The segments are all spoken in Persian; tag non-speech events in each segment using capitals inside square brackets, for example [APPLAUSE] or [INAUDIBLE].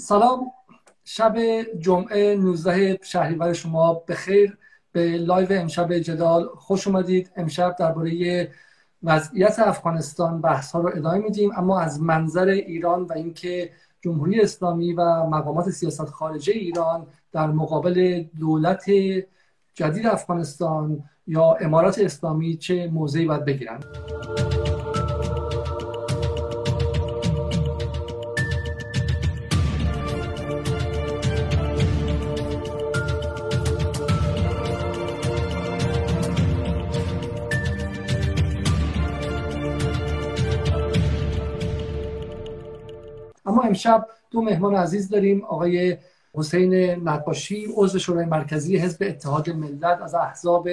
سلام. شب جمعه 19 شهریور شما به خیر به live امشب جدال خوش اومدید. امشب درباره وضعیت افغانستان بحث ها رو ادامه میدیم. اما از منظر ایران و اینکه جمهوری اسلامی و مقامات سیاست خارجه ایران در مقابل دولت جدید افغانستان یا امارات اسلامی چه موضعی باید بگیرند؟ امشب دو مهمان عزیز داریم آقای حسین نقاشی عضو شورای مرکزی حزب اتحاد ملت از احزاب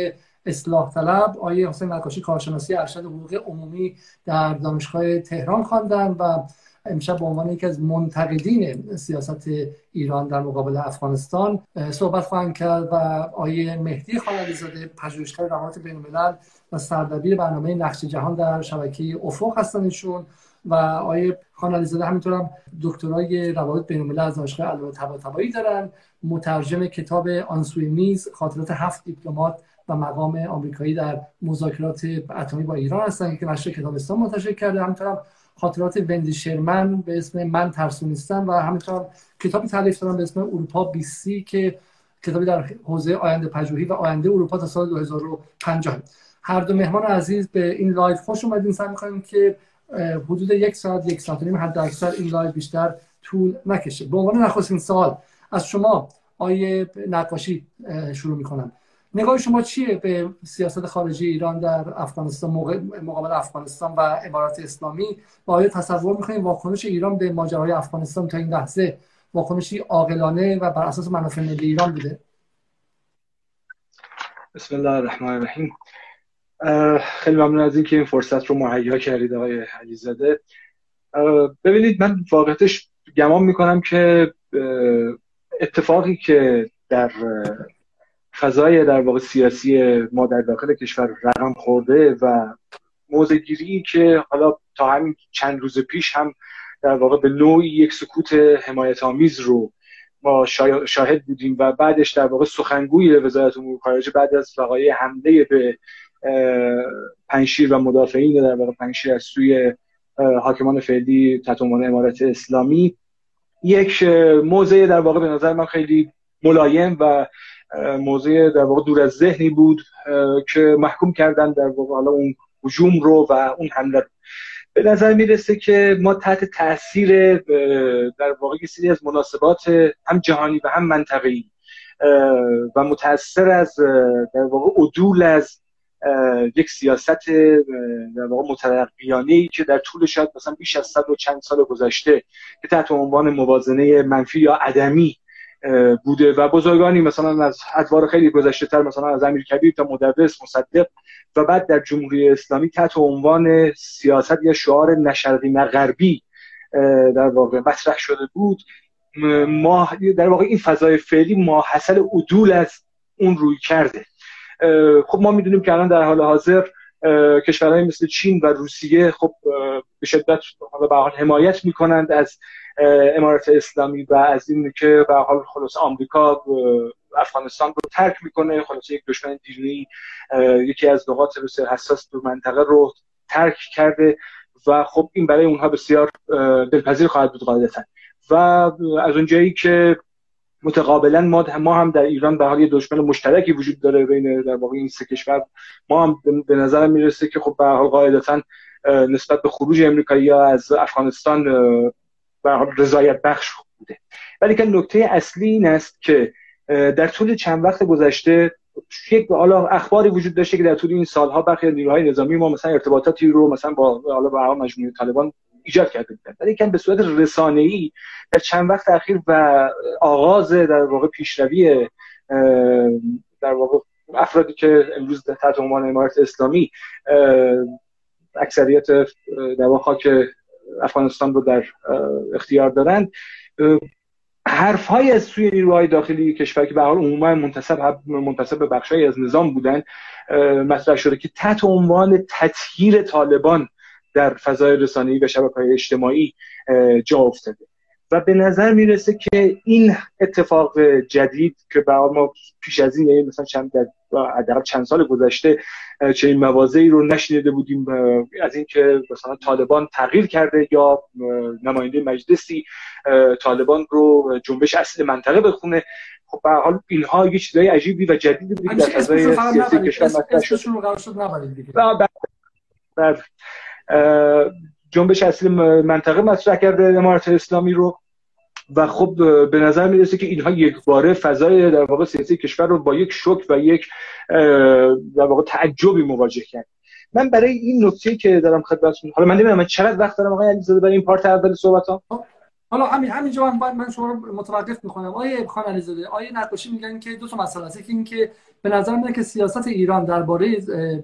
اصلاح طلب آقای حسین نقاشی کارشناسی ارشد حقوق عمومی در دانشگاه تهران خواندن و امشب به عنوان یکی از منتقدین سیاست ایران در مقابل افغانستان صحبت خواهند کرد و آقای مهدی خانعلی زاده پژوهشگر روابط بین الملل و سردبیر برنامه نقش جهان در شبکه افق هستن ایشون. و آیه خان علیزاده همینطور هم دکترای روابط بین الملل از دانشگاه علامه طباطبایی دارن. مترجم کتاب آنسوی میز خاطرات هفت دیپلمات و مقام آمریکایی در مذاکرات اتمی با ایران هستن که نشر کتابستان منتشر کرده. همینطور هم خاطرات وندی شرمن به اسم من ترسونیستم و همینطور کتابی تعریف دارم به اسم اروپا 20 که کتابی در حوزه آینده پژوهی و آینده اروپا تا سال 2050 هر دو مهمان عزیز به این live خوش اومدین. سعی می‌کنیم که حدود یک ساعت یک ساعت نیم حد اکثر این live بیشتر طول نکشه. به عنوان نخستین سوال از شما آقای نقاشی شروع می‌کنم. نگاه شما چیه به سیاست خارجی ایران در افغانستان مقابل افغانستان و امارات اسلامی؟ و آیا تصور می‌کنید واکنش ایران به ماجرای افغانستان تا این لحظه واکنشی عاقلانه و بر اساس منافع ملی ایران بوده؟ بسم الله الرحمن الرحیم. خیلی ممنون از اینکه این فرصت رو مهیا کردید آقای علیزاده. ببینید من واقعتش گمان می‌کنم که اتفاقی که در فضای در واقع سیاسی ما در داخل کشور رقم خورده و موضع گیری که حالا تا همین چند روز پیش هم در واقع به نوعی یک سکوت حمایت آمیز رو ما شاهد بودیم و بعدش در واقع سخنگوی وزارت امور خارجه بعد از وقایع حمله به پنشیر و مدافعین در واقع پنشیر از سوی حاکمان فعلی تحت امارت اسلامی. یک موضع در واقع به نظر من خیلی ملایم و موضع در واقع دور از ذهنی بود که محکوم کردن در واقع حالا اون هجوم رو و اون حمله رو. به نظر می‌رسه که ما تحت تاثیر در واقع سری از مناسبات هم جهانی و هم منطقه‌ای و متاثر از در واقع عدول از یک سیاست در واقع مترقیانه ای که در طول شاید مثلا بیش از صد و چند سال گذشته که تحت عنوان موازنه منفی یا عدمی بوده و بزرگانی مثلا از ادوار خیلی گذشته تر مثلا از امیر کبیر تا مدرس مصدق و بعد در جمهوری اسلامی تحت عنوان سیاست یا شعار نشرقی نه غربی در واقع مطرح شده بود. ما در واقع این فضای فعلی ما حاصل عدول از اون روی کرده. خب ما می‌دونیم که الان در حال حاضر کشورهای مثل چین و روسیه خب به شدت به حال حمایت می‌کنند از امارات اسلامی و از این که به حال خلاص آمریکا افغانستان رو ترک می‌کنه خلاص یک دشمن دیرینی یکی از نقاط بسیار حساس تو منطقه رو ترک کرده و خب این برای اونها بسیار دلپذیر خواهد بود قاعدتا. و از اونجایی که متقابلا ما ما هم در ایران به حال یه دشمن مشترکی وجود داره بین در واقع این سه کشور. ما هم به نظر می‌رسه که خب به حال قاعدتا نسبت به خروج امریکایی از افغانستان به حال رضایت بخش بوده. ولی که نکته اصلی این است که در طول چند وقت گذشته یک حالا اخباری وجود داشته که در طول این سالها برخی نیروهای نظامی ما مثلا ارتباطاتی رو مثلا با حالا با مجموعه طالبان ایجاد کرده بودن. ولی کم به صورت رسانه ای در چند وقت اخیر و آغاز در واقع پیشروی در واقع افرادی که امروز تحت عنوان امارت اسلامی اکثریت در واقع خاک افغانستان رو در اختیار دارند. حرف های از سوی نیروهای داخلی کشور که به حال عموما منتصب منتصب به بخشی از نظام بودن مطرح شده که تحت عنوان تطهیر طالبان در فضای رسانه‌ای و شبکه‌های اجتماعی جا افتاده. و به نظر می‌رسه که این اتفاق جدید که با ما پیش از این یعنی مثلا چند در چند سال گذشته چنین موازی رو نشنیده بودیم از اینکه مثلا طالبان تغییر کرده یا نماینده مجلسی طالبان رو جنبش اصل منطقه بخونه. خب به حال اینها یه چیزای عجیبی و جدیدی بود در فضای سیاسی کشور مطرح شد. بله. جنبش اصلی منطقه مطرح کرده امارت اسلامی رو و خب به نظر می‌رسه که اینها یک باره فضای در واقع سیاسی کشور رو با یک شوک و یک در واقع تعجبی مواجه کرد. من برای این نکته که دارم خدمتتون حالا من نمی‌دونم من چقدر وقت دارم آقای علیزاده برای این پارت اول صحبتام حالا همین همینجا من من شما رو متوقف می‌کنم. آیه خان علیزاده آیه نقاشی میگن که دو تا مسئله است. این که به نظر میاد که سیاست ایران درباره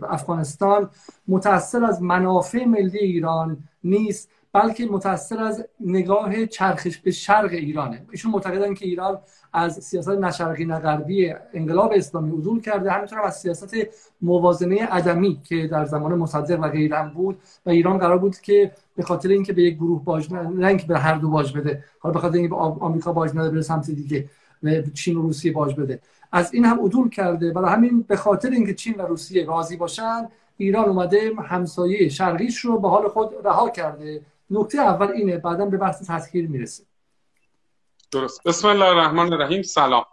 افغانستان متأثر از منافع ملی ایران نیست بلکه متأثر از نگاه چرخش به شرق ایرانه. ایشون معتقدن که ایران از سیاست نشرقی نغربی انقلاب اسلامی عدول کرده همینطور از سیاست موازنه عدمی که در زمان مصدق و غیرم بود. و ایران قرار بود که به خاطر اینکه به یک گروه باج اینکه به هر دو باج بده. حالا به خاطر اینکه آمریکا باج نده به سمت دیگه و چین و روسیه باج بده. از این هم عدول کرده. برای همین به خاطر اینکه چین و روسیه راضی باشن ایران اومده همسایه شرقیش رو به حال خود رها کرده. نکته اول اینه بعدا به بحث تسخیر می‌رسه. درست. بسم الله الرحمن الرحیم. سلام.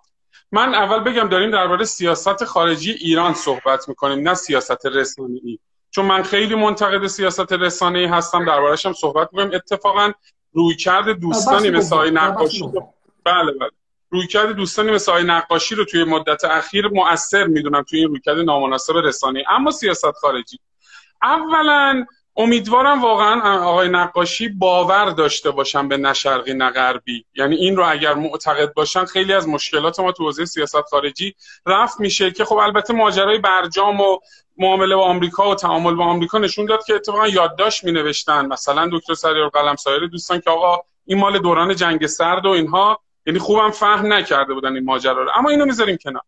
من اول بگم داریم درباره سیاست خارجی ایران صحبت می‌کنیم نه سیاست رسانه‌ای. چون من خیلی منتقد سیاست رسانه‌ای هستم درباره‌اش هم صحبت می‌کنیم. اتفاقا رویکرد دوستانی مثل آقای نقاشی بله بله. رویکرد دوستانی مثل آقای نقاشی رو توی مدت اخیر مؤثر می‌دونم توی این رویکرد نامناسب رسانه‌ای. اما سیاست خارجی. اولا امیدوارم واقعا آقای نقاشی باور داشته باشن به نشرقی نغربی یعنی این رو اگر معتقد باشن خیلی از مشکلات ما تو حوزه سیاست خارجی رفت میشه که خب البته ماجرای برجام و معامله با آمریکا و تعامل با آمریکا نشون داد که اتفاقا یادداشت می نوشتن مثلا دکتر سریار قلم سایر دوستان که آقا این مال دوران جنگ سرد و اینها یعنی خوبم فهم نکرده بودن این ماجرا رو. اما اینو می‌ذاریم کنار.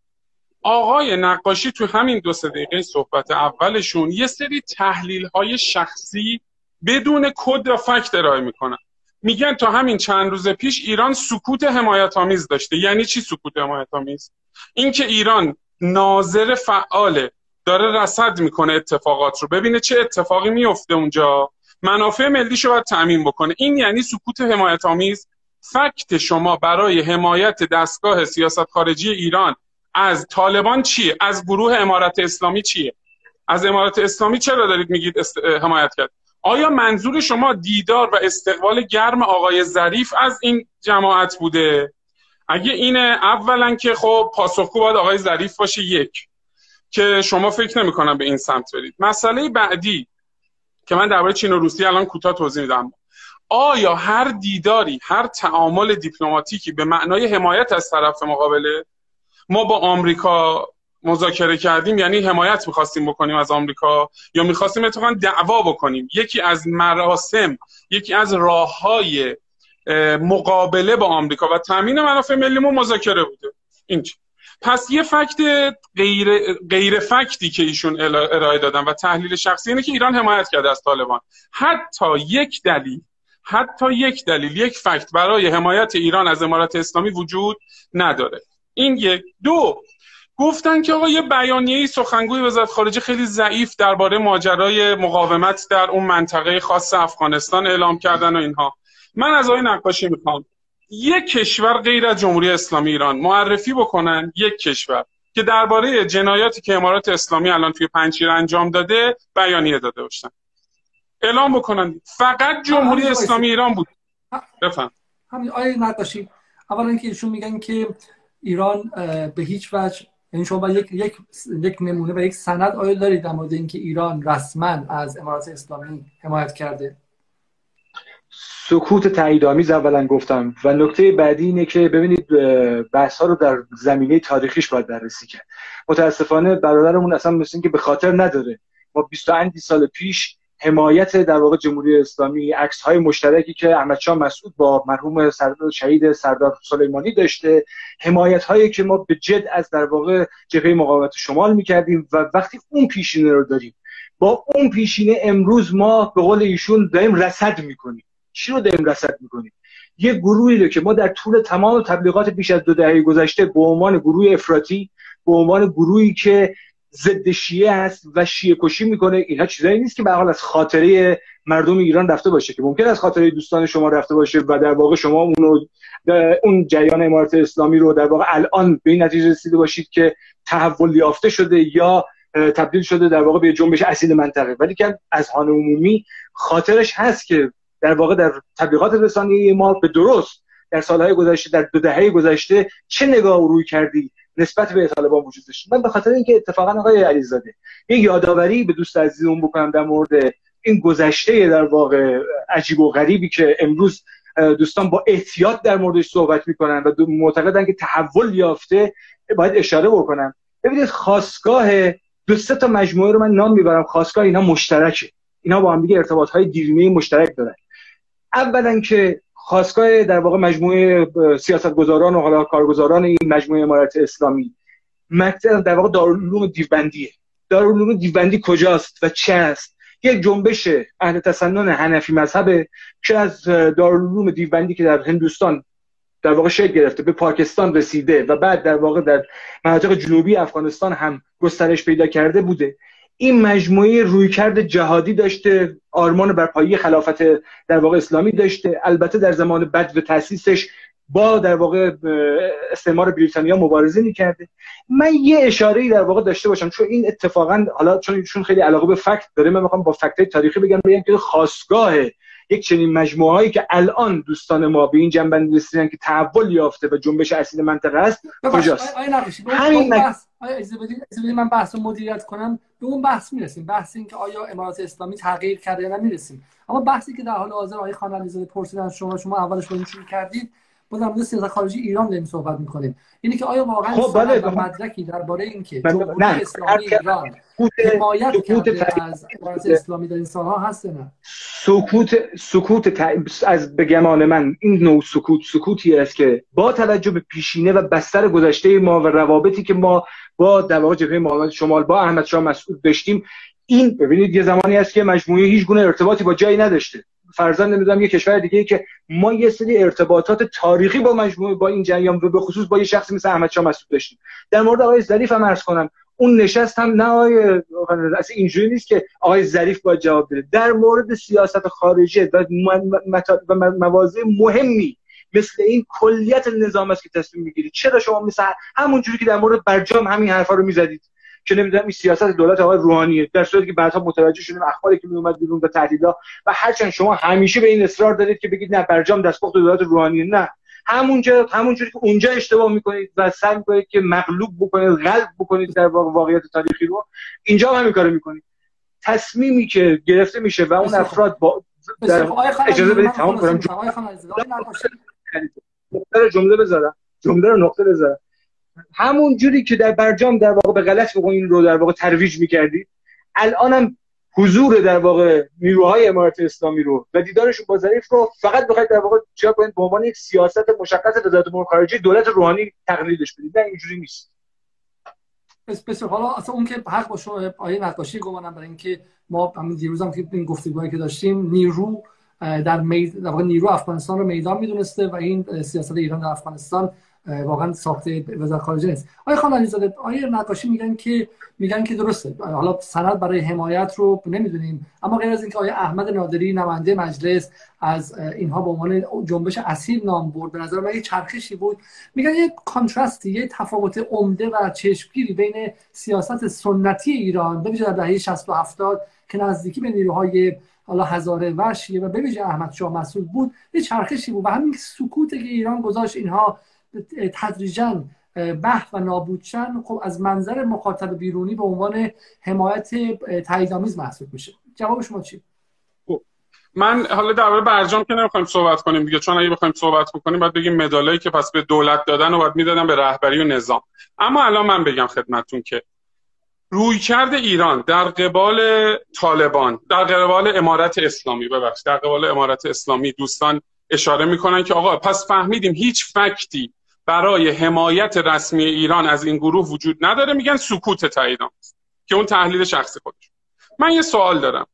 آقای نقاشی تو همین دو سه دقیقه صحبت اولشون یه سری تحلیل های شخصی بدون کد و فکت ارائه می‌کنن. میگن تا همین چند روز پیش ایران سکوت حمایت آمیز داشته. یعنی چی سکوت حمایت آمیز اینکه ایران ناظر فعاله داره رصد می‌کنه اتفاقات رو. ببینه چه اتفاقی میفته اونجا. منافع ملیشو باید تعمین بکنه. این یعنی سکوت حمایت آمیز فکت شما برای حمایت دستگاه سیاست خارجی ایران از طالبان چیه؟ از گروه امارت اسلامی چیه؟ از امارت اسلامی چرا دارید میگید حمایت کرد؟ آیا منظور شما دیدار و استقبال گرم آقای ظریف از این جماعت بوده؟ اگه اینه اولا که خب پاسخگو باید آقای ظریف باشه یک. که شما فکر نمی کنم به این سمت برید. مسئله بعدی که من درباره چین و روسیه الان کوتاه توضیح میدم. آیا هر دیداری هر تعامل دیپلماتیکی به معنای حمایت از طرف مقابله ما با آمریکا مذاکره کردیم یعنی حمایت می‌خواستیم بکنیم از آمریکا یا می‌خواستیم اتفاقا دعوا بکنیم. یکی از مراسم یکی از راه های مقابله با آمریکا و تامین منافع ملیمون مذاکره بوده. این پس یه فکت غیر, غیر فکتی که ایشون ارائه دادن و تحلیل شخصی اینه که ایران حمایت کرده از طالبان. حتی یک دلیل حتی یک دلیل یک فکت برای حمایت ایران از امارات اسلامی وجود نداره. این یک. دو گفتن که آقا یه بیانیه سخنگوی وزارت خارجه خیلی ضعیف درباره ماجرای مقاومت در اون منطقه خاص افغانستان اعلام کردن و اینها. من از آقای نقاشی می‌خوام. یک کشور غیر از جمهوری اسلامی ایران. معرفی بکنن یک کشور که درباره جنایاتی که امارات اسلامی الان توی پنجشیر انجام داده بیانیه داده باشن. اعلام بکنن. فقط جمهوری اسلامی ایران بود. بفهم. همین آیه نقاشی اولا اینکه ایشون میگن که ایران به هیچ وجه یعنی شما یک یک یک نمونه و یک سند آیا دارید در مورد اینکه ایران رسما از امارات اسلامی حمایت کرده. سکوت تاییدآمیز اولا گفتم و نکته بعدی اینه که ببینید بحث ها رو در زمینه تاریخیش باید بررسی کرد. متاسفانه برادرمون اصلا مثل که به خاطر نداره. ما 20 سال پیش حمایت در واقع جمهوری اسلامی عکس های مشترکی که احمد شاه مسعود با مرحوم سردار شهید سردار سلیمانی داشته. حمایت هایی که ما به جد از در واقع جبهه مقاومت شمال می‌کردیم و وقتی اون پیشینه رو داریم. با اون پیشینه امروز ما به قول ایشون داریم رصد می‌کنیم. چی رو داریم رصد می‌کنیم؟ یه گروهی رو که ما در طول تمام تبلیغات بیش از دو دهه گذشته به عنوان گروه افراطی به عنوان گروهی که ضد شیعه است و شیعه کشی می‌کنه اینها چیزایی نیست که به حال از خاطره مردم ایران رفته باشه که ممکن از خاطره دوستان شما رفته باشه و در واقع شما اونو اون جریان امارت اسلامی رو در واقع الان به این نتیجه رسیده باشید که تحول یافته شده یا تبدیل شده در واقع به جنبش اصیل منطقه. ولی که از هان عمومی خاطرش هست که در واقع در تبلیغات رسانه‌ای ما به درست در سالهای گذشته در دو دهه گذشته چه نگاه روی کردی؟ نسبت به طالبان وجود داشت. من به خاطر اینکه اتفاقا آقای علیزاده یه یادآوری به دوست عزیزمون بکنم در مورد این گذشته در واقع عجیب و غریبی که امروز دوستان با احتیاط در موردش صحبت می‌کنن و معتقدن که تحول یافته باید اشاره بکنم. ببینید خواستگاه دو سه تا مجموعه رو من نام می‌برم. خواستگاه اینا مشترکه. اینا با هم دیگه ارتباط های دیرینه مشترک دارن. اولا که خواستگاه در واقع مجموعه سیاستگزاران و حالا کارگزاران این مجموعه امارت اسلامی. مکتب در واقع دارالعلوم دیوبندیه. دارالعلوم دیوبندی کجاست و چه است؟ یک جنبش اهل تسنن حنفی مذهبه که از دارالعلوم دیوبندی که در هندوستان در واقع شکل گرفته به پاکستان رسیده و بعد در واقع در مناطق جنوبی افغانستان هم گسترش پیدا کرده بوده. این مجموعه رویکرد جهادی داشته آرمان بر پایه خلافت در واقع اسلامی داشته. البته در زمان بد و تاسیسش با در واقع استعمار بریتانیا مبارزه می‌کرده. من یه اشاره در واقع داشته باشم چون این اتفاقا حالا چون خیلی علاقه به فکت داره من می‌خوام با فکت تاریخی بگم بگم که خاصگاه یک چنین مجموعه هایی که الان دوستان ما به این جنبندی رسیدن که تحول یافته و جنبش اصیل منطقه است کجاست؟ همین بحث من بحث رو مدیریت کنم. به اون بحث می‌رسیم. بحث این که آیا امارات اسلامی تغییر کرده یا نمی‌رسیم اما بحثی که در حال حاضر آقای خان علیزاده پرسیدن شما شما اولش رو شروع کردید ما در سیاست خارجی ایران داریم صحبت می‌کنیم. اینه که آیا واقعا خب بله و مدرکی درباره اینکه جمهوری اسلامی ایران حمایت کرده از اسلامی در این سالها هست نه؟ سکوت سکوت از به گمان من این نوع سکوت سکوتی است که با توجه به پیشینه و بستر گذشته ما و روابطی که ما با در واقع جبهه شمال با احمد شاه مسعود داشتیم این ببینید یه زمانی است که مجموعه هیچ گونه ارتباطی با جایی نداشته. فرضاً نمی‌دونم یه کشور دیگه که ما یه سری ارتباطات تاریخی با مجموعه با این جریان به خصوص با یه شخصی مثل احمد شاه مسعود داشتیم. در مورد آقای ظریف هم عرض کنم. اون نشست هم نه آقای اصلا اینجوری نیست که آقای ظریف باید جواب بده. در مورد سیاست خارجی و مواضع مهمی مثل این کلیت نظام است که تصمیم می‌گیرید. چرا شما مثل همونجوری که در مورد برجام همین حرفا رو می‌زدید؟ که نمی‌دونم این سیاست دولت آقای روحانیه. در صورتی که بعدها متوجه شدیم اخباری که میومد بیرون و تهدیدها و هرچند شما همیشه به این اصرار دارید که بگید نه برجام دستپخت دولت روحانیه. نه. همونجا همونجوری که اونجا اشتباه می‌کنید و سعی می‌کنید که مغلوب بکنید غلب بکنید در واقعیت تاریخی رو اینجا هم همین کارو می‌کنید. تصمیمی که گرفته میشه و اون افراد با در اجازه بدید تمام کنم. جمله بذارم جمله رو نقطه بذارم. همون جوری که در برجام در واقع به غلط این رو در واقع ترویج می‌کردید الانم حضور در واقع نیروهای امارات اسلامی رو و دیدارشون با ظریف رو فقط بخواید در واقع چیا کنید؟ به عنوان یک سیاست مشخص وزارت امور خارجه دولت روحانی تقلیدش بدید. نه اینجوری نیست. بسیار حالا اصلا اون که حق باشه آیه نقاشی گمانم برای اینکه ما همین دیروز هم که این گفتگوهایی که داشتیم نیرو در, مید... در واقع نیرو افغانستان رو میدان می‌دونسته و این سیاست ایران در افغانستان واقعا ساخته وزارت خارجه نیست. آیا خانم علیزاده آیا نقاشی میگن که میگن که درسته. حالا سند برای حمایت رو نمی‌دونیم. اما غیر از اینکه آیا احمد نادری نماینده مجلس از اینها به عنوان جنبش اصیل نام برد به نظر من یه چرخشی بود. میگن یه کانتراستی یه تفاوت عمده و چشمگیری بین سیاست سنتی ایران به در دهه 60 و 70 که نزدیکی به نیروهای حالا هزاره وشیه و به احمد شاه مسعود بود یه چرخشی بود و همین سکوت که ایران گذاشت اینها تدریجا به و نابود خب از منظر مخاطب بیرونی به عنوان حمایت تاییدآمیز محسوب میشه. جواب شما چی خب، من حالا درباره برجام که نمی‌خوایم صحبت کنیم دیگه چون اگه بخوایم صحبت بکنیم باید بگیم مدالایی که پس به دولت دادن و باید می‌دادن به رهبری و نظام. اما الان من بگم خدمتتون که رویکرد ایران در قبال طالبان در قبال امارت اسلامی ببخش در قبال امارت اسلامی دوستان اشاره می‌کنن که آقا پس فهمیدیم هیچ فکتی برای حمایت رسمی ایران از این گروه وجود نداره میگن سکوت تایید که اون تحلیل شخصی خودش. من یه سوال دارم.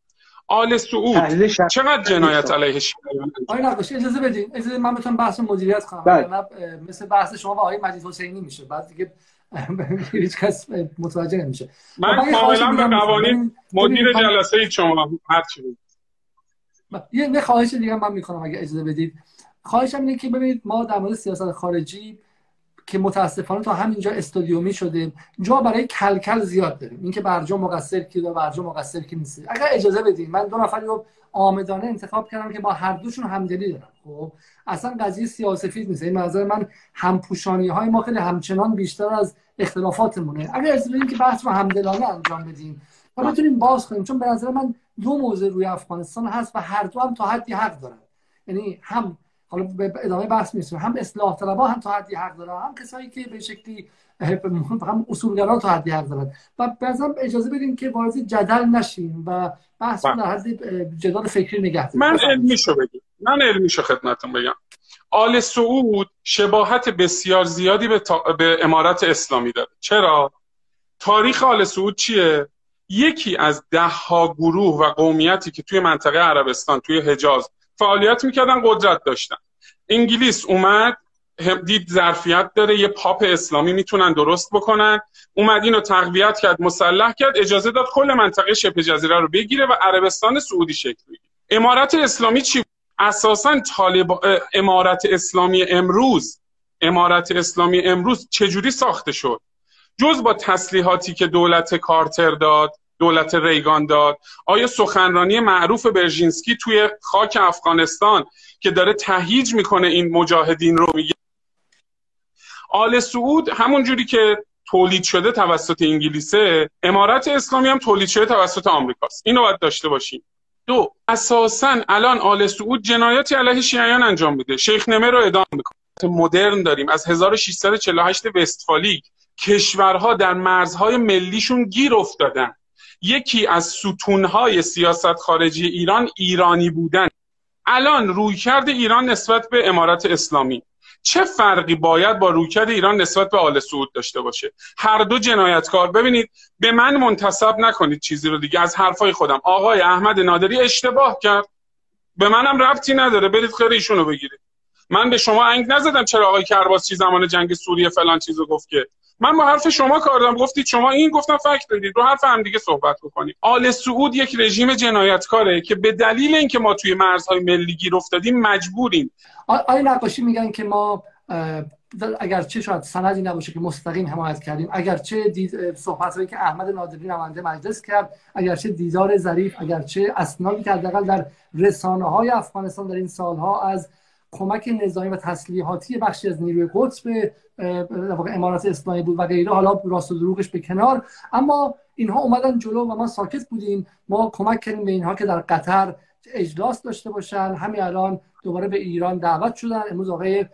آل سعود چقدر جنایت علیه شیعیان آقای نقاشی اجازه بدین. اجازه من بتونم بحث مدیریت کنم. بله. مثل بحث شما و آقای مجید حسینی میشه. بعد دیگه [LAUGHS] هیچ کس متوجه نمیشه. من خب، کاملا به قوانین مدیر جلسه شما هر چی یه خواهش دیگه من می‌کنم اگه اجازه بدید. خواهشم اینه که ببینید ما در مورد سیاست خارجی که متاسفانه تا همینجا استودیومی شده جا برای کلکل زیاد داریم. اینکه برجا مقصر کی و برجا مقصر کی نیست. اگر اجازه بدین من دو نفر رو آمدانه انتخاب کردم که با هر دوشون همدلی دارم. خب اصلا قضیه سیاسفید نیست. این نظر من همپوشانی های ما خیلی همچنان بیشتر از اختلافاتمونه. اگر اجازه بدین که بحث رو همدلانه انجام بدیم و بتونیم باز کنیم. چون به نظر من دو موضوع روی افغانستان هست و هر دو هم تا حدی حق دارن. یعنی هم حالا به ادامه بحث می‌رسیم. هم اصلاح طلبها هم تا حدی حق دارن هم کسایی که به شکلی هم اصولگرا تا حدی حق دارن. و بعضا اجازه بدیم که وارد جدل نشیم و بحث در حد جدال فکری نگه من علمیشو بگم. من علمیشو خدمتتون بگم. آل سعود شباهت بسیار زیادی به, به امارت اسلامی داره. چرا؟ تاریخ آل سعود چیه؟ یکی از ده ها گروه و قومیتی که توی منطقه عربستان توی حجاز فعالیت می‌کردن قدرت داشتن. انگلیس اومد دید ظرفیت داره یه پاپ اسلامی می‌تونن درست بکنن. اومد اینو تقویت کرد مسلح کرد اجازه داد کل منطقه شبه جزیره رو بگیره و عربستان سعودی شکل بگیره. امارت اسلامی چی اساسا طالب امارت اسلامی امروز امارت اسلامی امروز چجوری ساخته شد؟ جز با تسلیحاتی که دولت کارتر داد دولت ریگان داد آیا سخنرانی معروف برژینسکی توی خاک افغانستان که داره تهیج می‌کنه این مجاهدین رو میگه؟ آل سعود همون جوری که تولید شده توسط انگلیسه امارت اسلامی هم تولید شده توسط آمریکاست. اینو باید داشته باشیم. دو اساسا الان آل سعود جنایاتی علیه شیعیان انجام میده. شیخ نمه رو ادام می‌کنه. مدرن داریم. از 1648 وستفالیک کشورها در مرزهای ملیشون گیر افتادن. یکی از ستونهای سیاست خارجی ایران ایرانی بودن. الان رویکرد ایران نسبت به امارت اسلامی. چه فرقی باید با رویکرد ایران نسبت به آل سعود داشته باشه؟ هر دو جنایتکار ببینید به من منتصب نکنید چیزی رو دیگه از حرفای خودم. آقای احمد نادری اشتباه کرد. به منم ربطی نداره. برید خیر ایشونو بگیرید. من به شما انگ نزدم چرا آقای کرباسچی زمان جنگ سوریه فلان چیزو گفت که من با حرف شما کار دارم. گفتید شما این گفتم فکت دادید. رو حرف هم دیگه صحبت بکنید آل سعود یک رژیم جنایتکاره که به دلیل اینکه ما توی مرزهای ملی گیر افتادیم مجبوریم. آقای نقاشی میگن که ما اگرچه شاید سندی نباشه که مستقیم حمایت کردیم. اگرچه دید صحبت که احمد نادری نماینده مجلس کرد اگرچه دیدار ظریف اگرچه اسنادی که حداقل در رسانه های افغانستان در این سالها از کمک نظامی و تسلیحاتی بخشی از نیروی قدس به امارات اسلامی بود و غیره. حالا راست و دروغش به کنار. اما اینها اومدن جلو و ما ساکت بودیم. ما کمک کردیم به اینها که در قطر اجلاس داشته باشن. همین الان دوباره به ایران دعوت شدن. امروز آقای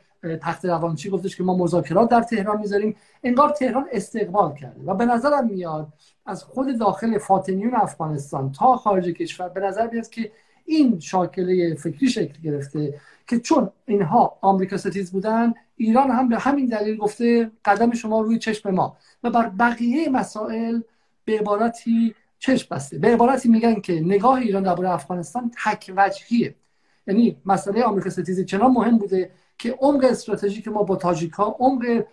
تخت روانچی گفتش که ما مذاکرات در تهران می‌ذاریم. انگار تهران استقبال کرده و به نظرم میاد از خود داخل فاطمیون افغانستان تا خارج کشور به نظر میاد که این شاکله فکری شکل گرفته. که چون اینها آمریکا ستیز بودن ایران هم به همین دلیل گفته قدم شما روی چشم ما. و بر بقیه مسائل به عبارتی چشم بسته. به عبارتی میگن که نگاه ایران درباره افغانستان تک وجهیه. یعنی مسئله آمریکا ستیزی چنان مهم بوده که عمق استراتژیک ما با تاجیک ها عمق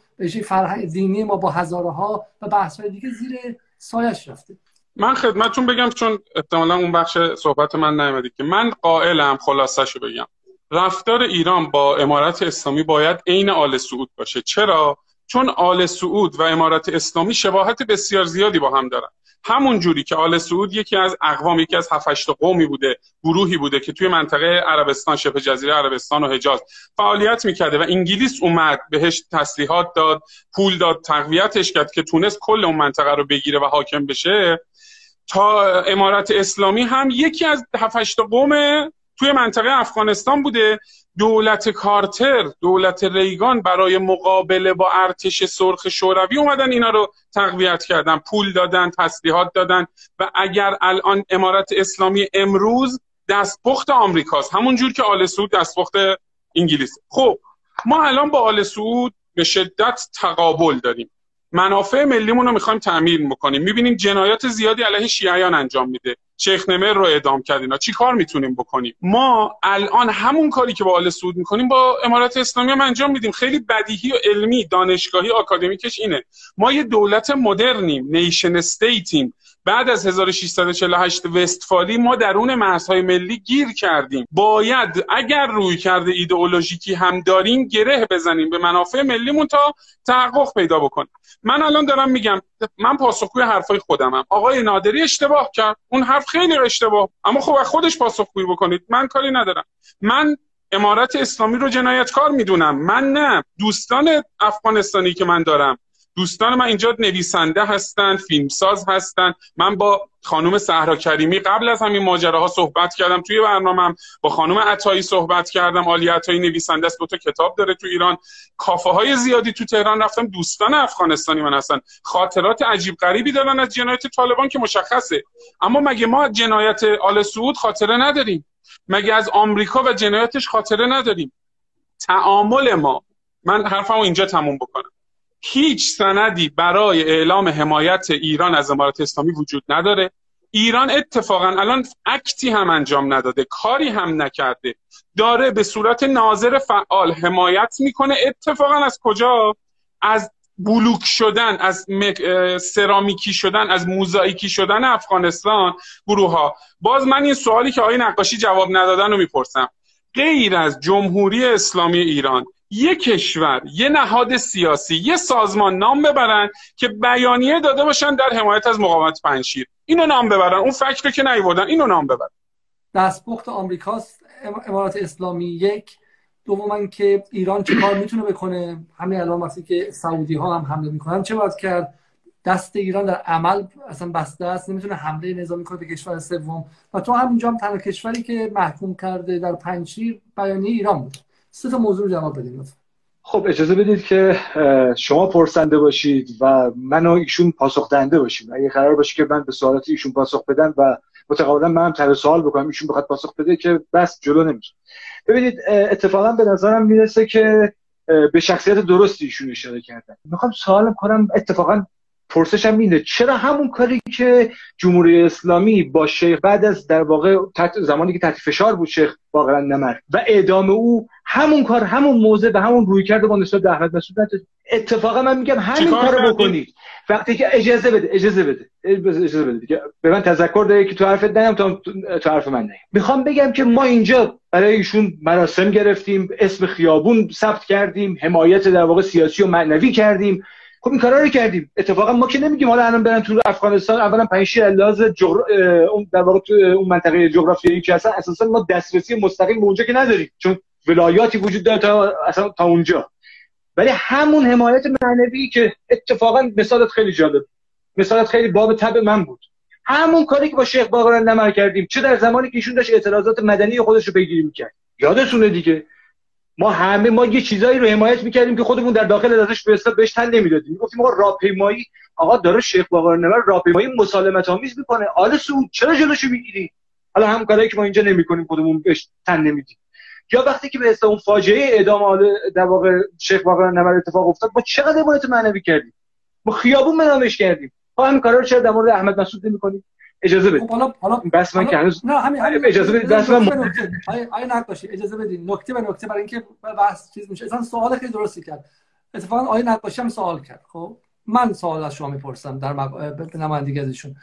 فرهنگ دینی ما با هزاره ها و بحث دیگه زیر سایش رفته. من خدمتتون بگم چون احتمالا اون بخش صحبت من نیومدی که من قائلم خلاصش بگم. رفتار ایران با امارت اسلامی باید عین آل سعود باشه. چرا؟ چون آل سعود و امارت اسلامی شباهت بسیار زیادی با هم دارن. همون جوری که آل سعود یکی از اقوام یکی از هفت قومی بوده گروهی بوده که توی منطقه عربستان شبه جزیره عربستان و حجاز فعالیت می‌کرده و انگلیس اومد بهش تسلیحات داد پول داد تقویتش کرد که تونست کل اون منطقه رو بگیره و حاکم بشه. تا امارت اسلامی هم یکی از هفت قوم توی منطقه افغانستان بوده. دولت کارتر دولت ریگان برای مقابله با ارتش سرخ شوروی اومدن اینا رو تقویت کردن. پول دادن تسلیحات دادن و اگر الان امارت اسلامی امروز دستپخت آمریکاست. همون جور که آل سعود دستپخت انگلیس. خب ما الان با آل سعود به شدت تقابل داریم. منافع ملیمون رو می‌خوایم تعمیر بکنیم. می‌بینیم جنایات زیادی علیه شیعیان انجام میده. شیخ نمر رو اعدام کرد اینا چی کار می‌تونیم بکنیم؟ ما الان همون کاری که با آل سعود می‌کنیم با امارات اسلامی هم انجام میدیم. خیلی بدیهی و علمی دانشگاهی آکادمیکش اینه. ما یه دولت مدرنیم نیشن استیتیم. بعد از 1648 وستفالی ما درون مرزهای ملی گیر کردیم. باید اگر روی کرده ایدئولوژیکی هم داریم گره بزنیم به منافع ملیمون تا تحقق پیدا بکنیم. من الان دارم میگم من پاسخگوی حرفای خودمم. آقای نادری اشتباه کرد. اون حرف خیلی اشتباه. اما خب خودش پاسخگویی بکنید. من کاری ندارم. من امارت اسلامی رو جنایتکار می‌دونم. من نه. دوستان افغانستانی که من دارم. دوستان من اینجا نویسنده هستند فیلمساز هستند من با خانم صحرا کریمی قبل از همین ماجراها صحبت کردم. توی برنامهم با خانم عطایی صحبت کردم. آلی عطایی نویسنده است. دو تا کتاب داره تو ایران. کافه های زیادی تو تهران رفتم دوستان افغانستانی من هستن. خاطرات عجیب غریبی دارن از جنایت طالبان که مشخصه. اما مگه ما جنایت آل سعود خاطره نداریم؟ مگه از آمریکا و جنایتش خاطره نداریم؟ تعامل ما. من حرفمو اینجا تموم بکنم. هیچ سندی برای اعلام حمایت ایران از امارات اسلامی وجود نداره. ایران اتفاقا الان اکتی هم انجام نداده کاری هم نکرده. داره به صورت ناظر فعال حمایت می‌کنه. اتفاقا از کجا؟ از بلوک شدن از سرامیکی شدن از موزاییکی شدن افغانستان گروه ها باز من این سوالی که آقای نقاشی جواب ندادن رو می‌پرسم. غیر از جمهوری اسلامی ایران یه کشور یه نهاد سیاسی یه سازمان نام ببرن که بیانیه داده باشن در حمایت از مقاومت پنشیر اینو نام ببرن اون فکر که نیوردن اینو نام ببرن. دستپخت آمریکاست امارات اسلامی یک. دوما که ایران چه کار می‌تونه بکنه؟ همین الان وقتی که سعودی ها هم حمله می‌کنن چه باید کرد؟ دست ایران در عمل اصلا بسته است نمی‌تونه حمله نظامی کنه به کشور سوم. و تو همینجا هم تنها کشوری که محکوم کرده در پنجشیر بیانیه ایران بود. سه تا موضوع جواب بدیم خب اجازه بدید که شما پرسنده باشید و من و ایشون پاسخ دهنده باشیم. اگه قرار باشه که من به سوالات ایشون پاسخ بدم و متقابلا من هم طرح سوال بکنم ایشون بخواد پاسخ بده که بس جلو نمیشه ببینید اتفاقا به نظرم می‌رسه که به شخصیت درستی ایشون اشاره کردن. می‌خوام سوال کنم اتفاقا پرسشم اینه چرا همون کاری که جمهوری اسلامی با شیخ بعد از در واقع زمانی که تحت فشار بود شیخ واقعا نمر و اعدام او همون کار همون موضع به همون روی کرده با نسبت به احمد مسعود اتفاقا من میگم همین کارو بکنید. وقتی که اجازه بده اجازه بده اجازه بده دیگه. به من تذکر ده که تو حرفت نیم تا تو حرف من نیم می‌خوام بگم که ما اینجا برای ایشون مراسم گرفتیم اسم خیابون ثبت کردیم حمایت در واقع سیاسی و معنوی کردیم. خب این کارا رو کردیم. اتفاقا ما که نمیگیم حالا الان برن تو افغانستان اولا پنج لحاظ جغر... اون در واقع تو اون منطقه جغرافیایی که هستن اساسا ما دسترسی مستقیم به اونجا که نداریم. چون ولایاتی وجود داره تا اصلا تا اونجا. ولی همون حمایت معنوی که اتفاقا مثالت خیلی جالب. مثالت خیلی باب تب من بود. همون کاری که با شیخ باقر نمر کردیم. چه در زمانی که ایشون داشت اعتراضات مدنی خودش رو پیگیری می‌کرد. یادتونه دیگه. ما همه ما یه چیزایی رو حمایت می‌کردیم که خودمون در داخل ازش به حساب بهش تن نمی‌دادیم. گفتیم آقا راهپیمایی آقا داره شیخ باقر نمر راهپیمایی مسالمت آمیز می‌کنه. آل سعود چرا جلوشو می‌گیری؟ حالا هم کاری که ما اینجا نمی‌کنیم خودمون بهش تن نمیدیم. یا وقتی که به حساب اون فاجعه اعدام آل در واقع شیخ باقر نمر اتفاق افتاد ما چقدر حمایت معنوی کردیم؟ ما خیابون بنامش کردیم. ما همین کارا رو چرا در مورد احمد مسعود نمی‌کنیم؟ اجازه بدید. خب، حالا حالا بس من که هنوز نه همین همین اجازه بدید بس من آقای نقاشی اجازه بدید. نکته به نکته برای اینکه بحث چیز میشه. اصلا سوال خیلی درستی کرد. اتفاقا آقای نقاشی هم سوال کرد. خب من سوال از شما می‌پرسم در مق... نمایندگی ازشون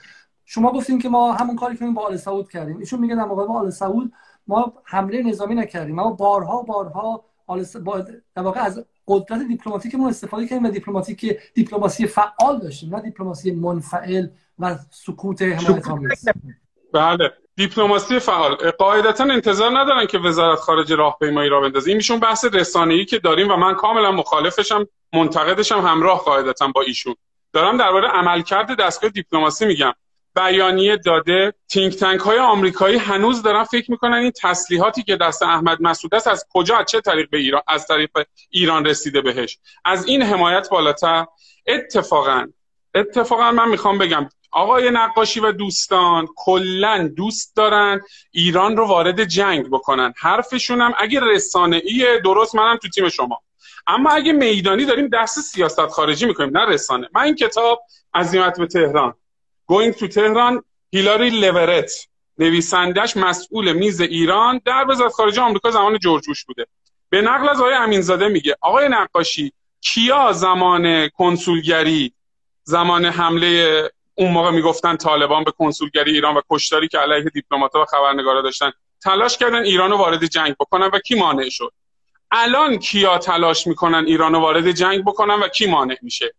شما گفتین که ما همون کاری که با آل سعود کردیم. ایشون میگه در مقابل آل سعود ما حمله نظامی نکردیم. ما بارها بارها آل س... با... در واقع از قدرت دیپلماتیکمون استفاده کردیم و دیپلماتیک دیپلماسی فعال داشتیم نه دیپلماسی منفعل و سکوت حمایت آمیز. بله. دیپلماسی فعال. قاعدتا انتظار ندارن که وزارت خارجه راهپیمایی را بندازه. این میشون بحث رسانه‌ای که داریم و من کاملا مخالفشم منتقدشم همراه قاعدتا با ایشون. دارم درباره عملکرد دستگاه دیپلماسی میگم. بیانیه داده تینک تنک های آمریکایی هنوز دارن فکر می‌کنن این تسلیحاتی که دست احمد مسعود است از کجا از چه طریق به ایران از طریق ایران رسیده بهش. از این حمایت بالاتر. اتفاقا اتفاقا من می‌خوام بگم آقای نقاشی و دوستان کلا دوست دارن ایران رو وارد جنگ بکنن. حرفشون هم اگه رسانه ایه درست منم تو تیم شما. اما اگه میدانی داریم دست سیاست خارجی می‌کنیم نه رسانه. من این کتاب عزیمت به تهران. Going to تهران هیلاری لورت. نویسندش مسئول میز ایران در وزارت خارجه آمریکا زمان جورج بوده. به نقل از آقای امینزاده میگه آقای نقاشی کیا زمان کنسولگری زمان حمله اون موقع می‌گفتن طالبان به کنسولگری ایران و کشتاری که علیه دیپلمات‌ها و خبرنگارا داشتن تلاش کردن ایران رو وارد جنگ بکنن و کی مانع شد؟ الان کیا تلاش می‌کنن ایران رو وارد جنگ بکنن و کی مانع میشه؟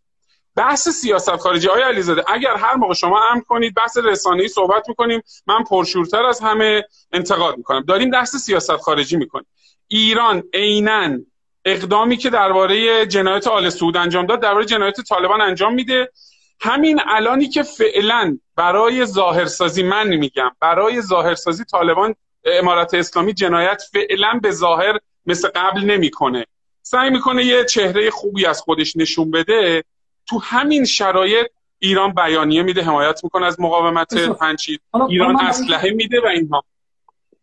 بحث سیاست خارجی آیا علیزاده اگر هر موقع شما امر کنید بحث رسانه‌ای صحبت می‌کنیم من پرشورتر از همه انتقاد می‌کنم. داریم بحث سیاست خارجی می‌کنیم. ایران عینا اقدامی که درباره جنایت آل سعود انجام داد درباره جنایت طالبان انجام میده. همین الانی که فعلا برای ظاهرسازی من میگم برای ظاهرسازی طالبان امارت اسلامی جنایت فعلا به ظاهر مثل قبل نمی‌کنه. سعی می‌کنه یه چهره خوبی از خودش نشون بده. تو همین شرایط ایران بیانیه میده حمایت می‌کنه از مقاومت پنچید ایران اسلحه میده و اینها.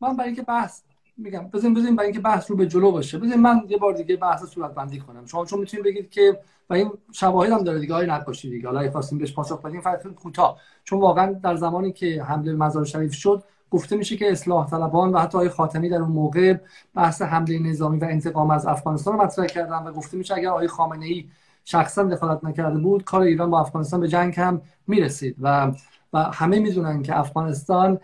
من برای اینکه بحث میگم بزنین بزنین برای اینکه بحث رو به جلو باشه. بزنین من یه بار دیگه بحث صورت بندی کنم. شما چون می‌تونید بگید که و این شواهد هم داره دیگه های نقاشی دیگه. حالا خواستیم بهش پاسخ بدیم فقط کوتاه. چون واقعا در زمانی که حمله مزار شریف شد گفته میشه که اصلاح طلبان و حتی آقای خاتمی در اون موقع بحث حمله نظامی و انتقام از افغانستان رو مطرح کردن و گفته میشه اگر آقای خامنه ای شخصا دخالت نکرده بود کار ایران با افغانستان به جنگ هم می‌رسید. و و همه می‌دونن که افغانستان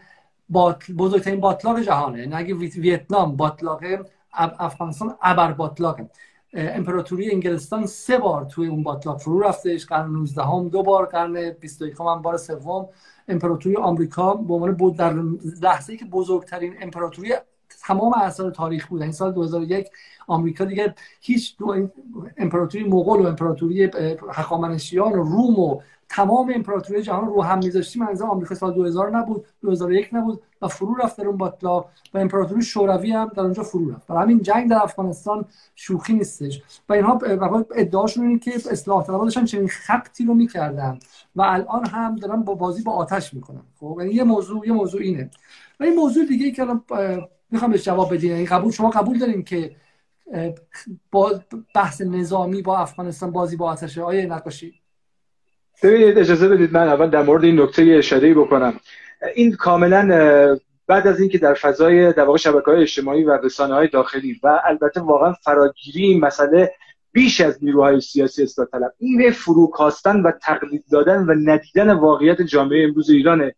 بزرگترین باطلاق جهانه. یعنی اگه ویتنام باطلاقه افغانستان ابر باطلاقه امپراتوری انگلستان سه بار توی اون باطلاق فرو رفتش. قرن 19 هم دو بار قرن 21 هم بار سوم. امپراتوری آمریکا به عنوان بود در لحظه ای که بزرگترین امپراتوری تمام اثار تاریخ بود. این سال 2001 آمریکا دیگه هیچ دو امپراتوری مغول و امپراتوری هخامنشیان و روم و تمام امپراتوری جهان رو هم میذاشتیم. منظور آمریکا سال 2000 نبود 2001 نبود و فرو رفت در اون باطلا و امپراتوری شوروی هم در اونجا فرو رفت. برای همین جنگ در افغانستان شوخی نیستش. و اینها ادعاشون اینه که اصلاح طلبها داشتن چنین خطی رو می‌کردن و الان هم دارن با بازی با آتش می‌کنن. خب یعنی یه موضوع یه موضوع اینه. و این موضوع دیگه ای که الان می‌خوام بهش جواب بدین. یعنی قبول شما قبول داریم که با بحث نظامی با افغانستان بازی با آتشه آیه نقاشی؟ ببینید اجازه بدید من اول در مورد این نکته اشاره بکنم. این کاملا بعد از اینکه در فضای در واقع شبکه های اجتماعی و رسانه های داخلی و البته واقعا فراگیری این مسئله بیش از نیروهای سیاسی اصلاح طلب. این فروکاستن و تقلید دادن و ندیدن واقعیت جامعه امروز ایرانه.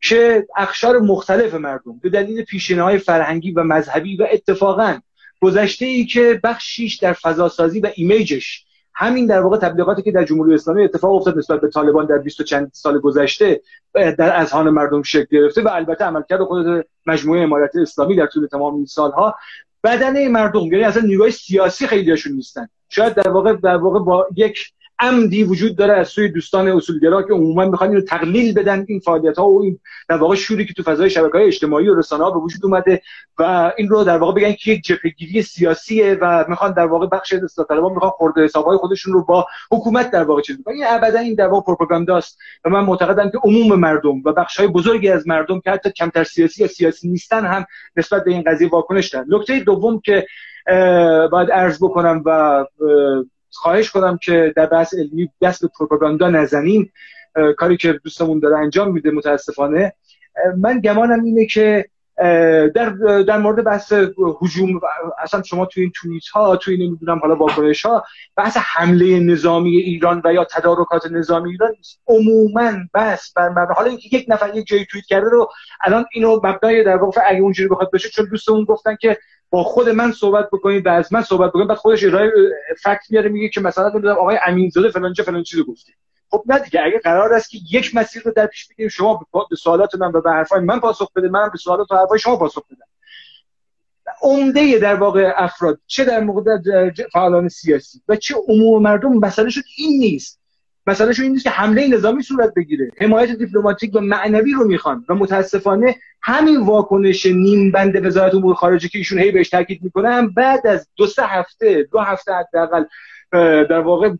که اخشار مختلف مردم به دلیل پیشینه های فرهنگی و مذهبی و اتفاقا گذشته ای که بخشیش در فضاسازی و ایمیجش همین در واقع تبلیغاتی که در جمهوری اسلامی اتفاق افتاد نسبت به طالبان در 20 چند سال گذشته در اذهان مردم شکل گرفته و البته عملکرد خود مجموعه امارت اسلامی در طول تمام این سالها بدنه مردم یعنی اصلا نیروهای سیاسی خیلیشون نیستن. شاید در واقع در واقع با یک عمدی وجود داره از سوی دوستان اصولگرا که عموما می‌خوان اینو تقلیل بدن این فعالیت ها و این در واقع شوری که تو فضای شبکه های اجتماعی و رسانه ها به وجود اومده و این رو در واقع بگن که یک جبهگیری سیاسیه و می‌خوان در واقع بخش اصلاح طلبان می‌خوان خورده حسابهای خودشون رو با حکومت در واقع چیز این ابدا این در واقع پروپاگانداست و من معتقدم که عموم مردم و بخش های بزرگی از مردم که حتی کمتر سیاسی یا سیاسی نیستن هم نسبت به این قضیه واکنش دارن. نکته دوم که باید عرض بکنم و خواهش کنم که در بحث علمی دست به پروپاگاندا نزنیم. کاری که دوستمون داره انجام میده متاسفانه. من گمانم اینه که در در مورد بحث هجوم اصلا شما تو این توییت ها تو این نمی‌دونم حالا واکنش ها بحث حمله نظامی ایران و یا تدارکات نظامی ایران عموما بس بر مبنای حالا اینکه یک نفر یک جایی توییت کرده رو الان اینو مبنای در واقع اگه اونجوری بخواد بشه چون دوستمون گفتن که خود من صحبت بکنید و از من صحبت بکنید بعد خودش ارائه فکت میاره میگه که مثلا آقای امینزاده فلان چه فلان چیزو گفته. خب نه دیگه اگه قرار است که یک مسیر رو در پیش بگیریم شما به سوالات من و به حرفای من پاسخ بده من به سوالات و حرفای شما پاسخ بدم. عمده در واقع افراد چه در موقع فعالان سیاسی و چه عموم مردم مسئله شد این نیست. مسئله این نیست که حمله نظامی صورت بگیره. حمایت دیپلماتیک و معنوی رو می‌خوان و متاسفانه همین واکنش نیم بند وزارت امور خارجه که ایشون هی بهش تاکید می‌کنن بعد از دو سه هفته دو هفته حداقل در واقع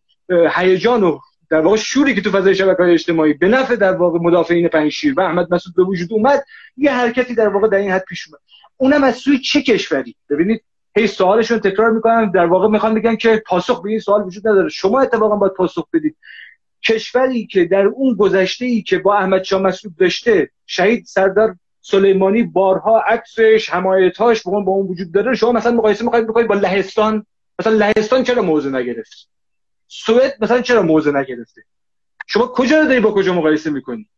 هیجان و در واقع شوری که تو فضای شبکه های اجتماعی به نفع در واقع مدافعین پنجشیر و احمد مسعود به وجود اومد یه حرکتی در واقع در این حد پیش اومد. اونم از سوی چه کشوری؟ ببینید هی سوالشون تکرار می‌کنن در واقع می‌خوان بگن که پاسخ به این سوال وجود نداره. شما اتفاقا باید پاسخ بدید. کشوری که در اون گذشته ای که با احمد شاه مسعود داشته شهید سردار سلیمانی بارها عکسش حمایتاش با اون وجود داره شما مثلا مقایسه می‌خواید بکنید با لهستان. مثلا لهستان چرا موضع نگرفت؟ سوئد مثلا چرا موضع نگرفته؟ شما کجا رو داری با کجا مقایسه می‌کنی؟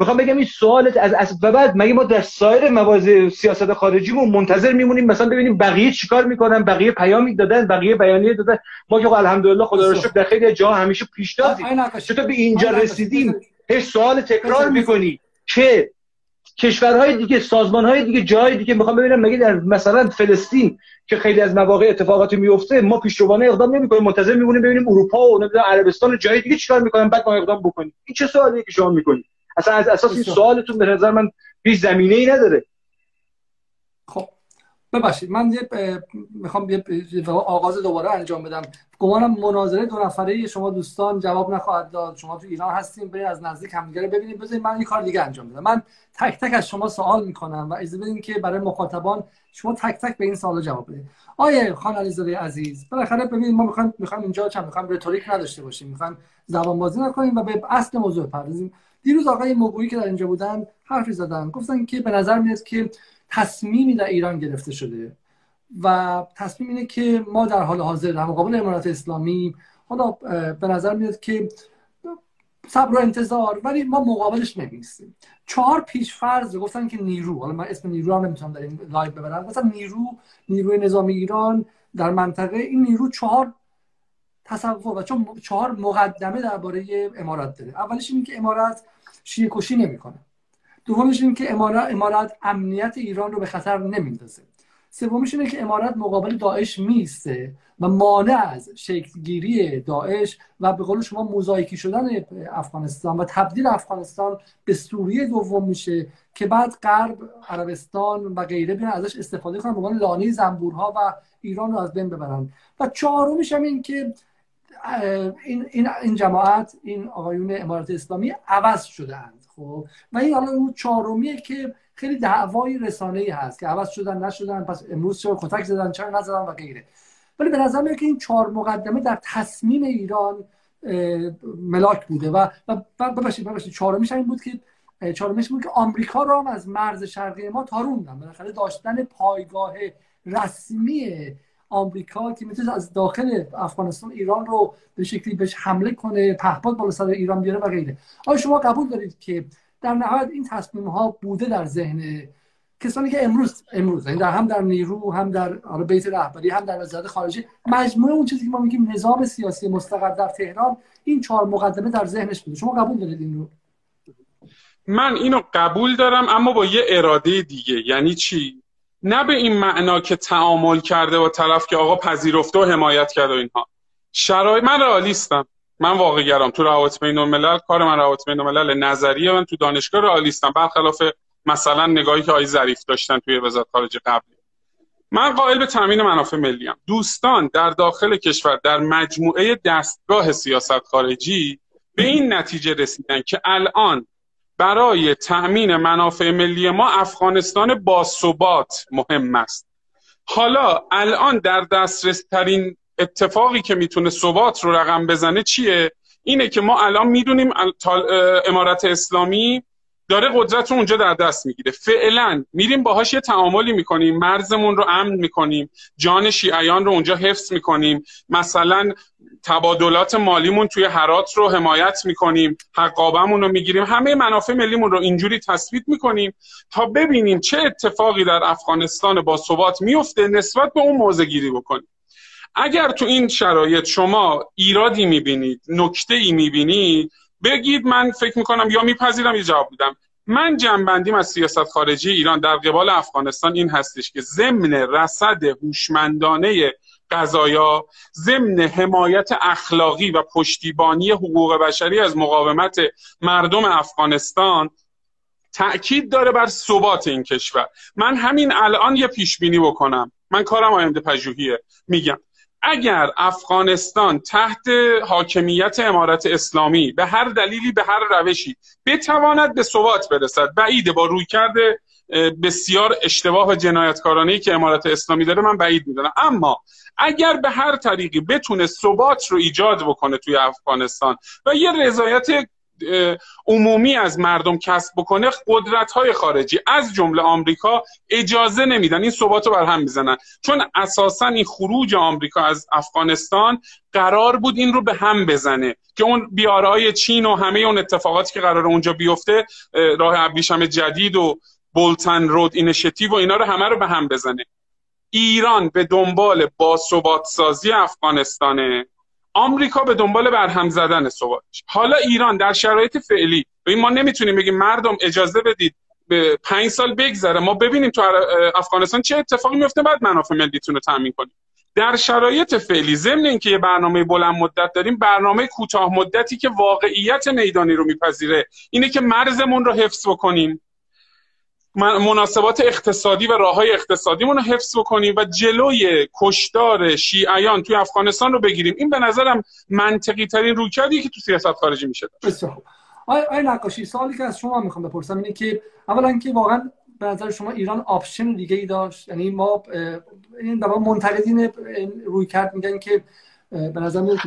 می‌خوام بگم این سوالت از از و بعد مگه ما در سایر مواضع سیاست خارجیمون منتظر میمونیم مثلا ببینیم بقیه چیکار می‌کنن بقیه پیامی دادن بقیه بیانیه دادن. ما که الحمدلله خدا رو شکر در خیلی جا همیشه پیش دادیم چطور به اینجا رسیدیم؟ هیچ سوال تکرار می‌کنی که کشورهای دیگه سازمانهای دیگه جای دیگه می‌خوام ببینم مگه در مثلا فلسطین که خیلی از مواقع اتفاقاتی میفته ما پیشروانه اقدام نمی‌کنیم منتظر میمونیم ببینیم اروپا و نمی‌دونم عربستان و جای دیگه چیکار می‌کنن بعد ما اقدام بکنیم. این چه سوالیه که شما می‌کنید؟ اصلا از اساس این سوالتون به نظر من هیچ زمینه ای نداره. خب ببخشید من یه می‌خوام یه آغاز دوباره انجام بدم. گمانم مناظره دو نفره شما دوستان جواب نخواهد داد. شما تو ایران هستیم برید از نزدیک همدیگه ببینید. بذارید من یه کار دیگه انجام بدم. من تک تک از شما سوال می‌کنم و اجازه بدین که برای مخاطبان شما تک تک به این سوال جواب بدید آیه خان علیزاده عزیز بالاخره ببینید ما می‌خوایم می‌خوایم اینجا چند می‌خوایم رتوریک نداشته باشیم. می‌خوایم زبان بازی نکنیم و به اصل موضوع بپردازیم. دیروز آقای مگویی که در اینجا بودن حرفی زدن. گفتن که به نظر میاد که تصمیمی در ایران گرفته شده و تصمیم اینه که ما در حال حاضر در مقابل امارات اسلامی حالا به نظر میاد که صبر و انتظار ولی ما مقابلش نمی‌ایستیم چهار پیش فرض گفتن که نیرو. حالا من اسم نیرو هم نمی‌تونم در این live ببرم. مثلا نیرو نیروی نظامی ایران در منطقه این نیرو چهار تصور و چون چهار مقدمه درباره امارات داره. اولش اینه که امارات شیعه کشی نمی‌کنه. دومش اینه که امارات امارات امنیت ایران رو به خطر نمیندازه سومش اینه که امارات مقابل داعش می‌ایسته و مانع از شکلگیری داعش و به قول شما موزاییکی شدن افغانستان و تبدیل افغانستان به سوریه دوم میشه که بعد غرب عربستان و غیره بیان ازش استفاده کنن. به عنوان لانه زنبورها و ایران رو از بین ببرن. و چهارمش هم این که این, این, این جماعت این آقایون امارات اسلامی عوض شدهاند خب؟ و این حالا اون چهارمیه که خیلی دعوای رسانه ای هست که عوض شدن نشدن پس امروز چرا کتک زدن چرا نزدن و غیره. ولی به نظر میاد که این چهار مقدمه در تصمیم ایران ملاک بوده و ببخشید ببخشید چهارمیش این بود که چهارمیش بود که آمریکا را از مرز شرقی ما تاروندن بالاخره داشتن پایگاه رسمی آمریکا که می‌تونه از داخل افغانستان ایران رو به شکلی بهش حمله کنه پهپاد بالا سر ایران بیاره و غیره. آیا شما قبول دارید که در نهایت این تصمیم ها بوده در ذهن کسانی که امروز امروز یعنی در هم در نیرو هم در بیت رهبری هم در وزارت خارجه مجموعه اون چیزی که ما میگیم نظام سیاسی مستقر در تهران این چهار مقدمه در ذهنش بوده. شما قبول دارید این رو؟ من اینو قبول دارم اما با یه اراده دیگه. یعنی چی؟ نه به این معنا که تعامل کرده با طرف که آقا پذیرفته و حمایت کرده و اینها. شرایط من رئالیستم. من واقع گرام. تو روابط بین الملل کار من روابط بین الملل نظریه من تو دانشگاه رئالیستم. برخلاف مثلا نگاهی که آقای ظریف داشتن توی وزارت خارجه قبلی. من قائل به تامین منافع ملی ام دوستان در داخل کشور در مجموعه دستگاه سیاست خارجی به این نتیجه رسیدن که الان برای تأمین منافع ملی ما افغانستان با ثبات مهم است. حالا الان در دسترس ترین اتفاقی که می‌تونه ثبات رو رقم بزنه چیه؟ اینه که ما الان می‌دونیم امارت اسلامی داره قدرت رو اونجا در دست می‌گیره. فعلا میریم باهاش یه تعاملی می‌کنیم مرزمون رو امن می‌کنیم جان شیعیان رو اونجا حفظ می‌کنیم. مثلا تبادلات مالیمون توی حرات رو حمایت می‌کنیم حقابمون رو می‌گیریم همه منافع ملیمون رو اینجوری تثبیت می‌کنیم تا ببینیم چه اتفاقی در افغانستان با ثبات میفته نسبت به اون موضع گیری بکنیم. اگر تو این شرایط شما ایرادی می‌بینید نکته ای می‌بینید بگید من فکر می‌کنم یا میپذیرم یا جواب میدم. من جنبندیم از سیاست خارجی ایران در قبال افغانستان این هستش که ضمن رصد هوشمندانه قضایا ضمن حمایت اخلاقی و پشتیبانی حقوق بشری از مقاومت مردم افغانستان تأکید داره بر ثبات این کشور. من همین الان یه پیش بینی بکنم. من کارم آینده پژوهیه. میگم اگر افغانستان تحت حاکمیت امارت اسلامی به هر دلیلی به هر روشی بتواند به ثبات برسد بعیده با روی کرده بسیار اشتباه و جنایتکارانه ای که امارت اسلامی داره من بعید می‌دونم. اما اگر به هر طریقی بتونه ثبات رو ایجاد بکنه توی افغانستان و یه رضایت عمومی از مردم کسب بکنه قدرت های خارجی از جمله آمریکا اجازه نمیدن. این ثبات رو بر هم می‌زنن. چون اساسا این خروج آمریکا از افغانستان قرار بود این رو به هم بزنه که اون بیارای چین و همه اون اتفاقاتی که قرار اونجا بیفته راه ابریشم جدید و بولتن رود اینشتیو و اینا رو همه رو به هم بزنه. ایران به دنبال با ثبات سازی افغانستانه. آمریکا به دنبال برهم زدن ثباتش حالا ایران در شرایط فعلی ما نمی‌تونیم بگیم مردم اجازه بدید به پنج سال بگذره. ما ببینیم تو افغانستان چه اتفاقی میفته بعد منافع ملیتون رو تامین کنیم. در شرایط فعلی ضمن اینکه یه برنامه بلند مدت داریم برنامه کوتاه مدتی که واقعیت میدانی رو میپذیره. اینه که مرزمون رو حفظ بکنیم. مناسبات اقتصادی و راه های اقتصادیمون رو حفظ بکنیم و جلوی کشدار شیعیان توی افغانستان رو بگیریم. این به نظرم منطقی ترین رویکردی که تو سیاست خارجی میشه بسیار آقای نقاشی سوالی که از شما می‌خوام بپرسم اینه که اولا که واقعا به نظر شما ایران option دیگه ای داشت؟ یعنی ما این منتقدین رویکرد میگن که به نظر میاد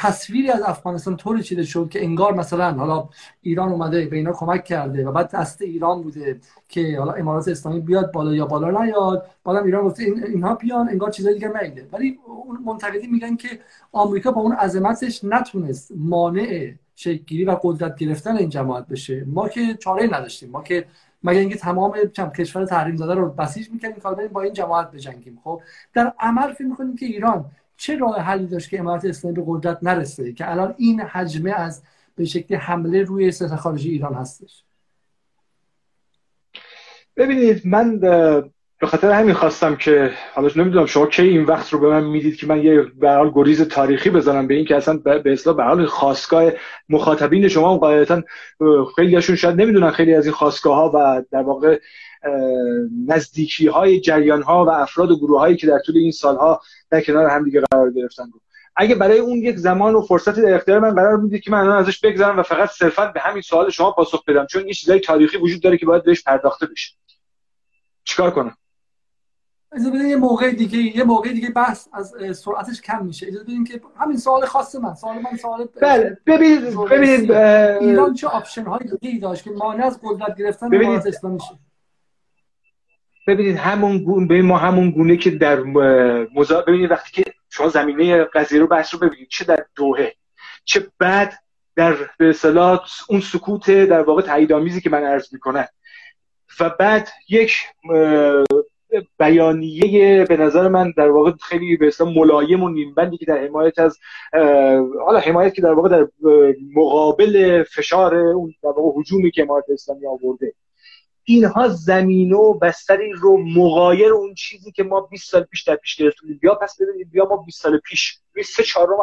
تصویری از افغانستان طوری چیده شد که انگار مثلا حالا ایران اومده به اینا کمک کرده و بعد دست ایران بوده که حالا امارات اسلامی بیاد بالا یا بالا نیاد. بالا ایران گفته اینها بیان انگار چیزای دیگه نیده ولی اون منتقدی میگن که آمریکا با اون عظمتش نتونست مانع شکلگیری و قدرت گرفتن این جماعت بشه. ما که چاره نداشتیم. ما که مگر اینکه تمام کشور تحریم زده رو بسیج می‌کنیم که با این جماعت بجنگیم. خب در عمل فکر می‌کنیم که ایران چه راه حلی داشت که امارات اسلامی به قدرت نرسه که الان این حجمه از به شکل حمله روی سیاست خارجی ایران هستش؟ ببینید من به خاطر همین خواستم که حالا نمی‌دونم شما کی این وقت رو به من می‌دید که من یه به حال گریز تاریخی بزنم به این که اصلا به اصطلاح به حال خواستگاه مخاطبین شما قاعدتا خیلیشون شاید نمی‌دونن خیلی از این خاستگاه ها و در واقع نزدیکی های جریان ها و افراد و گروه هایی که در طول این سالها در کنار هم دیگه قرار گرفتن رو. اگه برای اون یک زمان و فرصتی در اختیار من قرار بدید که من الان ازش بگذرم و فقط صرفا به همین سوال شما پاسخ بدم چون این چیزای تاریخی وجود داره که باید بهش پرداخته بشه. چیکار کنم؟ اجازه بدین یه موقع دیگه یه موقع دیگه بحث از سرعتش کم میشه. اجازه بدین که همین سوال خاص من سوال من سوال بله ببینید ببینید ایران چه option های دیگه ای داشت که مانع از قدرت گرفتن ببینید. اسلامی شه ببینید همون گونه به ما همون گونه که در مزا... ببینید وقتی که شما زمینه قضیه رو بحث رو ببینید چه در دوهه چه بعد در به اون سکوت در واقع تاییدآمیزی که من عرض می‌کنم. و بعد یک بیانیه به نظر من در واقع خیلی به ملایم و نیمبندی که در حمایت از حالا حمایت که در واقع در مقابل فشار اون در واقع هجومی که امارت اسلامی آورده. اینها زمینه و بستری رو مغایر اون چیزی که ما 20 سال پیش در پیش گرفتیم. بیا پس ببینید بیا ما 20 سال پیش. سه چهارم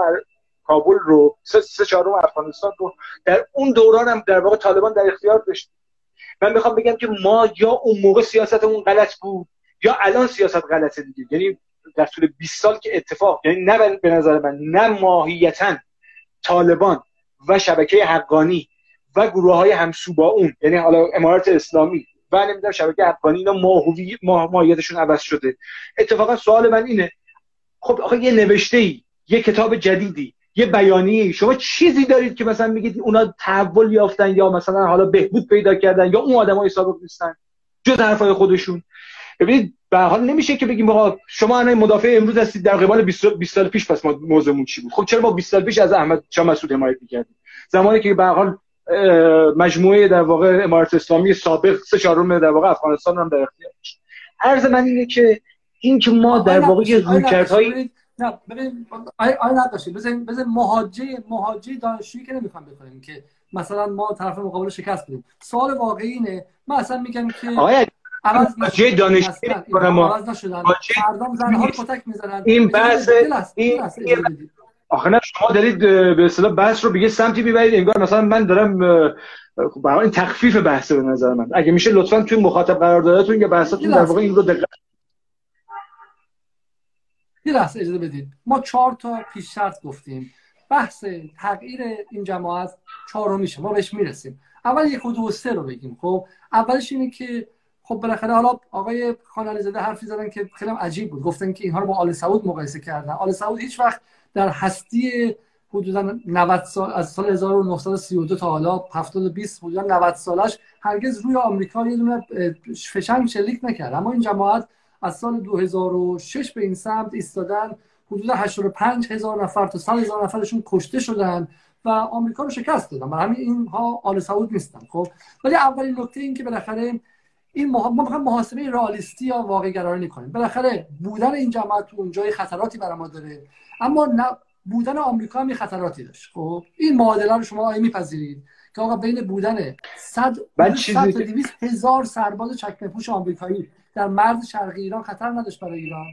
کابل رو سه, سه چهارم افغانستان رو در اون دوران هم در واقع طالبان در اختیار داشت من می‌خوام بگم که ما یا اون موقع سیاستمون غلط بود یا الان سیاست غلطه دیگه. یعنی در طول 20 سال که اتفاق یعنی نه به نظر من نه ماهیتا طالبان و شبکه حقانی و گروه های همسو با اون یعنی حالا امارات اسلامی و نمی‌دونم شبکه حقانی اینا ماهوی ماهیتشون عوض شده. اتفاقا سوال من اینه خب آخه یه نوشته ای یه کتاب جدیدی یه بیانیه شما چیزی دارید که مثلا میگید اونا تحول یافتن یا مثلا حالا بهبود پیدا کردن یا اون آدمای سابق نیستن؟ جز حرفای خودشون. ببینید به حال نمیشه که بگیم آقا شما الان مدافع امروز هستید در قبال 20 سال پیش پس موضوعمون چی بود؟ خب چرا ما 20 سال پیش از احمد شاه مسعود حمایت می‌کردیم؟ زمانی که به حال مجموعه در واقع امارت اسلامی سابق سه چهارم در واقع افغانستان هم در اختیار داشت. عرض من اینه که این که ما در واقع یه رویکردهای نه ببین آیا نداشتیم. بزن بزن مهاجه مهاجه دانشجویی که نمی‌خوام بکنیم که مثلا ما طرف مقابل شکست بدیم سوال واقعی اینه. من اصلا میگم که آیا عوض نشدن. دانشجویی کنم عوض نشدن. مردم زنها کتک می‌زنن. این بحث این آخه نه شما دارید به اصطلاح بحث رو به یه سمتی می‌برید انگار مثلا من دارم برای این تخفیف بحث به نظر من. اگه میشه لطفا توی مخاطب قرار دادتون یا بحثتون در واقع این رو دقت یه لحظه اجازه بدید ما چهار تا پیش شرط گفتیم. بحث تغییر این جماعت چهارمیشه. ما بهش می‌رسیم. اول یک و دو سه رو بگیم. خب اولش اینه که خب بالاخره حالا آقای خان زاده حرفی زدن که خیلی عجیب بود. گفتن که اینها رو با آل سعود مقایسه کردن. آل سعود هیچ وقت در هستی حدودا 90 سال از سال 1932 تا حالا 70 20 حدودا 90 سالش هرگز روی آمریکا یه دونه فشنگ شلیک نکرد. اما این جماعت از سال 2006 به این سمت ایستادن حدود 85 هزار نفر تا 100 هزار نفرشون کشته شدن و آمریکا رو شکست دادن. برای همین اینها آل سعود نیستن خب؟ ولی اولین نکته این که بالاخره این ما می‌خوایم محاسبه رئالیستی یا واقع گرایی کنیم. بالاخره بودن این جماعت تو اونجای خطراتی برای ما داره. اما نه بودن آمریکا هم خطراتی داشت. خب این معادله رو شما آیا میپذیرید که آقا بین بودن 100 تا 200 هزار سرباز چکمه پوش آمریکایی در مرز شرقی ایران خطر نداشت برای ایران.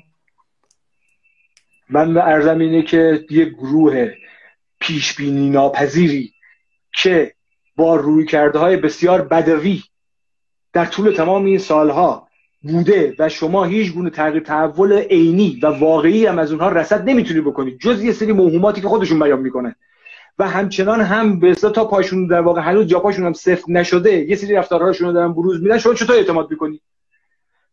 من ارزم اینه که یه گروه پیش بینی ناپذیری که با روی کرده های بسیار بدوی در طول تمام این سالها بوده و شما هیچ گونه تغییر تحول عینی و واقعی هم از اونها رسد نمی‌تونی بکنی. جز یه سری موهوماتی که خودشون بیان می‌کنه و همچنان هم به تا پاشون در واقع هنوز جاپاشون هم صفر نشده یه سری رفتارهاشون رو دارن بروز میدن شما چطور اعتماد می‌کنی؟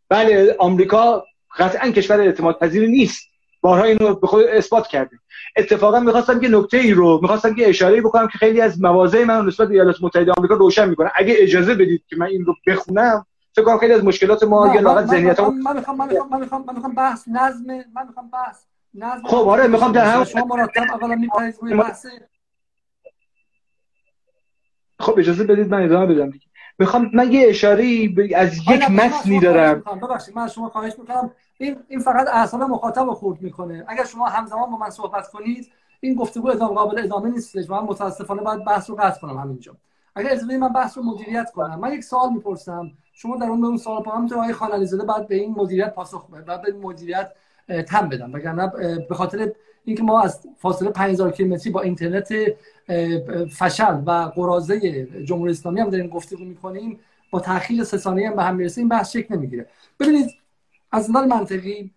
بله آمریکا قطعا کشور اعتماد پذیری نیست. بارها اینو به خود اثبات کرده اتفاقا می‌خواستم که نکته ای رو می‌خواستم که اشاره بکنم که خیلی از مواضع من نسبت به ایالات متحده آمریکا روشن می‌کنه. اگه اجازه بدید که من این رو بخونم فکر کنم خیلی از مشکلات ما یا لاغت ذهنیت من می‌خوام من می‌خوام من می‌خوام من می‌خوام بحث نظم من می‌خوام بحث نظم خب آره می‌خوام در هم شما مرتب اولا میپرید روی بحث. خب اجازه بدید من ادامه بدم دیگه. می‌خوام من یه اشاره از یک متنی دارم. ببخشید من شما خواهش می‌کنم. این این فقط اعصاب مخاطب رو خورد می‌کنه. اگر شما همزمان با من صحبت کنید این گفتگو ادامه قابل ادامه نیستش من متاسفانه باید بحث رو قطع کنم همینجا. اگر اجازه من بحث رو مدیریت کنم. من یک سوال می‌پرسم. شما در اون به اون سوال پاهم تو آقای خان علیزاده بعد به این مدیریت پاسخ بده بعد به مدیریت تم بدم. وگرنه به خاطر اینکه ما از فاصله 5000 کیلومتری با اینترنت فشل و قرازه جمهوری اسلامی هم داریم گفتگو می‌کنیم. با تاخیر سه ثانیه هم به هم می‌رسه این بحث شکل نمی‌گیره. ببینید از نظر منطقی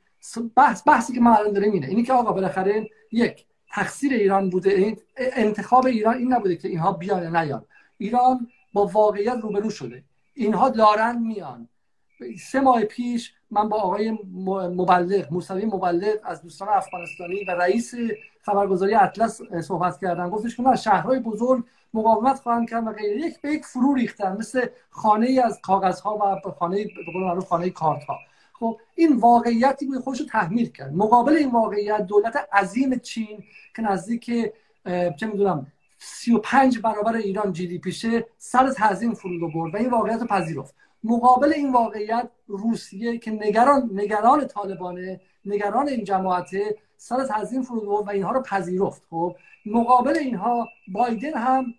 بحث بحثی که ما الان داریم اینه اینی که آقا بالاخره یک تقصیر ایران بوده انتخاب ایران این نبوده که اینها بیان یا نیان. ایران با واقعیت روبرو شده. اینها دارن میان. سه ماه پیش من با آقای مبلغ موسوی مبلغ از دوستان افغانستانی و رئیس خبرگزاری اطلس صحبت کردن. گفتش که نه شهرهای بزرگ مقاومت خواهند کرد و غیره. یک به یک فرو ریختن مثل خانه ای از کاغذها و خانه به قول معروف خانه کارت ها خب این واقعیتی بود خودش رو تحمیل کرد. مقابل این واقعیت دولت عظیم چین که نزدیک چه می‌دونم 35 برابر ایران جی دی پیشه سر تعظیم فرود برد و این واقعیت رو پذیرفت. مقابل این واقعیت روسیه که نگران نگران طالبانه نگران این جماعته سر تعظیم فرود برد و اینها رو پذیرفت. خب مقابل اینها بایدن هم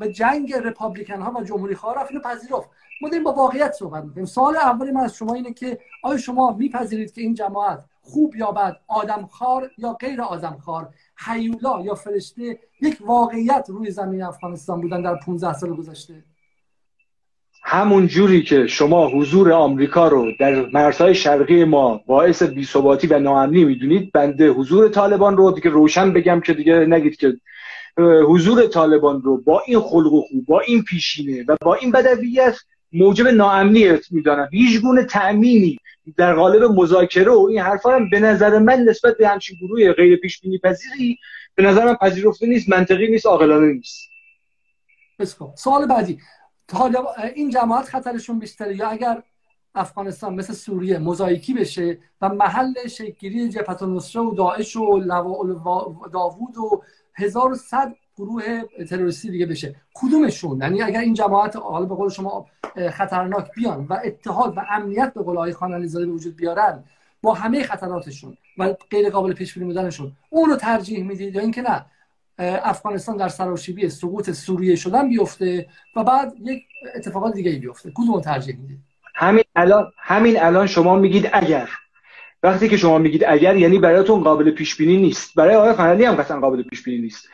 به جنگ رپابلیکن ها و جمهوری خواه رفت اینو پذیرفت. ما داریم با واقعیت صحبت می‌کنیم. سوال اولی من از شما اینه که آیا شما میپذیرید که این جماعت خوب یا بد؟ آدمخوار یا غیر آدمخوار؟ حیولا یا فرشته یک واقعیت روی زمین افغانستان بودن در 15 سال گذشته؟ همون جوری که شما حضور آمریکا رو در مرزهای شرقی ما باعث بیثباتی و ناامنی می‌دونید بنده حضور طالبان رو دیگه روشن بگم که دیگه نگید که حضور طالبان رو با این خلق و خوب با این پیشینه و با این بدویت موجب ناامنی می‌دانم. هیچ گونه تأمینی در قالب مذاکره و این حرفا هم به نظر من نسبت به همچین گروه غیر پیش بینی پذیری به نظر من پذیرفته نیست منطقی نیست عاقلانه نیست. سوال بعدی. این جماعت خطرشون بیشتره یا اگر افغانستان مثل سوریه مزایکی بشه و محل شکلگیری جبهت النصره و داعش و داوود و 1100 گروه تروریستی دیگه بشه. کدومشون؟ یعنی اگر این جماعت حالا به قول شما خطرناک بیان و اتحاد و امنیت به قول آقای خان علیزاده به وجود بیارن با همه خطراتشون و غیر قابل پیش بینی بودنشون اون رو ترجیح می‌دید یا اینکه نه افغانستان در سراشیبی سقوط سوریه شدن بیفته و بعد یک اتفاقات دیگه بیفته. کدوم ترجیح می‌دید؟ همین الان همین الان شما میگید اگر. وقتی که شما میگید اگر یعنی برایتون قابل پیش بینی نیست. برای آقای خانلی هم قطعا قابل پیش بینی نیست.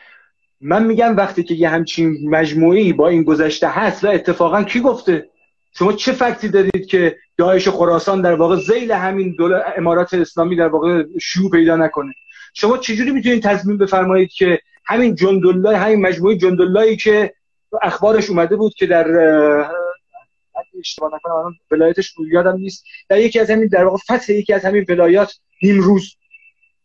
من میگم وقتی که یه همچین مجموعی با این گذشته هست و اتفاقا کی گفته؟ شما چه فکتی دارید که داعش خراسان در واقع زیل همین دولت امارات اسلامی در واقع شیوع پیدا نکنه؟ شما چجوری می‌تونید تضمین بفرمایید که همین جندالله همین مجموعه جنداللهی که اخبارش اومده بود که در اشتباه نکنم ولایتش رو یادم نیست. در یکی از همین در واقع فتح یکی از همین ولایات نیمروز.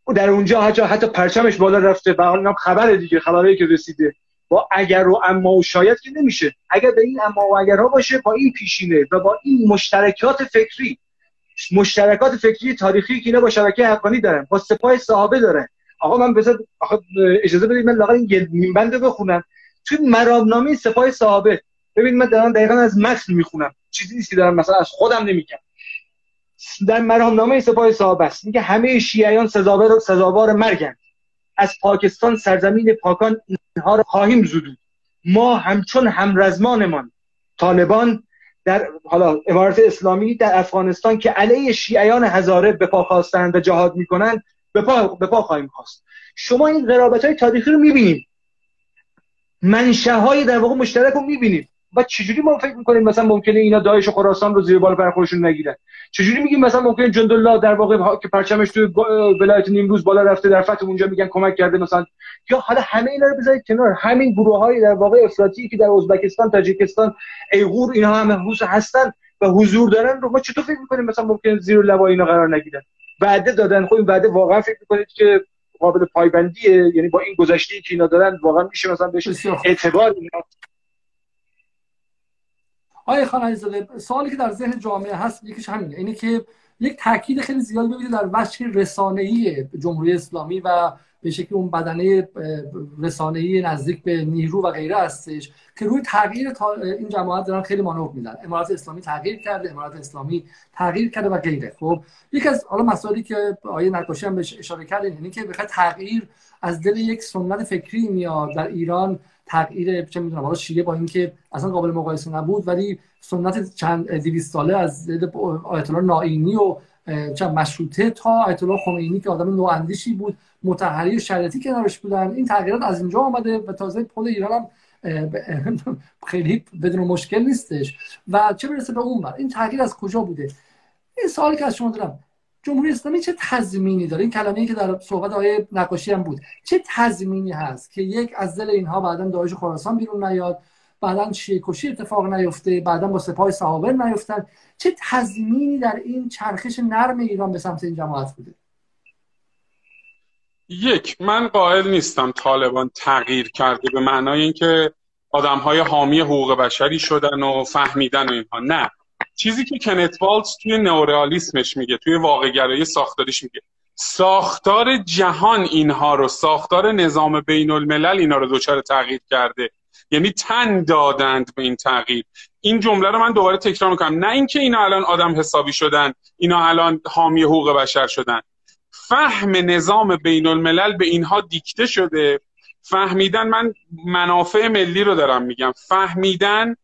او در اونجا حتی حتی پرچمش بالا رفته و حالا خبر دیگه خبری که رسیده. با اگر و اما و شاید که نمیشه. اگر به این اما و اگرها باشه با این پیشینه و با این مشترکات فکری. مشترکات فکری تاریخی که اینا با شبکه حقانی دارن با سپاه صحابه دارن. آقا من بذار اجازه بدید من لاغر این نیم بنده بخونم. توی مرامنامه سپاه صحابه ببین من دارم دقیقا از متن می‌خونم. چیزی نیست که دارم مثلا از خودم نمیگم. در مرامنامه سپاه صحابه است. میگه همه شیعیان سزاوار سزاوار مرگند از پاکستان سرزمین پاکان اینها را خواهیم زدود ما همچون همرزمانمان. طالبان در حالا امارت اسلامی در افغانستان که علیه شیعیان هزاره به پا خواستند و جهاد می‌کنند به پا, به پا خواهیم خواست. شما این قرابت های تاریخی رو می‌بینیم. منشه های در واقع مشترک رو می‌بینیم. و چجوری ما فکر می‌کنیم مثلا ممکنه اینا داعش و خراسان رو زیر بال بر خودشون نگیرن؟ چجوری میگیم مثلا ممکنه جندالله در واقع که پرچمش توی ولایت نیمروز بالا رفته در فتح اونجا میگن کمک کرده مثلا. یا حالا همه اینا رو بذارید کنار. همین گروه های در واقع افراطی که در ازبکستان تاجیکستان ایغور اینها هم هستن و حضور دارن رو ما چطور فکر می‌کنیم مثلا ممکنه زیر لوا اینا قرار نگیرن؟ وعده دادن. خب این وعده واقعا فکر می‌کنید که قابل پایبندیه؟ یعنی با این گذشته که اینا دارن واقعا میشه مثلا بهش اعتبار اینا آقای خان علیزاده سوالی که در ذهن جامعه هست یکیش همینه. اینه که یک تاکید خیلی زیاد ببینید در وجه رسانه‌ای جمهوری اسلامی و به شکل اون بدنه رسانه‌ای نزدیک به نیرو و غیره هستش که روی تغییر این جماعت دارن خیلی مانور میدن. امارات اسلامی تغییر کرده امارات اسلامی تغییر کرده و غیره. خب یکی از حالا مسائلی که آیه نقاشی هم بهش اشاره کرد اینه که بخاطر تغییر از دل یک سنت فکری میاد در ایران تغییر چه می‌دونم حالا شیعه با اینکه اصلا قابل مقایسه نبود ولی سنت چند 200 ساله از آیت الله نائینی و چند مشروطه تا آیت الله خمینی که آدم نواندیشی بود متحری و شریعتی کنارش بودن. این تغییرات از اینجا آمده و تازه خود ایران هم [LAUGHS] خیلی بدون مشکل نیستش. و چه برسه به اون بر؟ این تغییر از کجا بوده؟ این سوالی که از شما دارم. جمهوری اسلامی چه تضمینی داره؟ این کلمه‌ای که در صحبت آقای نقاشی هم بود. چه تضمینی هست که یک از دل اینها بعدا داعش خراسان بیرون نیاد بعدا شیعه کشی اتفاق نیفته بعدا با سپاه صحابه نیفتن. چه تضمینی در این چرخش نرم ایران به سمت این جماعت بوده؟ یک من قائل نیستم طالبان تغییر کرده به معنای اینکه آدم های حامی حقوق بشری شدن و فهمیدن اینها. نه. چیزی که کنت والز توی نئورئالیسمش میگه توی واقعگرایی ساختاریش میگه. ساختار جهان اینها رو ساختار نظام بین الملل اینا رو دوچار تغییر کرده. یعنی تن دادند به این تغییر. این جمله رو من دوباره تکرار می‌کنم. نه اینکه اینا الان آدم حسابی شدن اینا الان حامی حقوق بشر شدن. فهم نظام بین الملل به اینها دیکته شده. فهمیدن من منافع ملی رو دارم میگم. فهمیدن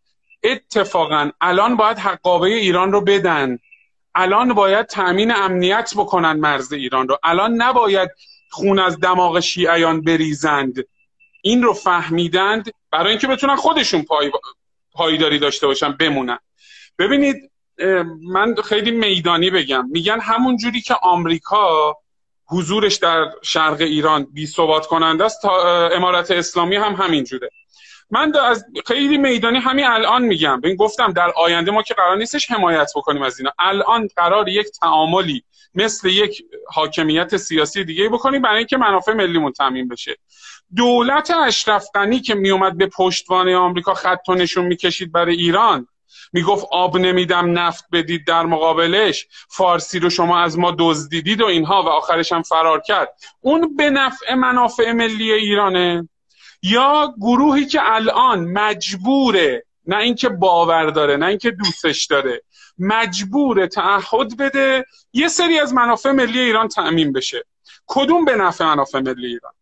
اتفاقا الان باید حقابه ایران رو بدن. الان باید تأمین امنیت بکنن مرز ایران رو. الان نباید خون از دماغ شیعیان بریزند. این رو فهمیدند برای اینکه بتونن خودشون پای... پایداری داشته باشن بمونن. ببینید من خیلی میدانی بگم. میگن همون جوری که آمریکا حضورش در شرق ایران بی ثبات کننده است تا امارت اسلامی هم همین جوره. من از خیلی میدانی همین الان میگم. این گفتم در آینده ما که قرار نیستش حمایت بکنیم از اینا. الان قرار یک تعاملی مثل یک حاکمیت سیاسی دیگه بکنیم برای اینکه منافع ملیمون تامین بشه. دولت اشرف غنی که میومد به پشتوانه آمریکا خط و نشون می‌کشید برای ایران می‌گفت آب نمیدم نفت بدید در مقابلش. فارسی رو شما از ما دزدیدید و اینها و آخرش هم فرار کرد. اون به نفع منافع ملی ایرانه. یا گروهی که الان مجبوره نه اینکه باور داره نه اینکه دوستش داره مجبور تعهد بده یه سری از منافع ملی ایران تأمین بشه. کدوم به نفع منافع ملی ایران؟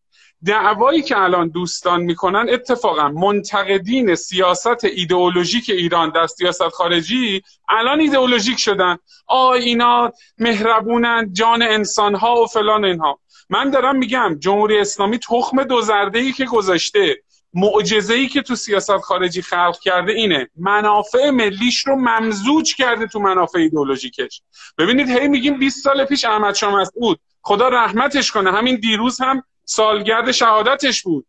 دعوایی که الان دوستان می‌کنن اتفاقا منتقدین سیاست ایدئولوژیک ایران در سیاست خارجی الان ایدئولوژیک شدن. آ اینا مهربونن جان انسان ها و فلان اینها. من دارم میگم جمهوری اسلامی تخم دو زرده ای که گذاشته معجزه ای که تو سیاست خارجی خلق کرده اینه. منافع ملیش رو ممزوج کرده تو منافع ایدئولوژیکش. ببینید هی میگیم 20 سال پیش احمد شاه مسعود. خدا رحمتش کنه. همین دیروز هم سالگرد شهادتش بود.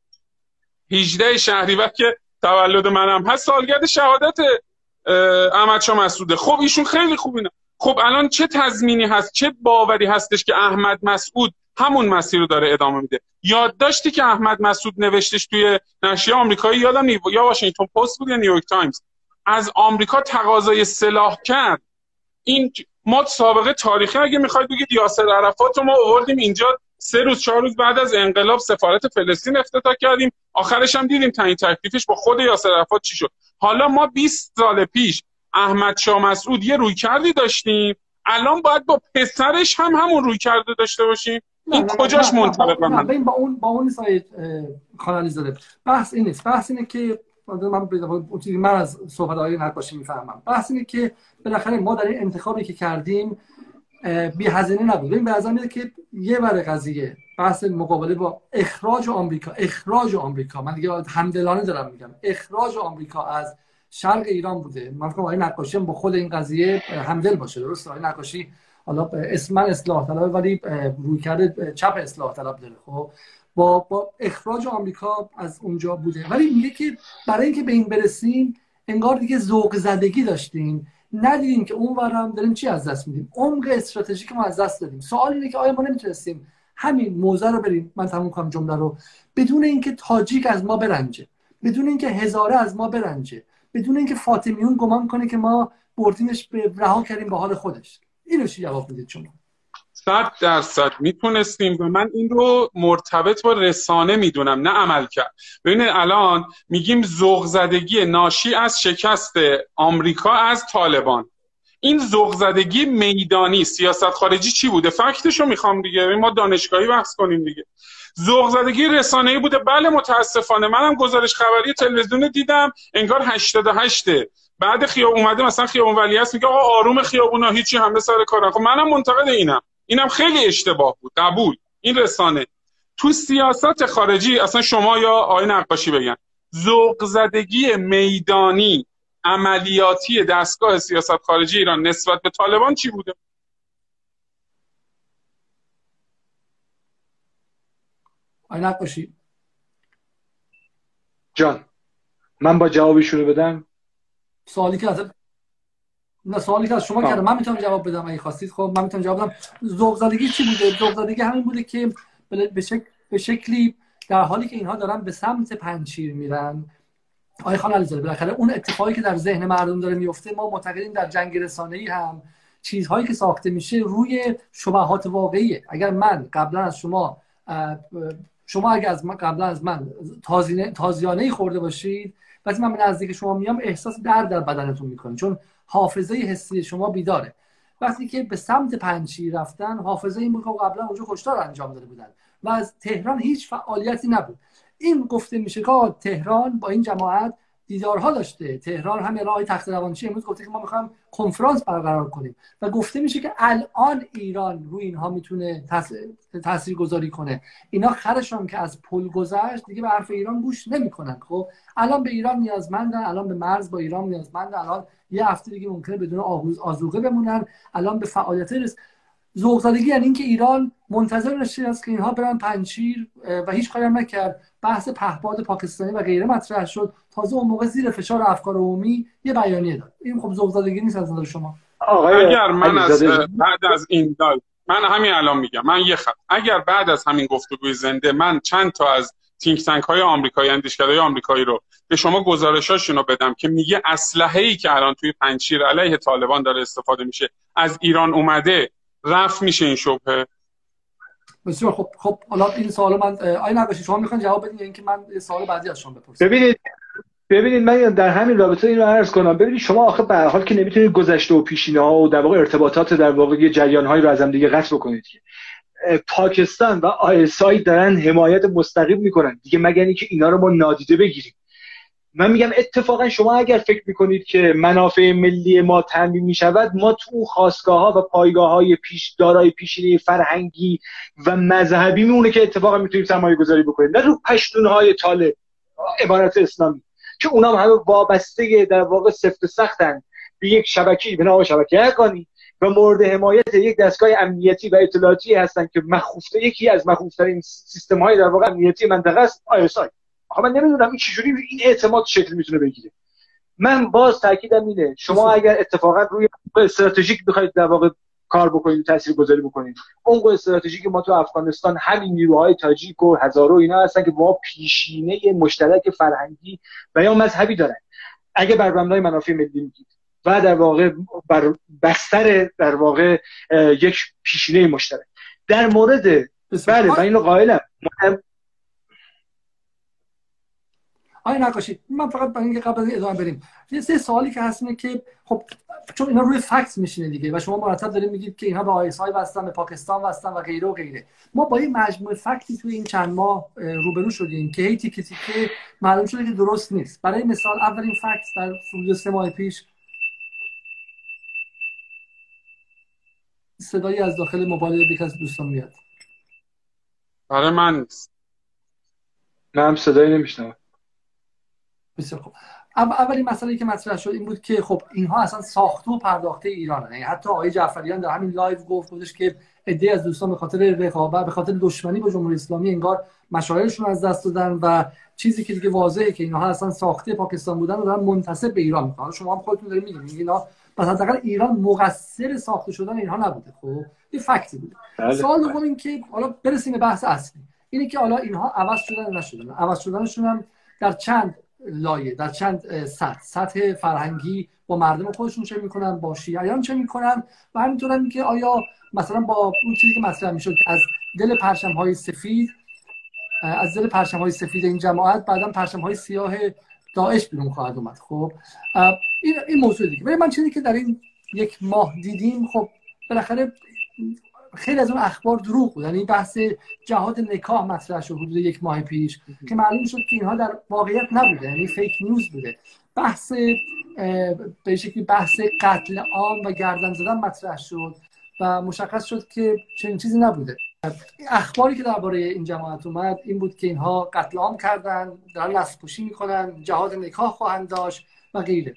18 شهریور که تولد منم هست سالگرد شهادت احمد شاه مسعوده. خب ایشون خیلی خوب خب الان چه تضمینی هست چه باوری هستش که احمد مسعود همون مسیر رو داره ادامه میده. یادداشتی که احمد مسعود نوشتش توی نشریه آمریکایی یادم نیست یا واشنگتن پست بود یا نیویورک تایمز. از آمریکا تقاضای سلاح کرد. این ما سابقه تاریخی اگه می‌خواید بگید یاسر عرفات رو ما آوردیم اینجا. سه روز چهار روز بعد از انقلاب سفارت فلسطین افتتاح کردیم. آخرش هم دیدیم تعیین تکلیفش با خود یاسر عرفات چی شد. حالا ما 20 سال پیش احمد شاه مسعود یه روی کردی داشتیم. الان باید با پسرش هم همون روی کرده داشته باشیم. این کجاش منطبق من؟ با اون با اون سایت خانالی زده بحث این نیست. بحث اینه که من من از صحبت های نقاشی می‌فهمم. بحث اینه که بالاخره ما در این انتخابی که کردیم بی هزینه نبود. این به میاد که یه بر قضیه بحث مقابله با اخراج آمریکا. اخراج آمریکا. من دیگه همدلانه دارم میگم. اخراج آمریکا از شرق ایران بوده. من فکر کنم نقاشی هم با خود این قضیه همدل باشه. درست آقای نقاشی حالا اسم من اصلاح طلب ولی روی کرده چپ اصلاح طلب داره خب؟ با با اخراج آمریکا از اونجا بوده. ولی میگه که برای اینکه به این برسیم انگار دیگه ذوق زدگی داشتیم. ندیدیم که اون ورم داریم چی از دست میدیم؟ عمق استراتژیک ما از دست دادیم. سوال اینه که آیا ما نمی‌تونستیم همین موزه رو بریم؟ من تموم کنم جمله رو. بدون اینکه تاجیک از ما برنجه بدون اینکه هزاره از ما برنجه بدون اینکه فاطمیون گمان کنه که ما بردیمش به رها کردیم به حال خودش. اینو چی جواب می‌دید شما؟ صد درصد می‌تونستیم و من این رو مرتبط با رسانه می‌دونم نه عمل کرد. ببینید الان میگیم ذوق زدگی ناشی از شکست آمریکا از طالبان. این ذوق زدگی میدانی سیاست خارجی چی بوده؟ فکتشو می‌خوام دیگه. ما دانشگاهی بحث کنیم دیگه. ذوق زدگی رسانه‌ای بوده. بله متاسفانه. منم گزارش خبری تلویزیون دیدم. انگار 88 بعد خیاب اومده مثلا خیابون ولی هست میگه آقا آروم خیابونا هیچی همه سر کارن. خب منم منتقد اینم. اینم خیلی اشتباه بود قبول. این رسانه. تو سیاست خارجی اصلا شما یا آقای نقاشی بگن ذوق زدگی میدانی عملیاتی دستگاه سیاست خارجی ایران نسبت به طالبان چی بوده؟ آقای نقاشی. جان من با جوابشون رو بدم. سوالی که از نه سوالی که از شما کردم. من می‌تونم جواب بدم اگه خواستید. خب من می‌تونم جواب بدم. ذوق زدگی چی بوده؟ ذوق زدگی همین بوده که به, شکل به شکلی در حالی که اینها دارن به سمت پنچیر میرن. آقای خان علیزاده بالاخره اون اتفاقی که در ذهن مردم داره میفته ما معتقدیم در جنگ ای هم چیزهایی که ساخته میشه روی شبهات واقعیه. اگر من قبلا از شما شما اگر از من قبلا از من تازیانه خورده باشید وقتی من به نزدیک شما میام احساس درد در بدنتون می‌کنه چون حافظه حسی شما بیداره. وقتی که به سمت پنچی رفتن حافظه این که قبلا اونجا کشتار انجام داده بودن و از تهران هیچ فعالیتی نبود. این گفته میشه که تهران با این جماعت دیدارها داشته. تهران همین راه تخت روانچی امروز گفته که ما می‌خوایم کنفرانس برقرار کنیم. و گفته میشه که الان ایران روی اینها می‌تونه تاثیر گذاری کنه. اینا خرشان که از پل گذشت دیگه به حرف ایران گوش نمی‌کنن. خب الان به ایران نیازمندن الان به مرز با ایران نیازمندن. الان یه هفته دیگه ممکنه بدون آزوقه بمونن. الان به فعالیت رس ذوق یعنی اینکه ایران منتظر نشه است که اینها برن پنچیر و هیچ کاری نکرد. بحث پهپاد پاکستانی و غیره مطرح شد. تازه اون موقع زیر فشار افکار عمومی یه بیانیه داد. این خب ذوق نیست از نظر شما. اگر من از بعد از این دال من همین الان میگم من یه خط اگر بعد از همین گفتگوی زنده من چند تا از تینک تانک های آمریکایی اندیشکده آمریکایی رو به شما گزارشاشون رو بدم که میگه اسلحه ای که الان توی پنچیر علیه طالبان داره استفاده میشه از ایران اومده رفت میشه این شبهه؟ بسیار خب خب حالا این سوال من آیا نقاشی شما می‌خوان جواب بدین اینکه من سوال بعدی از شما بپرسم؟ ببینید ببینید من در همین رابطه این رو عرض کنم. ببینید شما آخه به حال که نمی‌تونید گذشته و پیشینه ها و در واقع ارتباطات در واقع جریان هایی رو از هم دیگه قطع بکنید پاکستان و آیسای دارن حمایت مستقیم می‌کنن. دیگه مگر اینکه اینا رو ما نادیده بگیریم؟ من میگم اتفاقا شما اگر فکر می‌کنید که منافع ملی ما تامین می‌شود ما تو خواستگاه ها و پایگاه های پیش دارای پیشینه فرهنگی و مذهبی میمونه که اتفاقا می‌تونیم سرمایه گذاری بکنیم. نه رو پشتون های طالب عبارت اسلامی. که اونا همه وابسته در واقع سفت سختن. به یک شبکه به نام شبکه ارگانی و مورد حمایت یک دستگاه امنیتی و اطلاعاتی هستن که مخوفته یکی از مخوفترین سیستم های در واقع امنیتی منطقه است آی. من نمی‌دونم این چجوری این اعتماد شکل می‌تونه بگیره. من باز تاکیدم اینه شما اگر اتفاقا روی استراتژیک بخواید در واقع کار بکنید تاثیر گذاری بکنید اون استراتژیک ما تو افغانستان همین نیروهای تاجیک و هزارو اینا هستن که با پیشینه مشترک فرهنگی و یا مذهبی دارن. اگه بر مبنای منافع ملی میگید و در واقع بر بستر در واقع یک پیشینه مشترک. در مورد بله من اینو قائلم. آیا نقاشی من فقط برای اینکه قبل از ادامه بریم یه سه سوالی که هست اینه که خب چون اینا روی فکت میشینه دیگه و شما مرتب دارید میگید که اینها به آیس های وستن به پاکستان وستن و غیره و غیره. ما با این مجموعه فکتی توی این چند ماه روبرو شدیم که هی تیکه تیکه معلوم شده که درست نیست. برای مثال اولین fact در حدود سه ماه پیش صدایی از داخل موبایل یک از دوستان میاد. برای من من هم صدایی نمی‌شنوم بسیار خوب. اولین مسئله که مطرح شد این بود که خب اینها اصلا ساخته و پرداخته ایران یعنی حتی آقای جعفریان در همین live گفت بودش که عده از دوستان به خاطر رقابت به خاطر دشمنی با جمهوری اسلامی انگار مشاعرشون از دست دادن و چیزی که دیگه واضحه که اینها اصلا ساخته پاکستان بودن و دارن منتسب به ایران می‌کنن. شما هم خودتون دارید میگید اینا پس حداقل ایران مقصر ساخته شدن اینها نبوده. خب؟ یه فکتی بوده. بله. سوال دوم این که حالا برسیم به بحث اصلی. اینه که حالا اینها عوض شدن نشدن؟ عوض شدنشون هم در چند لایه. در چند سطح. سطح فرهنگی با مردم خودشون چه می‌کنن؟ با شیعیان چه می‌کنن؟ و همینطور که آیا مثلا با اون چیزی که مطرح می‌شد که از دل پرشم های سفید از دل پرشم های سفید این جماعت بعدا پرشم های سیاه داعش بیرون خواهد اومد. خب این این موضوع دیگه. ولی من چیزی که در این یک ماه دیدیم خب بالاخره خیلی از اون اخبار دروغ بود. یعنی بحث جهاد نکاح مطرح شد حدود یک ماه پیش که معلوم شد که اینها در واقعیت نبوده یعنی فیک نیوز بوده. بحث به شکلی بحث قتل عام و گردن زدن مطرح شد و مشخص شد که چنین چیزی نبوده. اخباری که درباره این جماعت اومد این بود که اینها قتل عام کردن دارن نسل کشی می‌کنن جهاد نکاح خواهند داشت و غیره.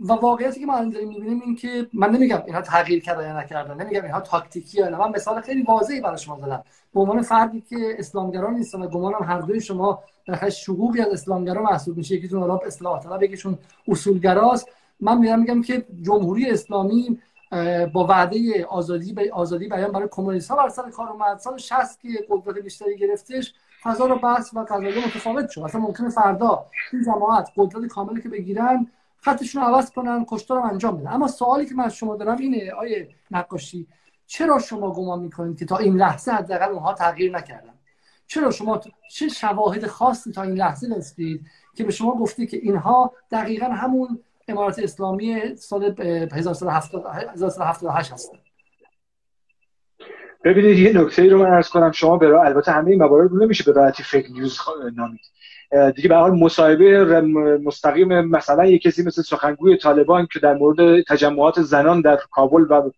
و واقعیتی که ما الان داریم می‌بینیم این که من نمیگم اینها تغییر کردن یا نکردن نمیگم اینها تاکتیکی یا من مثال خیلی واضحی برای شما زدم. به عنوان فردی که اسلامگران نیستم و گمانم هر دوی شما در شقوقی از اسلامگرا محسوب میشه. یکیتون حالا اصلاح طلب یکیشون اصولگراست. من میگم میگم که جمهوری اسلامی با وعده آزادی به آزادی بیان برای کمونیست ها بر سر کار اومد. سال 60 که قدرت بیشتری گرفتش فضا رو بحث و قضایی متفاوت شد. اصلا ممکنه فردا این جماعت قدرت کاملی که بگیرن خطشون رو عوض کنن کشتار انجام بدن. اما سوالی که من از شما دارم اینه آیه نقاشی چرا شما گمان می‌کنید که تا این لحظه حداقل اونها تغییر نکردن؟ چرا شما چه شواهد خاصی تا این لحظه دستید که به شما گفته که اینها دقیقا همون امارات اسلامی سال 1378 هستن؟ ببینید یه نکته رو من ارز کنم. شما به البته همه این موارد رو نمیشه به راحتی فیک نیوز نامید. دیگه به حال مصاحبه مستقیم مثلا یه کسی مثل سخنگوی طالبان که در مورد تجمعات زنان در کابل و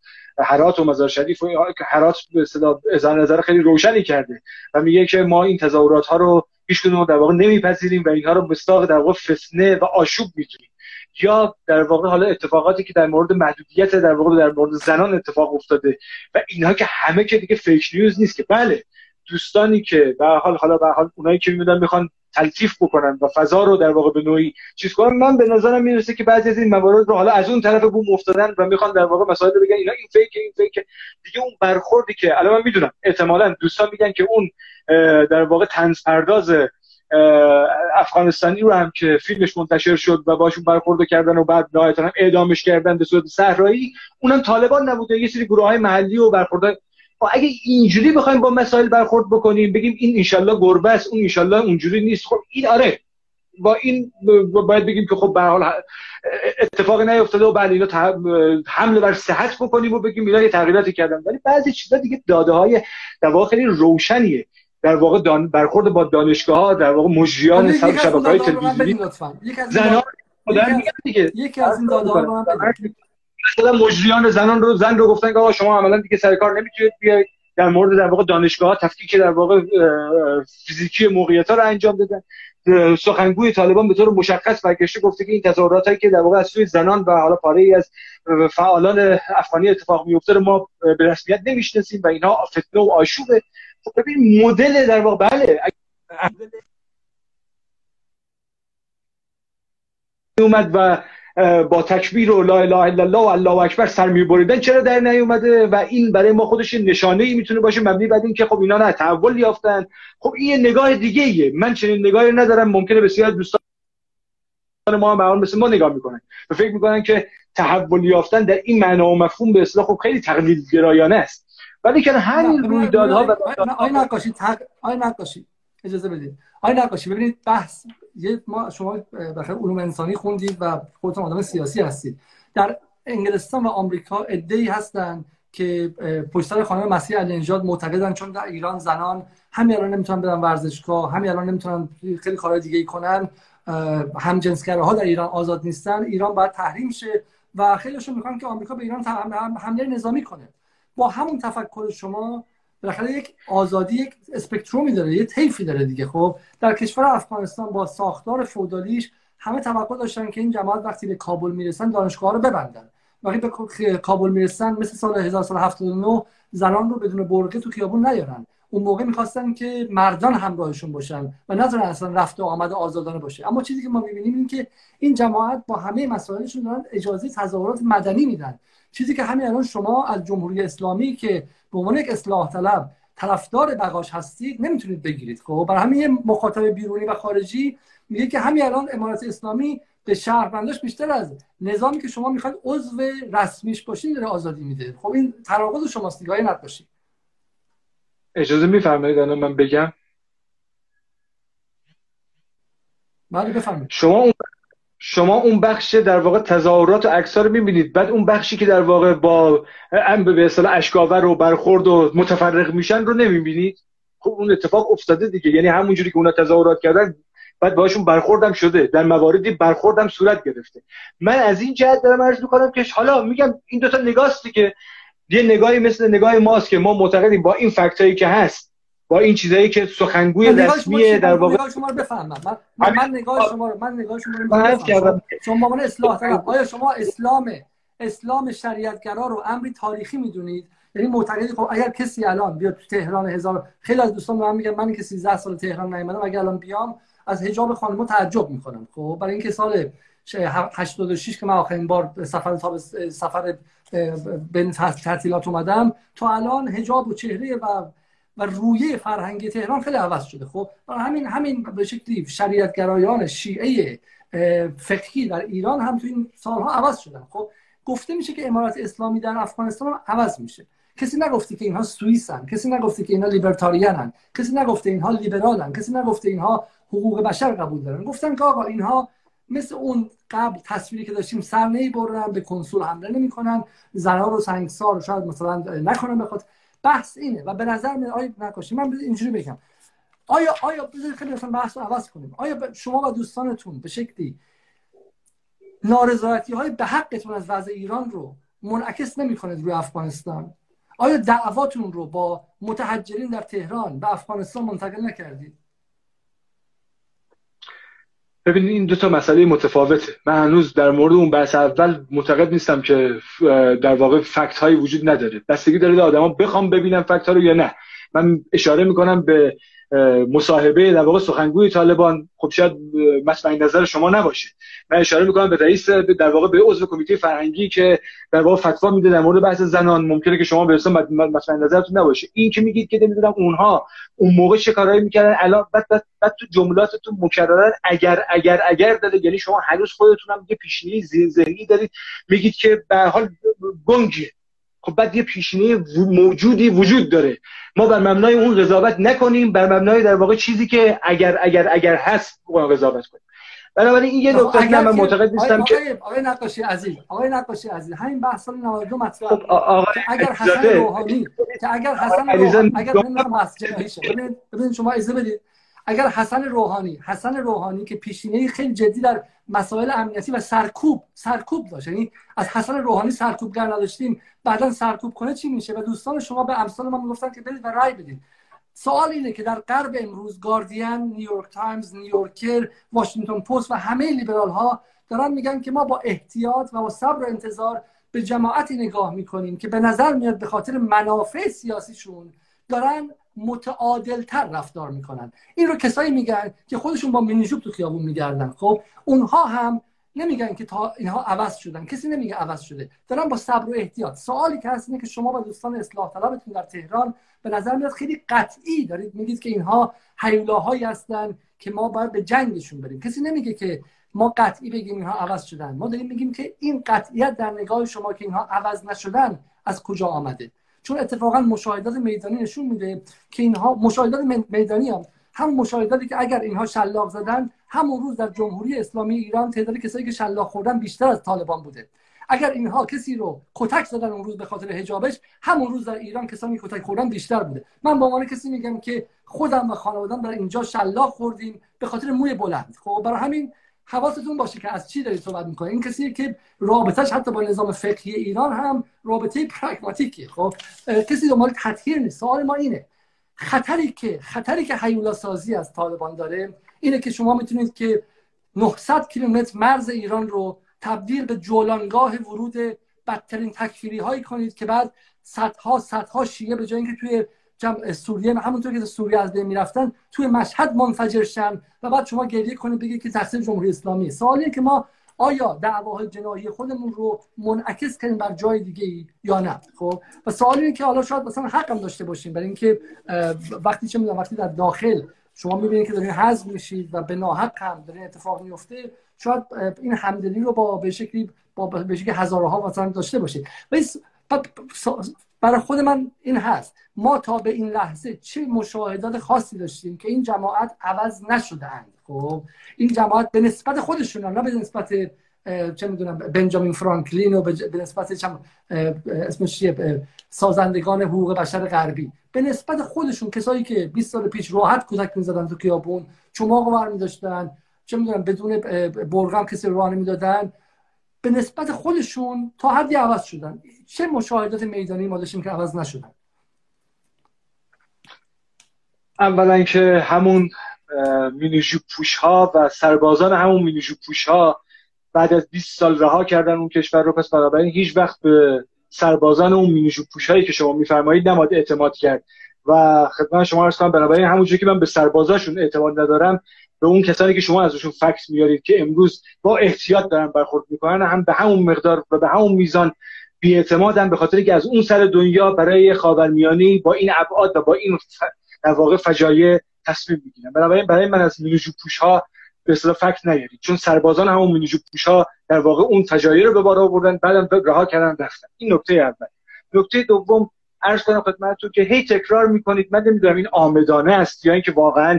حرات و مزار شریف و حرات به صدا نظر خیلی روشنی کرده و میگه که ما این تظاهرات ها رو هیچ در واقع نمیپذیریم و اینها رو مستاق در واقع فسنه و آشوب می‌دونیم یا در واقع حالا اتفاقاتی که در مورد محدودیت در واقع در مورد زنان اتفاق افتاده و اینها که همه که دیگه فیک نیوز نیست که بله دوستانی که به حال حالا به حال اونایی که می‌دونن می‌خوان تلطیف بکنن و فضا رو در واقع به نوعی چیز کنن. من به نظرم می‌رسه که بعضی از این موارد رو حالا از اون طرف بوم افتادن و می‌خوان در واقع مسائل بگن. اینا این فیک این فیک. دیگه اون برخوردی که الان من می‌دونم احتمالا دوستان میگن که اون در واقع تنز پرداز افغانستانی رو هم که فیلمش منتشر شد و باشون برخورد کردن و بعد نهایتا هم اعدامش کردن به صورت صحرایی اونم طالبان نبوده. یه سری گروه های محلی و برخورد اگه اینجوری بخوایم با مسائل برخورد بکنیم بگیم این انشالله گربه است اون انشالله اونجوری نیست. خب این آره با این باید بگیم که خب به حال اتفاقی نیفتاده و بعد اینا حمله بر صحت بکنیم و بگیم اینا یه تغییراتی کردن. ولی بعضی چیزا دیگه داده های در واقع خیلی روشنیه. در واقع دان... برخورد با دانشگاه ها در واقع مجریان سب شبکه های تلویزیونی. زنان یکی از این داده ها مثلا مجریان زنان رو زن رو گفتن که آقا شما عملا دیگه سر کار نمی‌تونید بیاید. در مورد در واقع دانشگاه تفکیک در واقع فیزیکی موقعیت ها رو انجام دادن. سخنگوی طالبان به طور مشخص برگشته گفته که این تظاهرات هایی که در واقع از سوی زنان و حالا پاره ای از فعالان افغانی اتفاق میفته رو ما به رسمیت نمی‌شناسیم و اینها فتنه و آشوبه. خب ببین مدل در واقع بله اومد و با تکبیر و لا اله الا الله و الله اکبر سر میبریدن چرا در نیومده؟ و این برای ما خودش نشانه ای می‌تونه باشه. مبنی بر این که خب اینا نه تحول یافتن. خب این نگاه دیگه ایه من چنین نگاهی ندارم. ممکنه بسیار دوستان ما هم مثل ما نگاه می‌کنن. و فکر می‌کنن که تحول یافتن در این معنا و مفهوم به اصطلاح خب خیلی تقلید گرایانه است. ولی که همین رویدادها و آی نقاشی آی نقاشی اجازه بدید. آی نقاشی ببینید بحث یه ما شما بخیر علوم انسانی خوندید و خودتون آدم سیاسی هستید. در انگلستان و آمریکا ای هستن که پشت سر خانم مسیح النژاد معتقدن چون در ایران زنان همین الان نمی‌تونن برن ورزشگاه همین الان نمی‌تونن خیلی کارهای دیگه ای کنن هم ها در ایران آزاد نیستن ایران باید تحریم شه و خیلیشون می‌خوان که آمریکا به ایران حمله نظامی کنه. با همون تفکر شما بالاخره یک آزادی یک اسپکترومی داره یه طیفی داره دیگه. خب در کشور افغانستان با ساختار فودالیش همه توقع داشتن که این جماعت وقتی به کابل می‌رسن دانشگاه رو ببندن. وقتی به کابل می‌رسن مثل سال 1979 زنان رو بدون برقه تو خیابون نیارن. اون موقع می‌خواستن که مردان همراهشون باشن و نذارن اصلا رفت و آمد آزادانه باشه. اما چیزی که ما می‌بینیم این که این جماعت با همه مسائلشون دارن اجازه تظاهرات مدنی میدن. چیزی که همین الان شما از جمهوری اسلامی که به عنوان یک اصلاح طلب طرفدار بقاش هستید نمی‌تونید بگیرید. خب برای همین مخاطب بیرونی و خارجی میگه که همین الان امارات اسلامی به شهرونداش بیشتر از نظامی که شما می‌خواید عضو رسمیش باشین داره آزادی میده. خب این تناقض شماست دیگه نقاشی اجازه میفرمایید الان من بگم؟ بله بفرمایید. شما اون شما اون بخش در واقع تظاهرات و عکس‌ها رو می‌بینید. بعد اون بخشی که در واقع با ام به اصطلاح اشکاور و برخورد و متفرق میشن رو نمی‌بینید. خب اون اتفاق افتاده دیگه. یعنی همونجوری که اونا تظاهرات کردن بعد باشون برخوردم شده. در مواردی برخوردم صورت گرفته. من از این جهت دارم عرض می‌کنم که حالا میگم این دوتا نگاهی که یه نگاهی مثل نگاه ماست که ما معتقدیم با این فکتایی که هست. با این چیزایی که سخنگوی رسمی در واقع نگاه شما رو بفهمم. من, من نگاه شما رو من نگاه شما رو بفهمم شما من اصلاح طلب آیا شما اسلام اسلام شریعتگرا رو امری تاریخی می‌دونید؟ یعنی معتقدی خب اگر کسی الان بیاد تو تهران هزار خیلی از دوستان من میگن من که 13 سال تهران نیومدم اگر الان بیام از حجاب خانم‌ها تعجب می‌کنم. خب برای اینکه سال 86 که من آخرین بار سفر تاب سفر بین تعطیلات اومدم تا الان حجاب و چهره و و رویه فرهنگی تهران خیلی عوض شده. خب همین همین به شکلی شریعتگرایان شیعه فقهی در ایران هم تو این سالها عوض شدن. خب گفته میشه که امارات اسلامی در افغانستان هم عوض میشه. کسی نگفته که اینها سوئیسن کسی نگفته که اینها لیبرتاریانن کسی نگفته اینها لیبرالن کسی نگفته اینها حقوق بشر قبول دارن. گفتن که آقا اینها مثل اون قبل تصویری که داشتیم سر برن به کنسول حمله نمی‌کنن زنها رو سنگسار شاید مثلا نکنن بخاطر بحث اینه و به نظر من آیا نکاشی من اینجوری بگم. آیا آیا بذارید خیلی مثلا بحث رو عوض کنیم. آیا شما و دوستانتون به شکلی نارضایتی های به حقتون از وضع ایران رو منعکس نمی‌کنید روی افغانستان؟ آیا دعواتون رو با متحجرین در تهران به افغانستان منتقل نکردید؟ ببینید این دو تا مسئله متفاوته. من هنوز در مورد اون بحث اول معتقد نیستم که در واقع فکت هایی وجود نداره. بستگی داره آدما بخوام ببینم فکت ها رو یا نه. من اشاره می‌کنم به مصاحبه در واقع سخنگوی طالبان. خب شاید مطمئن نظر شما نباشه. من اشاره می‌کنم به رئیس در واقع به عضو کمیته فرهنگی که در واقع فتوا میده در مورد بحث زنان. ممکنه که شما به مطمئن نظرتون نباشه. این که میگید که نمی‌دونم اونها اون موقع چه کارایی می‌کردن الان بعد, بعد, بعد تو جملاتتون مکررن. اگر اگر اگر داده یعنی شما هنوز خودتون هم یه پیشینه ذهنی دارید. میگید که به حال گنگه. خب بعد یه پیشینه موجودی وجود داره. ما بر مبنای اون قضاوت نکنیم بر مبنای در واقع چیزی که اگر اگر اگر هست قضاوت کنیم. بنابراین این یه نکته که من معتقد نیستم که آقای نقاشی عزیز آقای نقاشی عزیز همین بحث سال 92 مطرح خب اگر حسن روحانی که اگر حسن روحانی اگر نمی‌دونم ببینید شما اجازه بدید. اگر حسن روحانی حسن روحانی که پیشینه خیلی جدی در مسائل امنیتی و سرکوب سرکوب داشت. یعنی از حسن روحانی سرکوبگر نداشتیم بعدا سرکوب کنه چی میشه؟ و دوستان شما به امثال ما می‌گفتن که برید و رای بدید سوال اینه که در غرب امروز گاردین نیویورک تایمز نیویورکر واشنگتن پست و همه لیبرال ها دارن میگن که ما با احتیاط و با صبر و انتظار به جماعتی نگاه می‌کنیم که به نظر میاد به خاطر منافع سیاسیشون دارن متعادلتر رفتار می‌کنن. این رو کسایی میگن که خودشون با مینیجوب تو خیابون میگردن. خب اونها هم نمیگن که تا اینها عوض شدن. کسی نمیگه عوض شده. دارن با صبر و احتیاط. سوالی که هست اینه که شما و دوستان اصلاح طلبتون در تهران به نظر میاد خیلی قطعی دارید میگید که اینها هیولاهایی هستن که ما باید به جنگشون بریم. کسی نمیگه که ما قطعی بگیم اینها عوض شدن. ما داریم میگیم که این قطعیت در نگاه شما که اینها عوض نشدن از کجا آمده؟ چون اتفاقا مشاهدات میدانی نشون میده که اینها مشاهدات میدانی هم هم مشاهداتی که اگر اینها شلاق زدن همون روز در جمهوری اسلامی ایران تعداد کسایی که شلاق خوردن بیشتر از طالبان بوده. اگر اینها کسی رو کتک زدن اون روز به خاطر حجابش همون روز در ایران کسانی کتک خوردن بیشتر بوده. من با عنوان کسی میگم که خودم و خانوادم در اینجا شلاق خوردیم به خاطر موی بلند. خب برای همین حواستون باشه که از چی دارید صحبت می‌کنه این کسی که رابطهش حتی با نظام فقهی ایران هم رابطه پراگماتیکه خب؟ کسی دنبال تطهیر نیست. سوال ما اینه خطری که خطری که حیولا سازی از طالبان داره اینه که شما می‌تونید که 900 کیلومتر مرز ایران رو تبدیل به جولانگاه ورود بدترین تکفیری هایی کنید که بعد صدها صدها شیعه به جای اینکه توی جمع سوریه همونطور که سوریه از بین می‌رفتن توی مشهد منفجر شن و بعد شما گریه کنید بگید که تقصیر جمهوری اسلامی. سوالیه که ما آیا دعواهای جناحی خودمون رو منعکس کنیم بر جای دیگه ای یا نه؟ خب و سوالی اینه که حالا شاید مثلا حقم داشته باشیم برای اینکه وقتی چه می‌دونم وقتی در داخل شما می‌بینید که دارین حزم میشید و به ناحق هم دارین اتفاق میفته شاید این همدلی رو با به شکلی با به شکلی هزارها مثلا داشته باشید. برای خود من این هست. ما تا به این لحظه چه مشاهدات خاصی داشتیم که این جماعت عوض نشدهاند. خب این جماعت به نسبت خودشون نه به نسبت چه می‌دونم بنجامین فرانکلین و به نسبت چم اسمش چیه سازندگان حقوق بشر غربی. به نسبت خودشون کسایی که 20 سال پیش راحت کودک می‌زدن تو خیابون چماق ور داشتن چه می‌دونم بدون برغم کسی راه نمی‌دادن به نسبت خودشون تا حدی عوض شدن. چه مشاهدات میدانی ما داشتیم که عوض نشدن؟ اولا که همون مینیجو پوش ها و سربازان همون مینیجو پوش ها بعد از 20 سال رها کردن اون کشور رو پس بنابراین هیچ وقت به سربازان اون مینیجو پوش هایی که شما میفرمایید نماد اعتماد کرد. و خدمت شما عرض کنم بنابراین همونجوری که من به سربازاشون اعتماد ندارم به اون کسانی که شما ازشون فکس میارید که امروز با احتیاط دارن برخورد می‌کنن هم به همون مقدار و به همون میزان بیاعتمادن به خاطر که از اون سر دنیا برای خاورمیانه با این ابعاد و با این در واقع فجایع تصمیم می‌گیرن. بنابراین برای من از مینوجو پوش ها به اصطلاح فکت نیارید. چون سربازان همون مینوجو پوش ها در واقع اون فجایع رو به بار آوردن بعدم رها کردن رفتن. این نکته اول. نکته دوم عرض کنم خدمتتون که هی تکرار می‌کنید. من نمی‌دونم این آمدانه است یا اینکه واقعا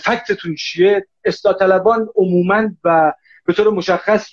فکتتون چیه. اصلاح طلبان عموما و به طور مشخص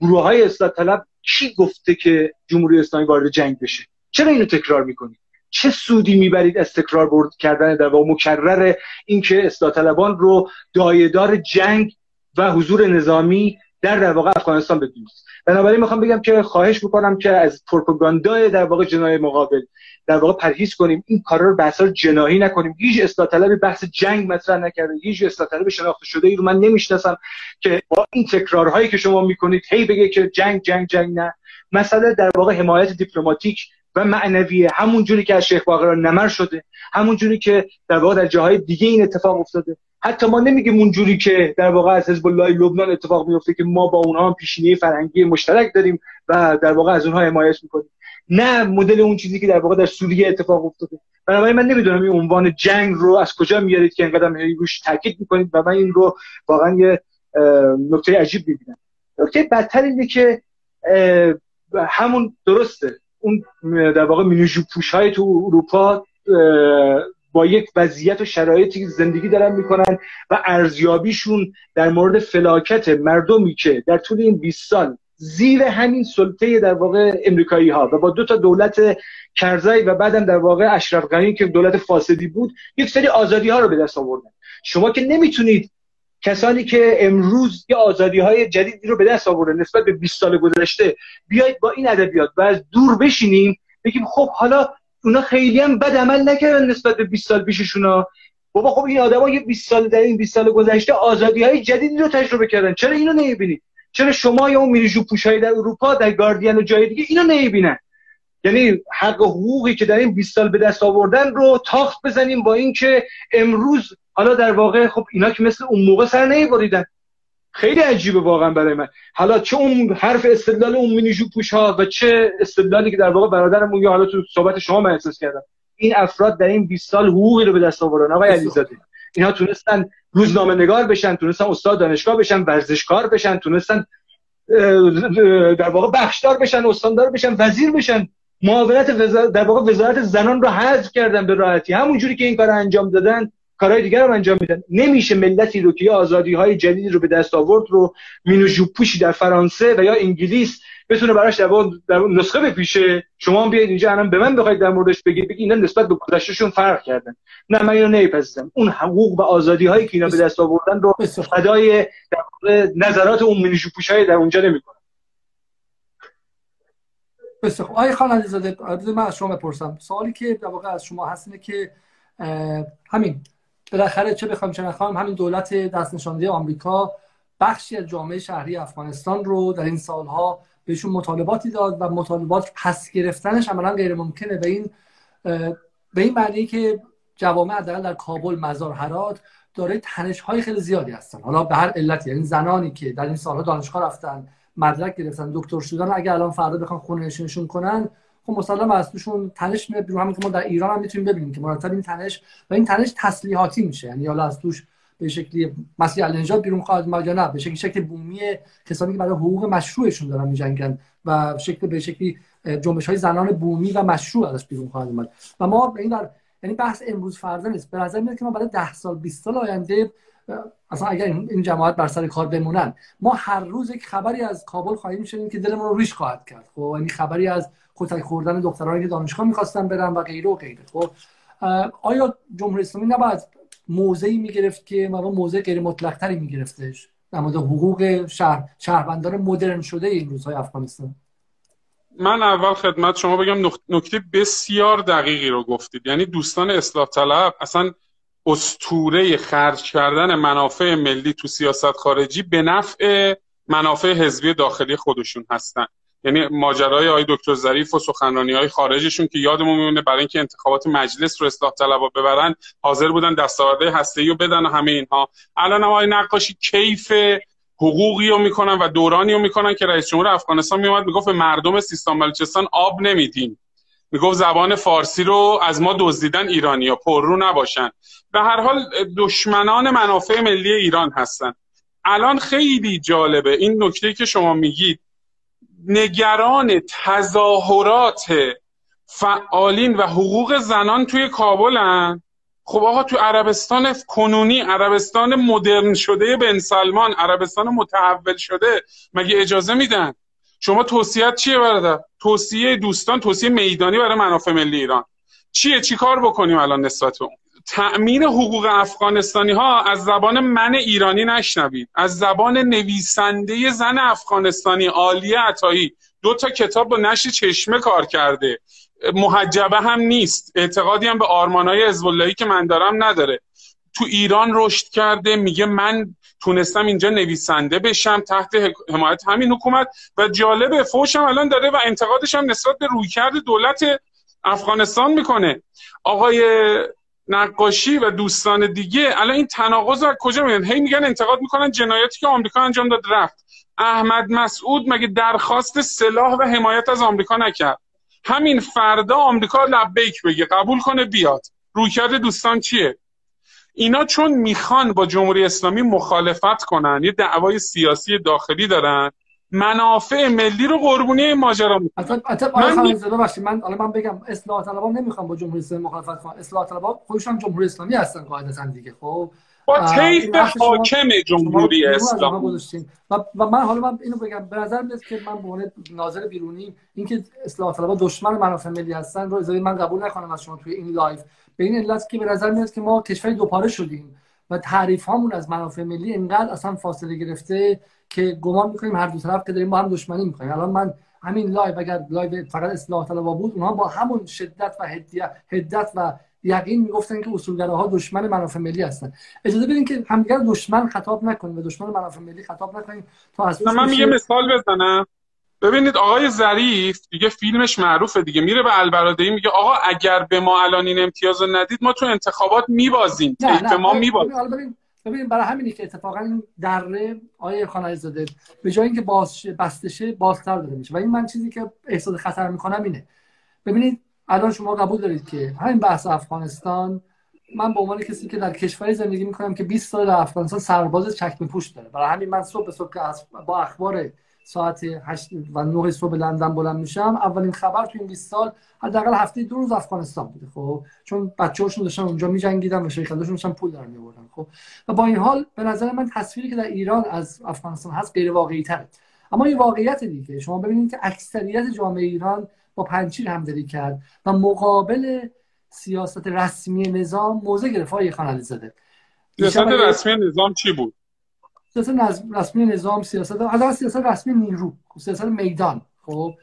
گروه های اصلاح طلب کی گفته که جمهوری اسلامی وارد جنگ بشه؟ چرا اینو تکرار می‌کنید؟ چه سودی می‌برید از تکرار برد کردن در واقع مکرر اینکه اصلاح طلبان رو دایدار جنگ و حضور نظامی در در واقع افغانستان بدونید بنابراین می‌خوام بگم که خواهش می‌کنم که از پروپاگاندای در واقع جنای مقابل در واقع پرهیز کنیم. این کارا رو بحث جناهی نکنیم. هیچ اصلاح طلب بحث جنگ مطرح نکرده. هیچ اصلاح طلب شناخته شده ای رو من نمی‌شناسم که با این تکرارهایی که شما می‌کنید هی بگه که جنگ جنگ جنگ نه. مسئله در واقع حمایت دیپلماتیک و معنویه همون جوری که از شیخ باقر نمر شده همون جوری که در واقع در جاهای دیگه این اتفاق افتاده. حتی ما نمیگیم اونجوری که در واقع از حزب الله لبنان اتفاق میفته که ما با اونها پیشینه فرهنگی مشترک داریم و در واقع از اونها حمایت می‌کنیم. نه مدل اون چیزی که در واقع در سوریه اتفاق افتاده. بنابراین من نمی‌دونم این عنوان جنگ رو از کجا میارید که انقدر روش تاکید می‌کنید و من این رو واقعا یه نکته عجیب می‌بینم. نکته بدتر اینه که همون درسته. اون در واقع مینوژو پوش های تو اروپا با یک وضعیت و شرایطی زندگی دارن می‌کنن و ارزیابیشون در مورد فلاکت مردمی که در طول این 20 سال زیر همین سلطه در واقع امریکایی ها و با دو تا دولت کرزی و بعدم در واقع اشرف غنی که دولت فاسدی بود یک سری آزادی ها رو به دست آوردن. شما که نمی‌تونید کسانی که امروز یه آزادی های جدیدی رو به دست آوردن نسبت به 20 سال گذشته بیاید با این ادبیات و از دور بشینیم بگیم خب حالا اونا خیلی هم بد عمل نکردن نسبت به 20 سال پیششونا بابا خب این آدما یه 20 سال در این 20 سال گذشته آزادی های جدیدی رو تجربه کردن. چرا اینو نمی‌بینید چرا شما یا اون میریجو پوشایی در اروپا در گاردین و جای دیگه اینو نمی‌بینن؟ یعنی حق حقوقی که در این 20 سال به دست آوردن رو تاخت بزنیم با اینکه امروز حالا در واقع خب اینا که مثل اون موقع سر نمیبریدن خیلی عجیبه واقعا برای من. حالا چه اون حرف استدلال اون مینی پوش ها و چه استدلالی که در واقع برادرمون یا حالا تو صحبت شما من احساس کردم. این افراد در این 20 سال حقوقی رو به دست آوردن. آقای علیزاده اینها تونستن روزنامه نگار بشن تونستن استاد دانشگاه بشن ورزشکار بشن تونستن در واقع بخشدار بشن استاندار بشن وزیر بشن. معاونت در واقع وزارت زنان رو حذف کردن به راحتی. همونجوری که این کار انجام دادن کارهای دیگر رو انجام میدن. نمیشه ملتی رو که آزادی های جدید رو به دست آورد رو مینو پوشی در فرانسه و یا انگلیس بتونه براش در, در نسخه بپیشه شما هم بیاید اینجا الان به من بخواید در موردش بگید بگید اینا نسبت به گذشتهشون فرق کردن نه من اینو نمیپذیرم. اون حقوق و آزادی هایی که اینا به دست آوردن رو فدای نظرات اون های در اونجا نمی‌کنن بسیار خب آقای خان علیزاده من از شما بپرسم. سوالی که در واقع از شما هست اینه که همین بالاخره چه بخوام چه نخوام همین دولت دست نشانده آمریکا بخشی از جامعه شهری افغانستان رو در این سالها بهشون مطالباتی داد و مطالبات پس گرفتنش عملا غیر ممکنه به این به این معنی که جوامع حداقل در کابل مزار هرات داره تنش های خیلی زیادی هستن. حالا به هر علتی یعنی زنانی که در این سالها دانشگاه رفتن مدرک گرفتن دکتر شدن اگر الان فردا بخوان خونه کنن خب مسلم از توشون تنش میاد بیرون همین که ما در ایران هم می‌تونیم ببینیم که مرتب این تنش و این تنش تسلیحاتی میشه. یعنی حالا از توش به شکلی مسیح النجات بیرون خواهد اومد نه؟ به شکلی شکل بومی کسانی که برای حقوق مشروعشون دارن میجنگن و شکل به شکلی جنبش های زنان بومی و مشروع ازش بیرون خواهد اومد. و ما به این در یعنی بحث امروز فردا نیست. به نظر میاد که ما برای ده سال 20 سال آینده اصلا اگر این جماعت بر سر کار بمونن ما هر روز یک خبری از کابل خواهیم شنید که دلمون رو ریش خواهد کرد. خب یعنی خبری از کتک خوردن دخترانی که دانشگاه می‌خواستن برن و غیره و غیره. خب آیا جمهوری اسلامی نباید موضعی می‌گرفت که ما موضع غیر مطلق تری میگرفتش در مورد حقوق شهر شهروندان مدرن شده این روزهای افغانستان؟ من اول خدمت شما بگم نکته بسیار دقیقی رو گفتید. یعنی دوستان اصلاح طلب اصلا استوره خرج کردن منافع ملی تو سیاست خارجی به نفع منافع حزبی داخلی خودشون هستن. یعنی ماجرای آقای دکتر ظریف و سخنرانی های خارجشون که یادمون میمونه برای اینکه انتخابات مجلس رو اصلاح طلبا ببرن حاضر بودن دستاورده هسته‌ای رو بدن و همه اینها. الان آقای نقاشی کیف حقوقی رو می‌کنن و دورانی رو می‌کنن که رئیس جمهور افغانستان میومد می‌گفت به مردم سیستان بلوچستان آب نمیدیم. می‌گفت زبان فارسی رو از ما دزدیدن ایرانیا پررو نباشن. به هر حال دشمنان منافع ملی ایران هستن. الان خیلی جالبه. این نکته که شما میگید نگران تظاهرات فعالین و حقوق زنان توی کابلن خب آقا تو عربستان کنونی عربستان مدرن شده بن سلمان عربستان متحول شده مگه اجازه میدن؟ شما توصیت چیه برادر؟ توصیه دوستان توصیه میدانی برای منافع ملی ایران. چیه؟ چی کار بکنیم الان نسبت اون؟ تأمین حقوق افغانستانی ها از زبان من ایرانی نشنوید. از زبان نویسنده زن افغانستانی عالیه عطایی. دو تا کتاب با نشر چشمه کار کرده. محجبه هم نیست. اعتقادی هم به آرمانهای ازباللهی که من دارم نداره. تو ایران رشد کرده میگه من تونستم اینجا نویسنده بشم تحت حمایت همین حکومت. و جالبه فوشم الان داره و انتقادش هم نسبت به رویکرد دولت افغانستان می‌کنه. آقای نقاشی و دوستان دیگه الان این تناقض رو کجا میگن هی میگن انتقاد می‌کنن جنایتی که آمریکا انجام داد رفت. احمد مسعود مگه درخواست سلاح و حمایت از آمریکا نکرد؟ همین فردا آمریکا لبیک بگه قبول کنه بیاد. رویکرد دوستان چیه؟ اینا چون می‌خوان با جمهوری اسلامی مخالفت کنن یه دعوای سیاسی داخلی دارن. منافع ملی رو قربونی این ماجرا می‌کنن من می... من حالا من بگم اصلاح طلبان نمی‌خوام با جمهوری اسلامی مخالفت کنن. اصلاح طلبان خودشون جمهوری اسلامی هستن قاعدتا دیگه خب؟ با طیف حاکم جمهوری اسلامی. و, و من حالا من اینو بگم به نظر میاد که من به عنوان ناظر بیرونی اینکه اصلاح طلبان دشمن منافع ملی هستن رو اجازه من قبول نکنم از شما توی این live به این علت که به نظر میاد که ما کشوری دوپاره شدیم و تعریف هامون از منافع ملی انقدر اصلا فاصله گرفته که گمان می‌کنیم هر دو طرف که داریم با هم دشمنی می‌کنیم. الان من همین لایو اگر لایو فقط اصلاح طلبا بود اونها با همون شدت و حدت و یقین می‌گفتن که اصولگراها دشمن منافع ملی هستن. اجازه بدین که همدیگر دشمن خطاب نکنیم و دشمن منافع ملی خطاب نکنیم تا از من یه مثال بزنم. ببینید آقای ظریف دیگه فیلمش معروفه دیگه. میره به البرادعی میگه آقا اگر به ما الان این امتیاز ندید ما تو انتخابات میبازیم. نه ما میبازیم. ببینید برای همینی که اتفاقا این دره آیه خانه زاده به جای اینکه باز بسته بازتر داره میشه. و این من چیزی که احساس خطر می‌کنم اینه. ببینید الان شما قبول دارید که همین بحث افغانستان من به عنوان کسی که در کشوری زندگی می‌کنم که 20 سال در افغانستان سرباز چکمه پوش داره. برای همین من صبح صبح با اخبار ساعت 8 و 9 صبح لندن بلند میشم. اولین خبر تو این 20 سال حداقل هفته دو روز افغانستان بوده خب. چون بچه‌هاشون داشتن اونجا میجنگیدن و شرکتاشون داشتن پول در میآوردن خب. و با این حال به نظر من تصویری که در ایران از افغانستان هست غیر واقعی تره اما این واقعیت دیگه شما ببینید که اکثریت جامعه ایران با پنچیر همدلی کرد و مقابل سیاست رسمی نظام موضع گرفت های خان زده سیاست رسمی نظام چی بود؟ سیاست رسمی نظام سیاست حالا سیاست رسمی نیرو. سیاست میدان. خب؟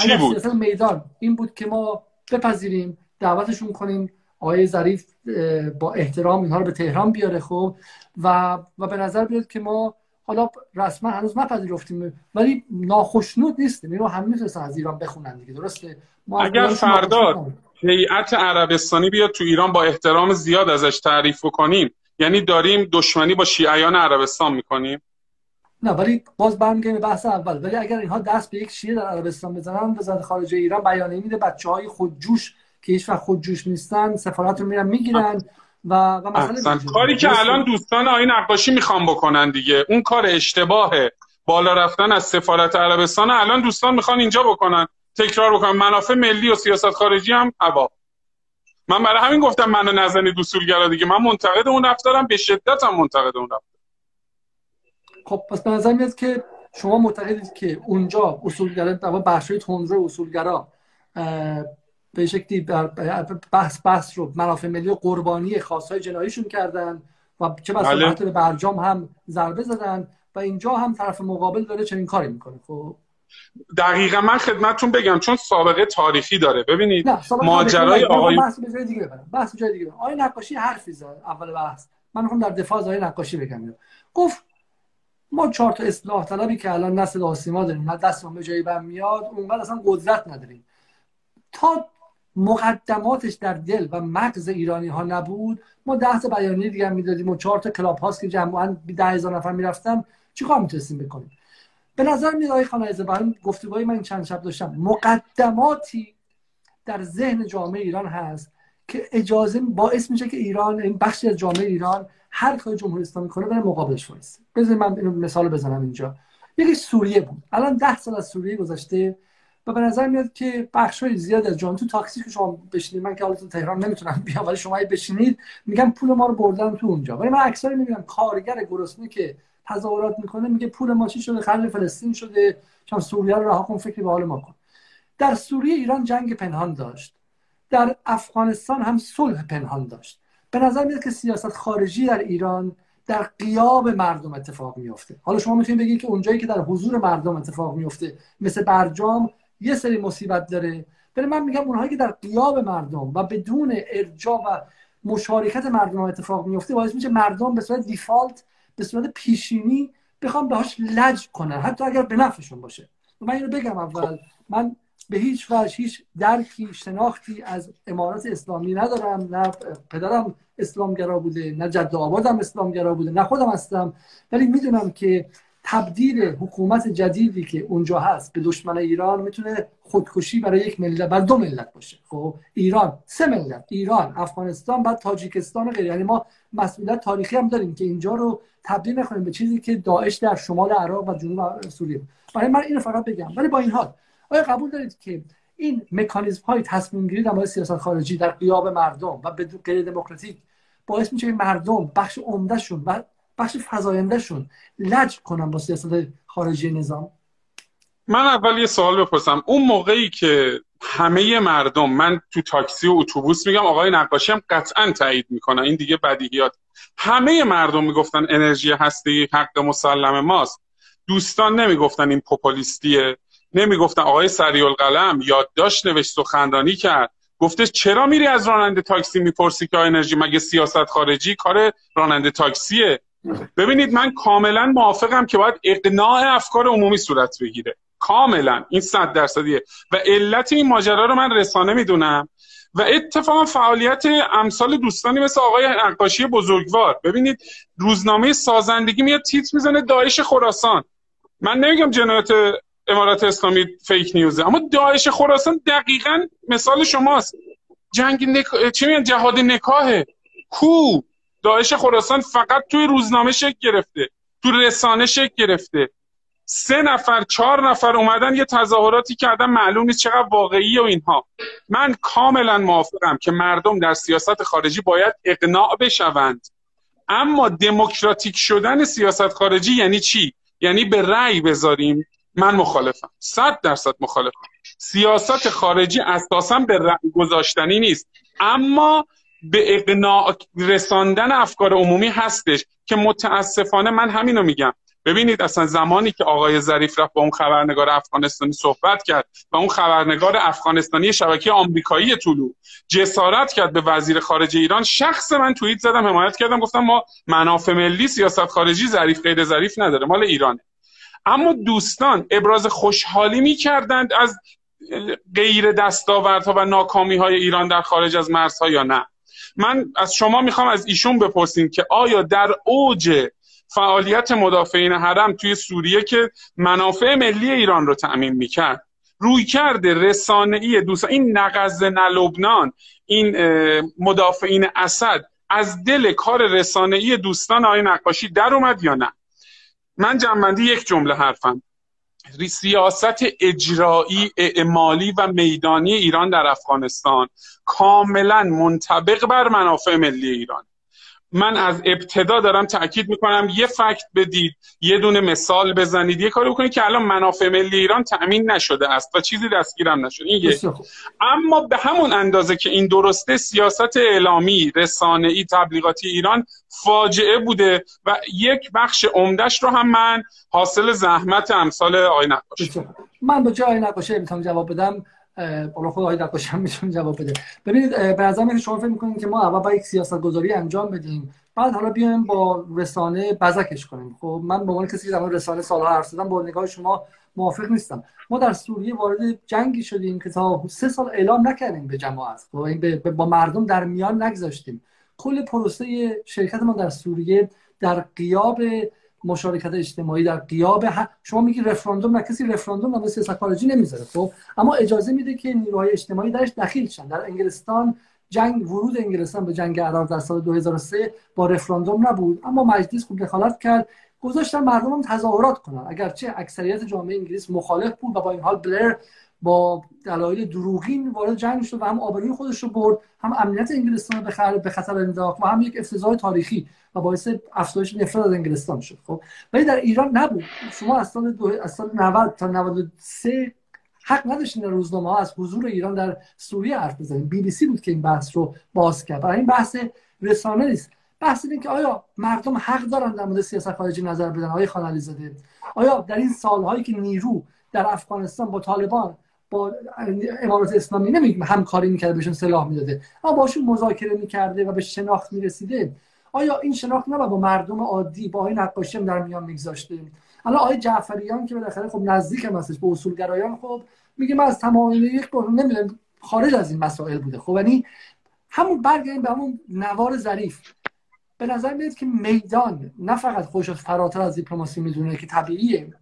چی بود؟ سیاست میدان این بود که ما بپذیریم دعوتشون کنیم آقای ظریف با احترام اینها رو به تهران بیاره خب؟ و و به نظر بیاد که ما حالا رسما هنوز نپذیرفتیم ولی ناخشنود نیستیم. اینو همه می‌تونستن از ایران بخونن دیگه درسته؟ ما اگر فردا هیئت عربستانی بیاد تو ایران با احترام زیاد ازش تعریف کنیم یعنی داریم دشمنی با شیعیان عربستان می‌کنیم؟ نه ولی باز برمیگردیم به بحث اول. ولی اگر اینها دست به یک شیعه در عربستان بزنن وزارت خارجه ایران بیانیه میده بچه های خودجوش که هیچ وقت خودجوش نیستن سفارت رو میرن می‌گیرن و و مثلا کاری که الان دوستان آین نقاشی می‌خوان بکنن دیگه. اون کار اشتباهه. بالا رفتن از سفارت عربستان الان دوستان می‌خوان اینجا بکنن. تکرار بکنن. منافع ملی و سیاست خارجی هم هوا من برای همین گفتم منو نزنید اصولگرا دیگه. من منتقد اون رفتارم به شدت هم منتقد اون رفتار. خب پس به نظر میاد که شما معتقدید که اونجا اصولگرا در بخش تندرو اصولگرا به شکلی بحث بحث رو منافع ملی و قربانی خاصهای جناییشون کردن و چه بسا بله. به برجام هم ضربه زدن و اینجا هم طرف مقابل داره چنین کاری می‌کنه. خب؟ دقیقا من خدمتتون بگم چون سابقه تاریخی داره. ببینید ماجرای آقای بحث به جای دیگه ببرم بحث جای دیگه آقای نقاشی حرفی زد اول بحث. من می‌خوام در دفاع از آقای نقاشی بگم. گفت ما چهار تا اصلاح طلبی که الان نسل آسیما داریم نه دستمون به جایی بر میاد اونقدر اصلا قدرت نداریم. تا مقدماتش در دل و مغز ایرانی ها نبود ما ده تا بیانیه دیگه می‌دادیم و چهار تا کلاب هاست که جمعا ده هزار نفر می‌رفتن. چیکار می‌تونستیم بکنیم؟ به نظر میاد آقای خانایزه برای گفتگوهای من چند شب داشتم. مقدماتی در ذهن جامعه ایران هست که اجازه باعث میشه که ایران این بخشی از جامعه ایران هر کاری جمهوری اسلامی کنه بره مقابلش وایسه. بذارید من مثال بزنم اینجا. یکی سوریه بود. الان ده سال از سوریه گذشته و به نظر میاد که بخش های زیاد از جان تو تاکسی که شما بشینید من که حالا تو تهران نمی‌تونم بیام ولی شما بشینید میگم پول ما رو بردن تو اونجا. ولی من اکثر می‌بینم کارگر گرسنه که تظاهرات می‌کنه میگه پول ما چی شده؟ خرج فلسطین شده. چون سوریه رو رها کن فکری به حال ما کن. در سوریه ایران جنگ پنهان داشت. در افغانستان هم صلح پنهان داشت. به نظر میاد که سیاست خارجی در ایران در قیاب مردم اتفاق میفته حالا شما می‌تونید بگید که اونجایی که در حضور مردم اتفاق میفته مثل برجام یه سری مصیبت داره. ولی من میگم اونهایی که در قیاب مردم و بدون ارجاع و مشارکت مردم اتفاق میفته باعث میشه مردم به صورت دیفالت به صورت پیشینی بخوام بهش لج کنن حتی اگر به نفعشون باشه. من اینو بگم اول من به هیچ وجه هیچ درکی شناختی از امارات اسلامی ندارم نه پدرم اسلامگرا بوده نه جد آبادم اسلامگرا بوده نه خودم هستم. ولی می‌دونم که تبدیل حکومت جدیدی که اونجا هست به دشمن ایران می‌تونه خودکشی برای یک ملت بر دو ملت باشه. خب ایران سه ملت ایران افغانستان بعد تاجیکستان و غیره. یعنی ما مسئولیت تاریخی هم داریم که اینجا رو تبدیل نکنیم به چیزی که داعش در شمال عراق و جنوب سوریه. برای من اینو فقط بگم. ولی با این حال آیا قبول دارید که این مکانیزم های تصمیم گیری در سیاست خارجی در قیاب مردم و به غیر دموکراتیک باعث میشه مردم بخش عمدهشون و بخش فزایندهشون لج کنن با سیاست خارجی نظام؟ من اول یه سوال بپرسم. اون موقعی که همه مردم من تو تاکسی و اتوبوس میگم آقای نقاشی هم قطعا تایید می‌کنن این دیگه بدیهیات. همه مردم می‌گفتن انرژی هستی حق مسلم ماست. دوستان نمی‌گفتن این پوپولیستیه. نمی‌گفتن آقای سریع القلم یادداشت نوشت سخنرانی کرد. گفته چرا میری از راننده تاکسی می‌پرسی که انرژی؟ مگه سیاست خارجی کار راننده تاکسیه؟ ببینید من کاملا موافقم که باید اقناع افکار عمومی صورت بگیره. کاملا. این صد درصدیه. و علت این ماجرا رو من رسانه می‌دونم. و اتفاقا فعالیت امثال دوستانی مثل آقای نقاشی بزرگوار. ببینید روزنامه سازندگی میاد تیتر می‌زنه داعش خراسان. من نمیگم جنایت امارات اسلامی فیک نیوزه اما داعش خراسان دقیقا مثال شماست. جنگ نک... چی میگن؟ جهاد نکاهه کو؟ داعش خراسان فقط توی روزنامه شکل گرفته تو رسانه شکل گرفته. سه نفر چهار نفر اومدن یه تظاهراتی کردن معلوم نیست چقدر واقعی و اینها. من کاملا موافقم که مردم در سیاست خارجی باید اقناع بشوند. اما دموکراتیک شدن سیاست خارجی یعنی چی؟ یعنی به رأی بذاریم. من مخالفم. صد درصد مخالفم. سیاست خارجی اساسا به رأی گذاشتنی نیست. اما به اقناع رساندن افکار عمومی هستش که متاسفانه من همینو میگم. ببینید اصلا زمانی که آقای ظریف رفت با اون خبرنگار افغانستانی صحبت کرد و اون خبرنگار افغانستانی شبکه آمریکایی طولو جسارت کرد به وزیر خارجه ایران شخص من توییت زدم حمایت کردم گفتم ما منافع ملی سیاست خارجی ظریف غیر ظریف نداره مال ایرانه. اما دوستان ابراز خوشحالی می‌کردند از غیر دستاوردها و ناکامی های ایران در خارج از مرزها یا نه. من از شما می‌خوام از ایشون بپرسیم که آیا در اوج فعالیت مدافعین حرم توی سوریه که منافع ملی ایران رو تأمین می‌کرد. روی کرده رسانه‌ای دوستان این نقض نلبنان این مدافعین اسد از دل کار رسانه‌ای دوستان آقای نقاشی در اومد یا نه؟ من جنبندی یک جمله حرفم. سیاست اجرایی اعمالی و میدانی ایران در افغانستان کاملا منطبق بر منافع ملی ایران. من از ابتدا دارم تاکید می‌کنم یه فکت بدید یه دونه مثال بزنید یه کاری بکنید که الان منافع ملی ایران تأمین نشده است و چیزی دستگیرم نشده. این یک اما به همون اندازه که این درسته سیاست اعلامی رسانه ای تبلیغاتی ایران فاجعه بوده و یک بخش عمدش رو هم من حاصل زحمت امثال آقای نقاش. من با جای نقاشه می‌تونم جواب بدم. بالا خود آقای نقاشی هم می‌تونه جواب بده ببینید به نظر شما فکر می‌کنید که ما اول با یک سیاست گذاری انجام بدیم. بعد حالا بیایم با رسانه بزکش کنیم. خب من به عنوان کسی که در رسانه سالها حرف زدم با نگاه شما موافق نیستم. ما در سوریه وارد جنگی شدیم که تا سه سال اعلام نکردیم به جماعت. خب با مردم در میان نگذاشتیم. کل پروسه شرکت ما در سوریه در قیاب مشارکت اجتماعی در قیاب شما میگی رفراندوم نه کسی رفراندوم نه سیاست خارجی نمی‌ذاره خب؟ اما اجازه میده که نیروهای اجتماعی درش دخیل شن. در انگلستان جنگ ورود انگلستان به جنگ عراق در سال 2003 با رفراندوم نبود اما مجلس خوب دخالت کرد. گذاشتن مردم هم تظاهرات کنن. اگرچه اکثریت جامعه انگلیس مخالف بود و با این حال بلر با دلایل دروغین وارد جنگ شد و هم آبروی خودش رو برد هم امنیت انگلستان رو به خطر انداخت و هم یک افتضاح تاریخی و باعث افزایش نفرت از انگلستان شد. خب ولی در ایران نبود. شما از سال, دو... از سال 90 تا 93 حق نداشتین در روزنامه ها از حضور ایران در سوریه حرف بزنید بی بی سی بود که این بحث رو باز کرد. برای این بحث رسانه نیست. بحث اینه که آیا مردم حق دارن در مورد سیاست خارجی نظر بدن؟ آقای خان زاده آیا در این سالهایی که نیرو در افغانستان با طالبان با امارات اسلامی نمیگم همکاری می‌کرده بهشون سلاح می‌داده. اما باشون مذاکره می‌کرده و به شناخت می‌رسیده. آیا این شناخت نباید با مردم عادی با آقای نقاشی در میان میگذاشته؟ الان آقای جعفریان که بالاخره خب نزدیک هم هستش به اصولگرایان خب میگه من از تمام یک نمی‌دونم خارج از این مسائل بوده. خب یعنی همون برگردیم به همون نوار ظریف. به نظر میاد که میدان نه فقط خوش فراتر از دیپلماسی می‌دونه که طبیعیه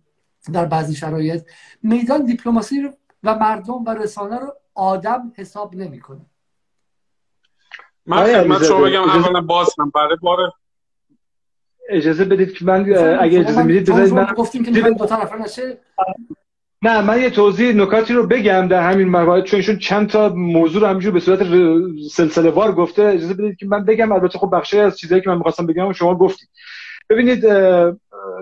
در بعضی شرایط میدان دیپلماسی رو و مردم و رسانه رو آدم حساب نمی‌کنه. من خدمت شما بگم اولا باز هم برای بار اجازه بدید که من اگه اجازه می‌دید بذارید من گفتیم که دو طرفه نشه؟ نه من یه توضیح نکاتی رو بگم در همین موارد چون ایشون چند تا موضوع رو همینجور به صورت سلسله وار گفته. اجازه بدید که من بگم البته خب بخشی از چیزایی که من می‌خواستم بگم شما گفتید. ببینید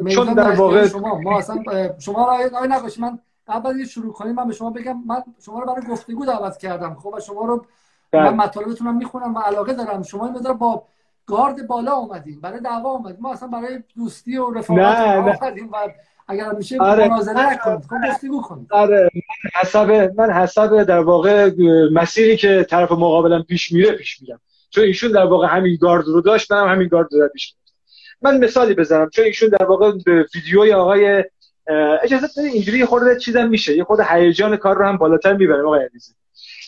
چون در واقع شما ما اصلا شما راه نباشید. من قبل شروع کنیم من به شما بگم من شما رو برای گفتگو دعوت کردم. خب و شما رو من بله. مطالبتون رو می‌خونم و علاقه دارم. شما این با گارد بالا اومدیم برای دعوا اومدیم ما اصلا برای دوستی و رفاقت اومدیم و اگر میشه آره. مناظره نکنید. خب گفتگو کنید. آره. من حسب من حسب در واقع مسیری که طرف مقابلم پیش میره پیش میرم. چون ایشون در واقع همین گارد رو داشت منم همین گارد رو پیش من مثالی بزنم. چون ایشون در واقع ویدیوی آقای اجازه بدید اینجوری خورده چیزم میشه. یه خود هیجان کار رو هم بالاتر می‌بریم آقای عزیز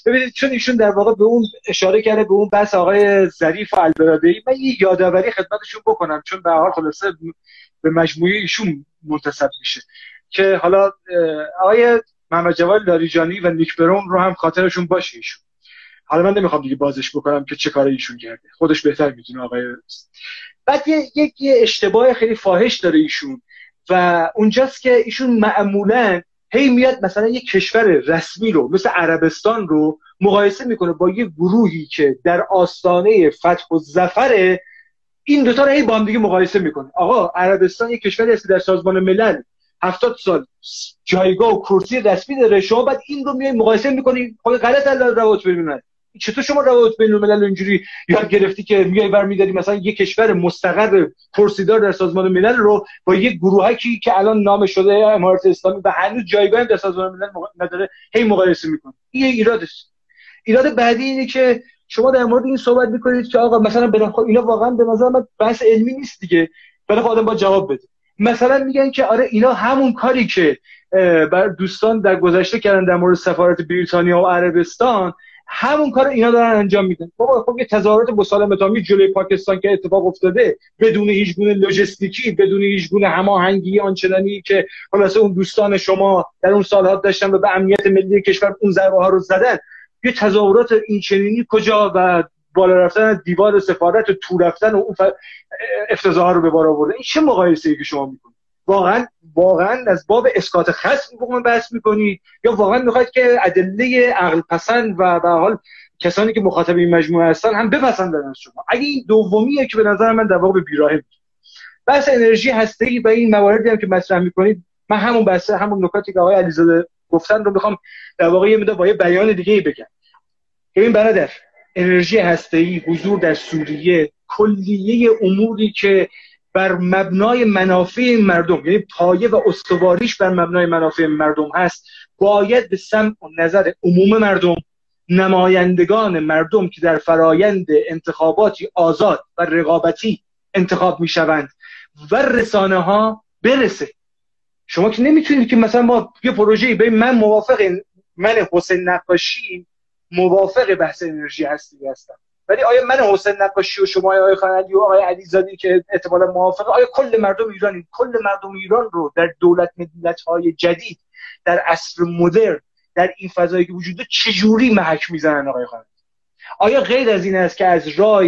ببینید چون ایشون در واقع به اون اشاره کرده به اون بحث آقای ظریف البرادعی من یه یادآوری خدمتشون بکنم چون به حال خلاصه به مجموعه ایشون منتسب میشه. که حالا آقای محمد جواد لاریجانی و نیک برون رو هم خاطرشون باشه ایشون. حالا من نمی‌خوام دیگه بازش بکنم که چه کاری ایشون کرده. خودش بهتر می‌تونه آقای بعد یک یه اشتباه خیلی فاحش داره ایشون. و اونجاست که ایشون معمولا هی میاد مثلا یه کشور رسمی رو مثل عربستان رو مقایسه می‌کنه با یه گروهی که در آستانه فتح و زفر این دوتا رو هی با هم دیگه مقایسه می‌کنه. آقا عربستان یه کشوری هست در سازمان ملل هفتاد سال جایگاه و کرسی رسمی داره شما بعد این رو میای مقایسه می‌کنی خب غلط روابط بین چطور شما روابط بین الملل اینجوری یاد گرفتی که میای برمیداری مثلا یک کشور مستقر کرسیدار در سازمان ملل رو با یک گروهکی که الان نام شده امارات اسلامی و هنوز جایگاه در سازمان ملل نداره هی مقایسه می‌کنه. این ایرادش ایراد بعدی اینه که شما در مورد این صحبت می‌کنید که آقا مثلا به اینا واقعا به نظر من بحث علمی نیست دیگه. ولی آدم با جواب بده. مثلا میگن که آره اینا همون کاری که بر دوستان در گذشته کردن در مورد سفارت بریتانیا و عربستان همون کار اینا دارن انجام میدن. بابا خب یه تظاهرات مسالمت آمیز جلوی پاکستان که اتفاق افتاده بدون هیچ گونه لوجستیکی بدون هیچ گونه هماهنگی آنچنانی که خلاصه اون دوستان شما در اون سالها داشتن و به امنیت ملی کشور اون ضربه ها رو زدن. یه تظاهرات این چنینی کجا و بالا رفتن دیوار سفارت و تو رفتن و اون افتضاح رو به بار آورده. این چه مقایسه ای که شما می‌کنید؟ واقعا واقعا از باب اسکات خصم بگم بحث می‌کنید یا واقعا می‌خواید که ادله عقل پسند و به حال کسانی که مخاطب این مجموعه هستن هم بپسندن از شما؟ اگه این دومیه که به نظر من در واقع به بیراهه بحث انرژی هسته‌ای و این مواردی هم که مطرح می‌کنید من همون بحث همون نکاتی که آقای علیزاده گفتن رو می‌خوام در واقع یه با یه بیان دیگه بگم. ببین برادر انرژی هسته‌ای حضور در سوریه کلیه اموری که بر مبنای منافع مردم یعنی پایه و استواریش بر مبنای منافع مردم هست باید به سمع و نظر عموم مردم نمایندگان مردم که در فرایند انتخاباتی آزاد و رقابتی انتخاب می شوند و رسانه ها برسه. شما که نمی‌تونید که مثلا ما یه پروژه به من موافق من حسین نقاشی موافق بحث انرژی هستی هستم. ولی آیا من حسین نقاشی و شما آیا خانندی و آقای علیزاده که احتمالا موافقه آیا کل مردم ایرانی کل مردم ایران رو در دولت ملت های جدید در عصر مدرن در این فضایی که وجود چجوری محک می‌زنن آقای خانندی آیا غیر از این است که از راه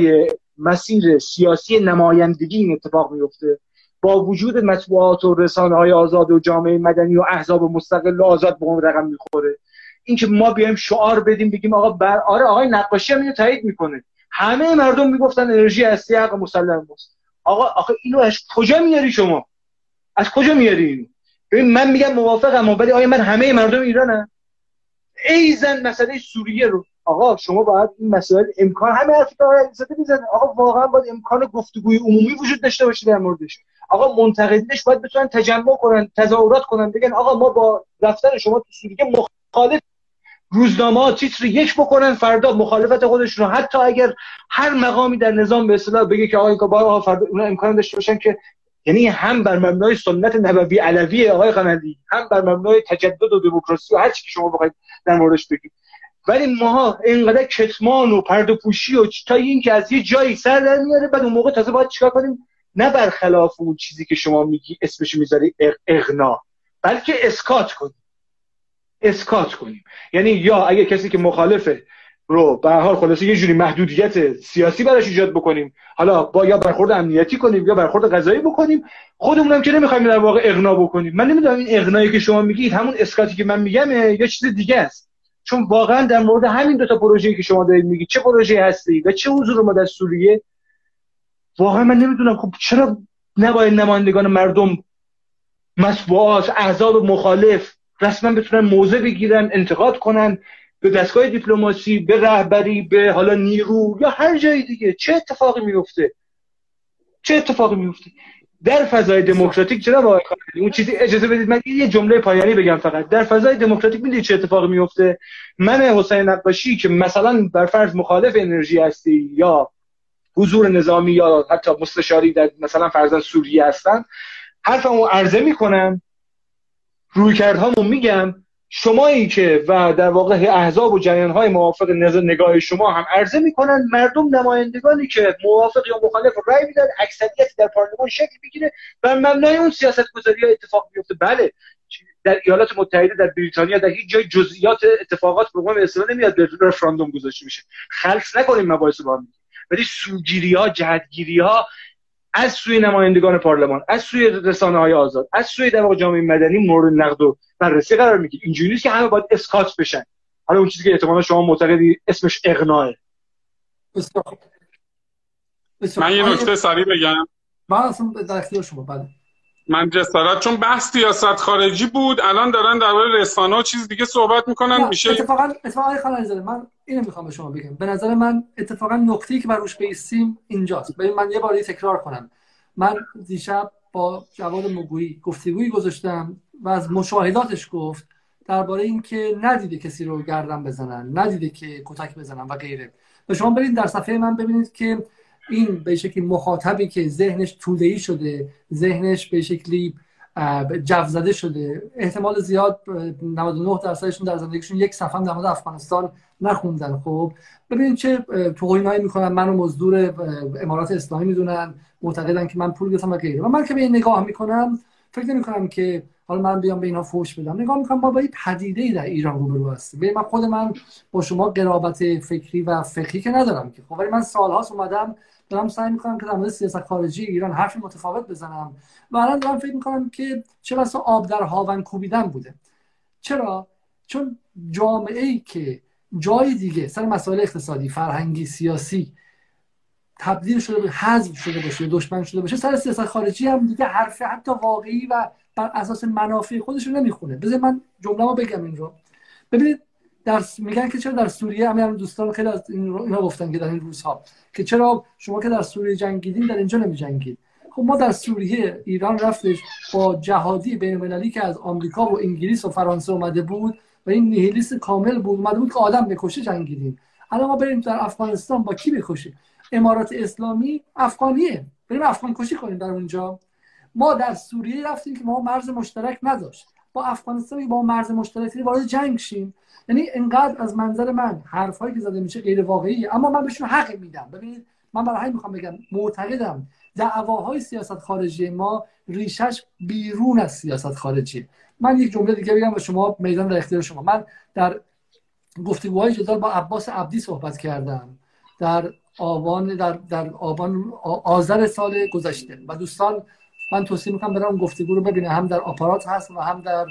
مسیر سیاسی نمایندگی این اتفاق میفته با وجود مطبوعات و رسانه های آزاد و جامعه مدنی و احزاب مستقل و آزاد به اون رقم می‌خوره. اینکه ما بیایم شعار بدیم بگیم آقا بر آره آقای نقاشی هم اینو تایید می‌کنه. همه مردم می‌گفتن انرژی هستی حق مسلم است آقا آخه اینو از کجا میاری شما؟ از کجا میاری اینو؟ ببین من میگم موافقم ولی آیا من همه مردم ایرانم؟ ایزن مسئله سوریه رو. آقا شما باید این مسائل امکان همه حرفی که آقای می‌زنه. آقا واقعا باید امکان گفتگوی عمومی وجود داشته باشه در موردش. آقا منتقدینش باید بتونن تجمع کنن تظاهرات کنن بگن آقا ما با رفتن شما تو سوریه مخالف روزنامه ها تیتر یک بکنن فردا مخالفت خودشون رو. حتی اگر هر مقامی در نظام به اصطلاح بگه که آقای با فردا اونا امکان داشته باشن که یعنی هم بر مبنای سنت نبوی علوی آقای قنندی هم بر مبنای تجدد و دموکراسی و هر چی که شما بخواید در موردش بگید. ولی ماها اینقدر کتمان و پرده پوشی و تا این که از یه جایی سر در میاره بعد اون موقع تازه باید چیکار کنیم؟ نه برخلاف اون چیزی که شما میگی اسمش می‌ذاری اغنا بلکه اسکات کنیم. اسکات کنیم. یعنی یا اگه کسی که مخالفه رو به حال خلاصه یه جوری محدودیت سیاسی براش ایجاد بکنیم. حالا با یا برخورد امنیتی کنیم یا برخورد قضایی بکنیم. خودمونم که نمی‌خوایم در واقع اغنا بکنیم. من نمی‌دونم این اغنایی که شما میگید همون اسکاتی که من میگم یا چیز دیگه است. چون واقعا در مورد همین دو تا پروژه‌ای که شما دارید میگید چه پروژه هستی و چه حضور ما در سوریه؟ واقعا من نمی‌دونم خب چرا نباید نمایندگان مردم مسئولات احزاب مخالف رسما بتونن موضع بگیرن انتقاد کنن به دستگاه دیپلماسی به رهبری به حالا نیرو یا هر جای دیگه. چه اتفاقی میفته چه اتفاقی میفته در فضای دموکراتیک جناب آقای اون چیزی اجازه بدید من یه جمله پایانی بگم فقط. در فضای دموکراتیک می‌دونید چه اتفاقی میفته من حسین نقاشی که مثلا بر فرض مخالف انرژی هستی یا حضور نظامی یا حتی مستشاری در مثلا فرضاً سوریه هستن حرفمو عرضه می‌کنم روی کردهامو میگم شمایی که و در واقع احزاب و جریان های موافق نگاه شما هم عرضه می‌کنن مردم نمایندگانی که موافق یا مخالف رأی میدن اکثریت در پارلمان شکل بگیره و مبنای اون سیاست گذاری ها اتفاق بیفته بله در ایالات متحده در بریتانیا در هیچ جای جزئیات اتفاقات به عنوان استفاده نمیاد به رفراندوم گذاشته میشه. خلص نکنیم مباحث با هم ولی سوگیری ها جهتگیری ها از سوی نمایندگان پارلمان از سوی رسانه های آزاد از سوی در جامعه مدنی مورد نقد و بررسی قرار می‌گیره. اینجوری نیست که همه باید اسکات بشن. حالا اون چیزی که احتمالا شما معتقدی اسمش اقناعه. من یه نکته سریع بگم. من اصلا در اختیار شما بله. من جسارت چون بحث سیاست خارجی بود الان دارن درباره رسانه و چیز دیگه صحبت می‌کنن میشه اتفاقا اتفاقا خانم من اینو می‌خوام به شما بگم. به نظر من اتفاقا نکته‌ای که بر روش بیستیم اینجاست. ببین من یه باری تکرار کنم. من دیشب با جواد مگویی گفتگویی گذاشتم و از مشاهداتش گفت درباره اینکه ندیده کسی رو گردن بزنن ندیده که کتک بزنن و غیره. و شما برید در صفحه من ببینید که این به شکلی مخاطبی که ذهنش ای شده ذهنش به شکلی جو زده شده. احتمال زیاد 99 درصدشون در زندگیشون یک صفحه در مورد افغانستان نخوندن. خب ببینید چه توهینایی می‌کنن. منو مزدور امارات اسلامی می‌دونن. معتقدن که من پول گرفتم و غیره. و من که به این نگاه می‌کنم فکر نمی کنم که حالا من بیام به اینها فوش بدم. نگاه می‌کنم ما با این پدیده در ایران روبرو هستیم. من خود من با شما قرابت فکری و فقهی که ندارم که. خب ولی من سالهاست اومدم دارم سعی می‌کنم که در مورد سیاست خارجی ایران حرفی متفاوت بزنم و الان دارم فکر می‌کنم که چه بسا آب در هاون کوبیدن بوده. چرا؟ چون جامعه ای که جای دیگه سر مسائل اقتصادی فرهنگی سیاسی تبدیل شده به حذف شده باشه دشمن شده باشه سر سیاست خارجی هم دیگه حرف حتی واقعی و بر اساس منافع خودش رو نمی‌خونه. بذار من جمله بگم این رو ببینید در میگن که چرا در سوریه همین دوستان خیلی از اینا گفتن که در این روزها که چرا شما که در سوریه جنگیدین در اینجا نمی جنگید خب ما در سوریه ایران رفتش با جهادی بین المللی که از آمریکا و انگلیس و فرانسه اومده بود و این نیهیلیست کامل بود اومده بود که آدم بکشه جنگیدیم الان ما بریم در افغانستان با کی بکشیم امارات اسلامی افغانیه. بریم افغان کشی کنیم در اونجا. ما در سوریه رفتیم که ما مرز مشترک نداشت. با افغانستان با مرز مشترکی وارد جنگ شیم. یعنی انقدر از منظر من حرفایی که زده میشه غیر واقعیه اما من بهشون حق میدم. ببینید من برای همین می‌خوام بگم معتقدم دعواهای سیاست خارجی ما ریشش بیرون از سیاست خارجی. من یک جمله دیگه بگم و شما میدان در اختیار شما. من در گفتگوهای جدال با عباس عبدی صحبت کردم. در آبان در, در آبان آذر سال گذشته. و دوستان من توصیه می‌کنم اون گفتگو رو ببینه هم در آپارات هست و هم در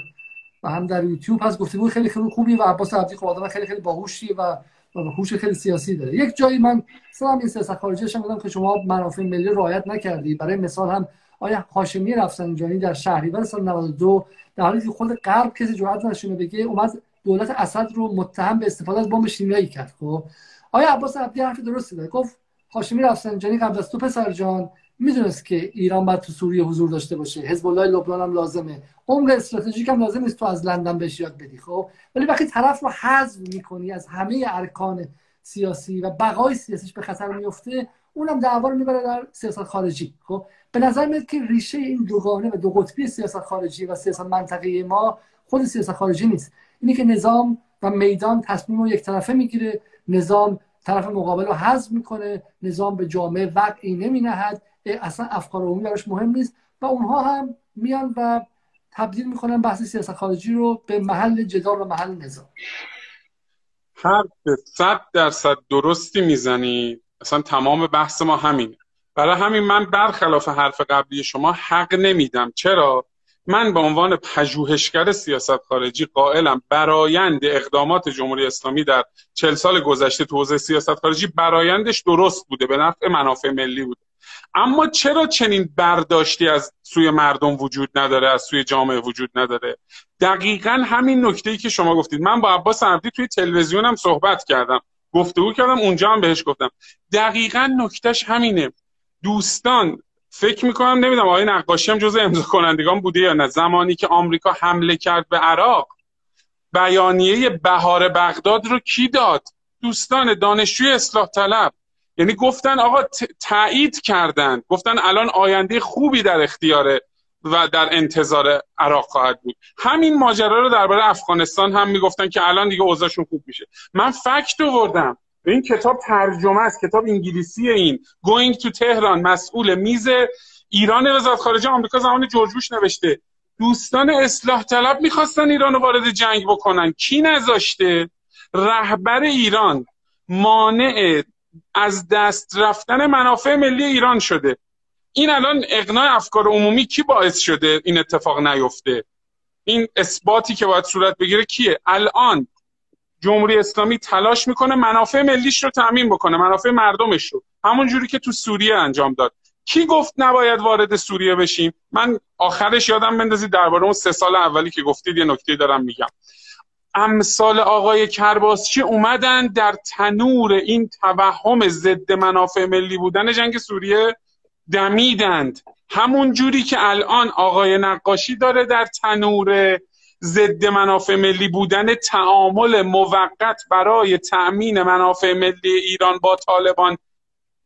و هم در یوتیوب هست گفتگو خیلی خیلی خوبی و عباس عبدی خب آدم خیلی خیلی باهوشی و هوش خیلی سیاسی داره. یک جایی من سلام این سیاست خارجی گفتم که شما منافع ملی رعایت نکردی. برای مثال هم آیا هاشمی رفسنجانی در شهریور سال 92 در حالی که خود غرب کسی جرأت نشونه بگه اومد دولت اسد رو متهم به استفاده از بمب شیمیایی کرد خب. آیا عباس عبدی حرف درستی داره؟ گفت هاشمی رفسنجانی قبل از تو پسر جان می‌دونست که ایران باید تو سوریه حضور داشته باشه. حزب الله لبنان هم لازمه. عمق استراتژیک هم لازم نیست تو از لندن بهش یاد بدی خب؟ ولی وقتی طرف رو حذف می‌کنی از همه ارکان سیاسی و بقای سیاسیش به خطر میفته اونم دعوا رو می‌بره در سیاست خارجی خب؟ به نظر میاد که ریشه این دوگانه و دو قطبی سیاست خارجی و سیاست منطقه ما خود سیاست خارجی نیست. اینی که نظام و میدان تصمیم رو یک طرفه می‌گیره نظام طرف مقابل رو حذف می‌کنه نظام به جامعه وقعی نمینهد. اصلا افکار عمومی براش مهم نیست و اونها هم میان و تبدیل می‌کنن بحث سیاست خارجی رو به محل جدال و محل نظام. هر صد درصد درستی می‌زنی. اصلا تمام بحث ما همینه. برای همین من برخلاف حرف قبلی شما حق نمیدم. چرا؟ من به عنوان پژوهشگر سیاست خارجی قائلم برایند اقدامات جمهوری اسلامی در چل سال گذشته تو حوزه سیاست خارجی برایندش درست بوده. به نفع منافع ملی بوده. اما چرا چنین برداشتی از سوی مردم وجود نداره از سوی جامعه وجود نداره؟ دقیقا همین نکته ای که شما گفتید. من با عباس عبدی توی تلویزیونم صحبت کردم. گفتگو کردم اونجا هم بهش گفتم. دقیقا نکتهش همینه. دوستان فکر می‌کنم نمی‌دونم آقای نقاشی هم جز امضا کنندگان بوده یا نه؟ زمانی که آمریکا حمله کرد به عراق بیانیه بهار بغداد رو کی داد؟ دوستان دانشجوی اصلاح طلب. یعنی گفتن آقا تایید کردن. گفتن الان آینده خوبی در اختیار و در انتظار عراق خواهد بود. همین ماجرا رو درباره افغانستان هم می‌گفتن که الان دیگه اوضاعشون خوب میشه. من فکت آوردم. این کتاب ترجمه است. کتاب انگلیسی این. Going to تهران مسئول میز ایران وزارت خارجه آمریکا زمان جورج بوش نوشته. دوستان اصلاح طلب می‌خواستن ایران رو وارد جنگ بکنن. کی نذاشته؟ رهبر ایران. مانع از دست رفتن منافع ملی ایران شده. این الان اقناع افکار عمومی کی باعث شده این اتفاق نیفته؟ این اثباتی که باید صورت بگیره کیه؟ الان جمهوری اسلامی تلاش می‌کنه منافع ملیش رو تامین بکنه منافع مردمش رو. همون جوری که تو سوریه انجام داد. کی گفت نباید وارد سوریه بشیم؟ من آخرش یادم بندازید درباره اون سه سال اولی که گفتید یه نکته دارم میگم. امثال آقای کرباسچی اومدن در تنور این توهم ضد منافع ملی بودن جنگ سوریه دمیدند. همون جوری که الان آقای نقاشی داره در تنور ضد منافع ملی بودن تعامل موقت برای تأمین منافع ملی ایران با طالبان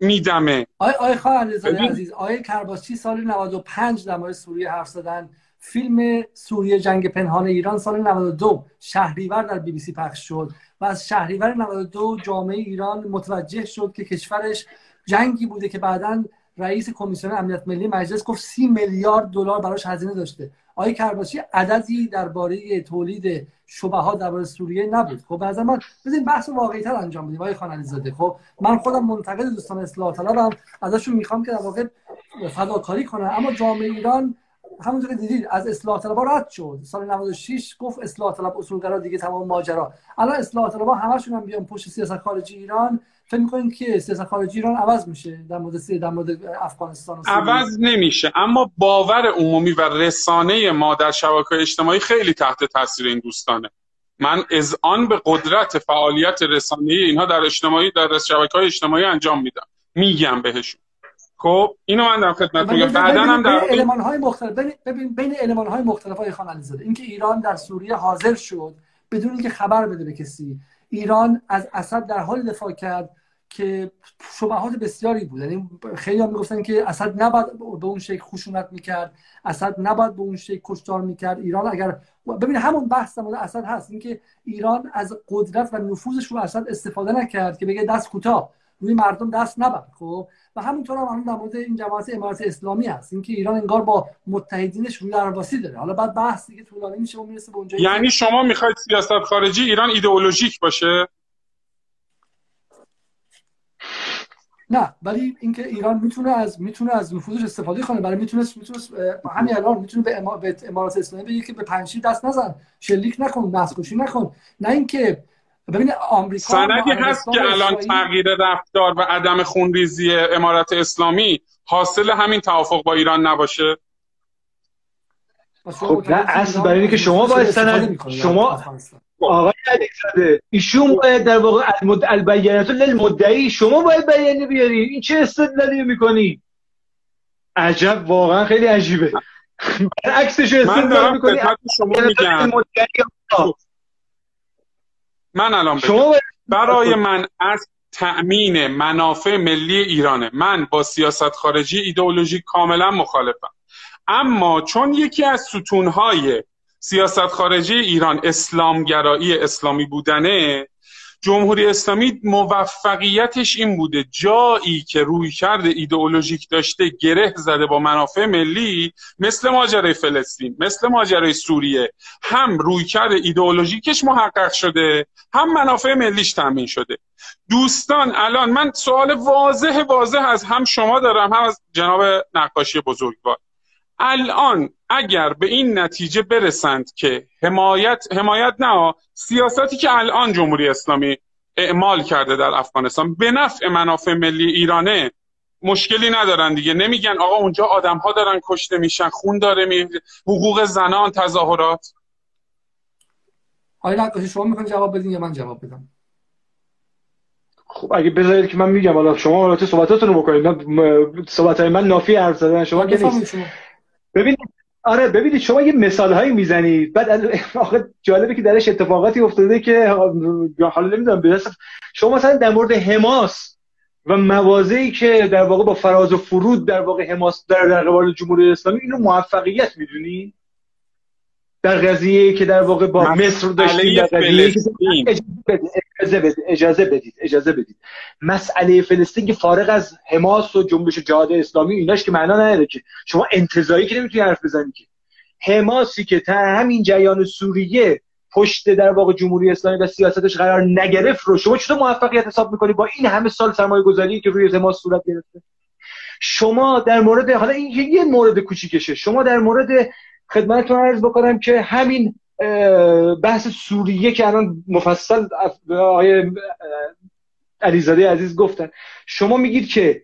میدمه. آقای خواهر عزیز آقای کرباسچی سال 95 در مورد سوریه حرف زدن. فیلم سوریه جنگ پنهان ایران سال 92 شهریور در بی بی سی پخش شد و از شهریور 92 جامعه ایران متوجه شد که کشورش جنگی بوده که بعدا رئیس کمیسیون امنیت ملی مجلس گفت سی میلیارد دلار براش هزینه داشته. آقای کرباسی عددی درباره تولید شبهات درباره سوریه نبود. خب از من بزنین بحث واقعی تر انجام بدیم آقای خان زاده خب من خودم منتقد دوستان اصلاح طلبم ازشون می‌خوام که در واقع فداکاری کنن اما جامعه ایران همونطور دیدید از اصلاح طلبها رد شد. سال 96 گفت اصلاح طلب اصولگرا دیگه تمام ماجرا. الان اصلاح طلبها همشون هم بیان پشت سیاست خارجی ایران. فکر می‌کنید که سیاست خارجی ایران عوض میشه در مورد در مورد افغانستان عوض نمیشه. اما باور عمومی و رسانه ما در شبکه اجتماعی خیلی تحت تاثیر این دوستانه. من از آن به قدرت فعالیت رسانه اینها در اجتماعی در شبکه های اجتماعی انجام میدم. میگم بهشون. خب اینو من در خدمت میگم. بعدا هم در المان های مختلف ببین بین المان های مختلف های خان علیزاده. اینکه ایران در سوریه حاضر شد بدون اینکه خبر بده به کسی. ایران از اسد در حال دفاع کرد که شبهات بسیاری بود. یعنی خیلی هم می‌گفتن که اسد نباید به اون شکل خشونت می‌کرد. اسد نباید به اون شکل کشتار می‌کرد. ایران اگر ببین همون بحث مورد اسد هست. اینکه ایران از قدرت و نفوذش رو اسد استفاده نکرد که بگه دست کوتاه. روی مردم دست نبرد خب؟ و همونطور هم در مورد این جماعت امارات اسلامی هست. اینکه ایران انگار با متحدینش روی درواسی داره. حالا بعد بحث دیگه طولانی میشه و می‌رسه به اونجا. یعنی شما می‌خواید سیاست خارجی ایران ایدئولوژیک باشه؟ نه ولی اینکه ایران می‌تونه از می‌تونه از نفوذش استفاده کنه. برای می‌تونه می‌تونه همین الان می‌تونه به, امارات اسلامی بگه که به پنجشیر دست نزن. شلیک نکن نسل نکن. نه اینکه ببین آمریکا سندی هست که الان تغییر رفتار و عدم خونریزی امارات اسلامی حاصل همین توافق با ایران نباشه؟ خب نه اصل برای اینکه شما باید سند شما آقای علیزاده ایشون باید در واقع البیانات للمدعی شما باید بیانیه بیاری این چه استدلالی می‌کنی؟ عجب واقعا خیلی عجیبه. عکسش استدلال می‌کنی. شما میگم. من الان شما برای من از تأمین منافع ملی ایرانه. من با سیاست خارجی ایدئولوژی کاملا مخالفم. اما چون یکی از ستونهای سیاست خارجی ایران اسلامگرایی اسلامی بودنه جمهوری اسلامی موفقیتش این بوده. جایی که روی کرده ایدئولوژیک داشته گره زده با منافع ملی مثل ماجرای فلسطین مثل ماجرای سوریه هم روی کرده ایدئولوژیکش محقق شده هم منافع ملیش تامین شده. دوستان الان من سوال واضح واضح از هم شما دارم هم از جناب نقاشی بزرگوار. الان اگر به این نتیجه برسند که حمایت حمایت نه سیاستی که الان جمهوری اسلامی اعمال کرده در افغانستان به نفع منافع ملی ایرانه مشکلی ندارن دیگه. نمیگن آقا اونجا آدم ها دارن کشته میشن خون داره می حقوق زنان تظاهرات. آیا شما می‌خواین جواب بدین یا من جواب بدم؟ خب اگه بذارید که من میگم حالا شما حالت صحبتاتون رو بکنید. صحبت های من نافی حرف زدن شما که نیست. ببینید آره ببینید شما یه مثال هایی می‌زنید بعد [LAUGHS] آخه جالبه که درش اتفاقاتی افتاده که حالا نمی‌دونم به شما مثلا در مورد حماس و موازهی که در واقع با فراز و فرود در واقع حماس در در قبال جمهوری اسلامی اینو موفقیت می‌دونی؟ در قضیه که در واقع با مصر داشتیم در قضیه اجازه بدید اجازه بدید اجازه بدید مسئله فلسطین که فارغ از حماس و جنبش جهاد اسلامی ایناش که معنا نداره که. شما انتظایی که نمی‌تونی حرف بزنی که. حماسی که تا همین جریان سوریه پشت در واقع جمهوری اسلامی و سیاستش قرار نگرفت رو شما چطور موفقیت حساب می‌کنی با این همه سال سرمایه گذاری که روی حماس صورت گرفته؟ شما در مورد حالا این یه مورد کوچیکشه. شما در مورد خدمتتون عرض بکنم که همین بحث سوریه که الان مفصل آقای علیزاده عزیز گفتن. شما میگید که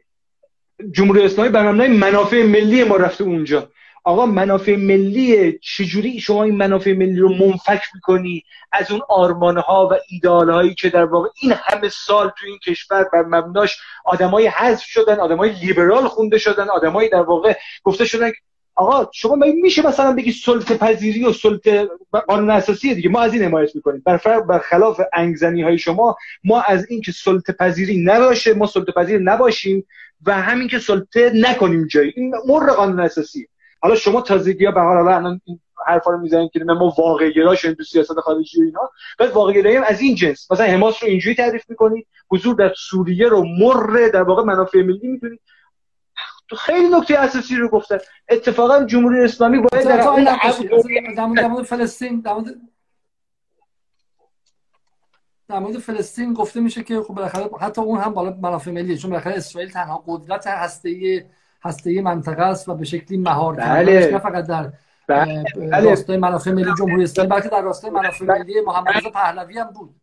جمهوری اسلامی بر منافع ملی ما رفته اونجا. آقا منافع ملی چجوری شما این منافع ملی رو منفک می‌کنی؟ از اون آرمان ها و ایدال هایی که در واقع این همه سال تو این کشور بر مبناش آدمای حذف شدن آدمای لیبرال خونده شدن آدمای در واقع گفته شدن آقا شما میشه مثلا بگی سلطه پذیری و سلطه قانون اساسی دیگه؟ ما از این حمایت می‌کنیم. بر برخلاف انگزنی های شما ما از این که سلطه پذیری نباشه ما سلطه پذیر نباشیم و همین که سلطه نکنیم جایی. این مر قانون اساسی. حالا شما تازگی ها به حال الان این حرفا رو می‌زنید که ما واقع گرا تو سیاست خارجی و اینا. بعد واقع گرایی از این جنس. مثلا حماس رو اینجوری تعریف می‌کنید. حضور در سوریه رو مر در واقع منافع ملی می‌دونید. تو خیلی نکته اساسی رو گفتن اتفاقا جمهوری اسلامی باید در مورد فلسطین در مورد فلسطین گفته میشه که خب بالاخره حتی اون هم بالا منافع ملیه چون بالاخره اسرائیل تنها قدرت هسته هسته منطقه است و به شکلی مهار بله. نه فقط در بله. راستای منافع ملی جمهوری اسلامی بلکه در راستای منافع ملی محمد رضا پهلوی هم بود.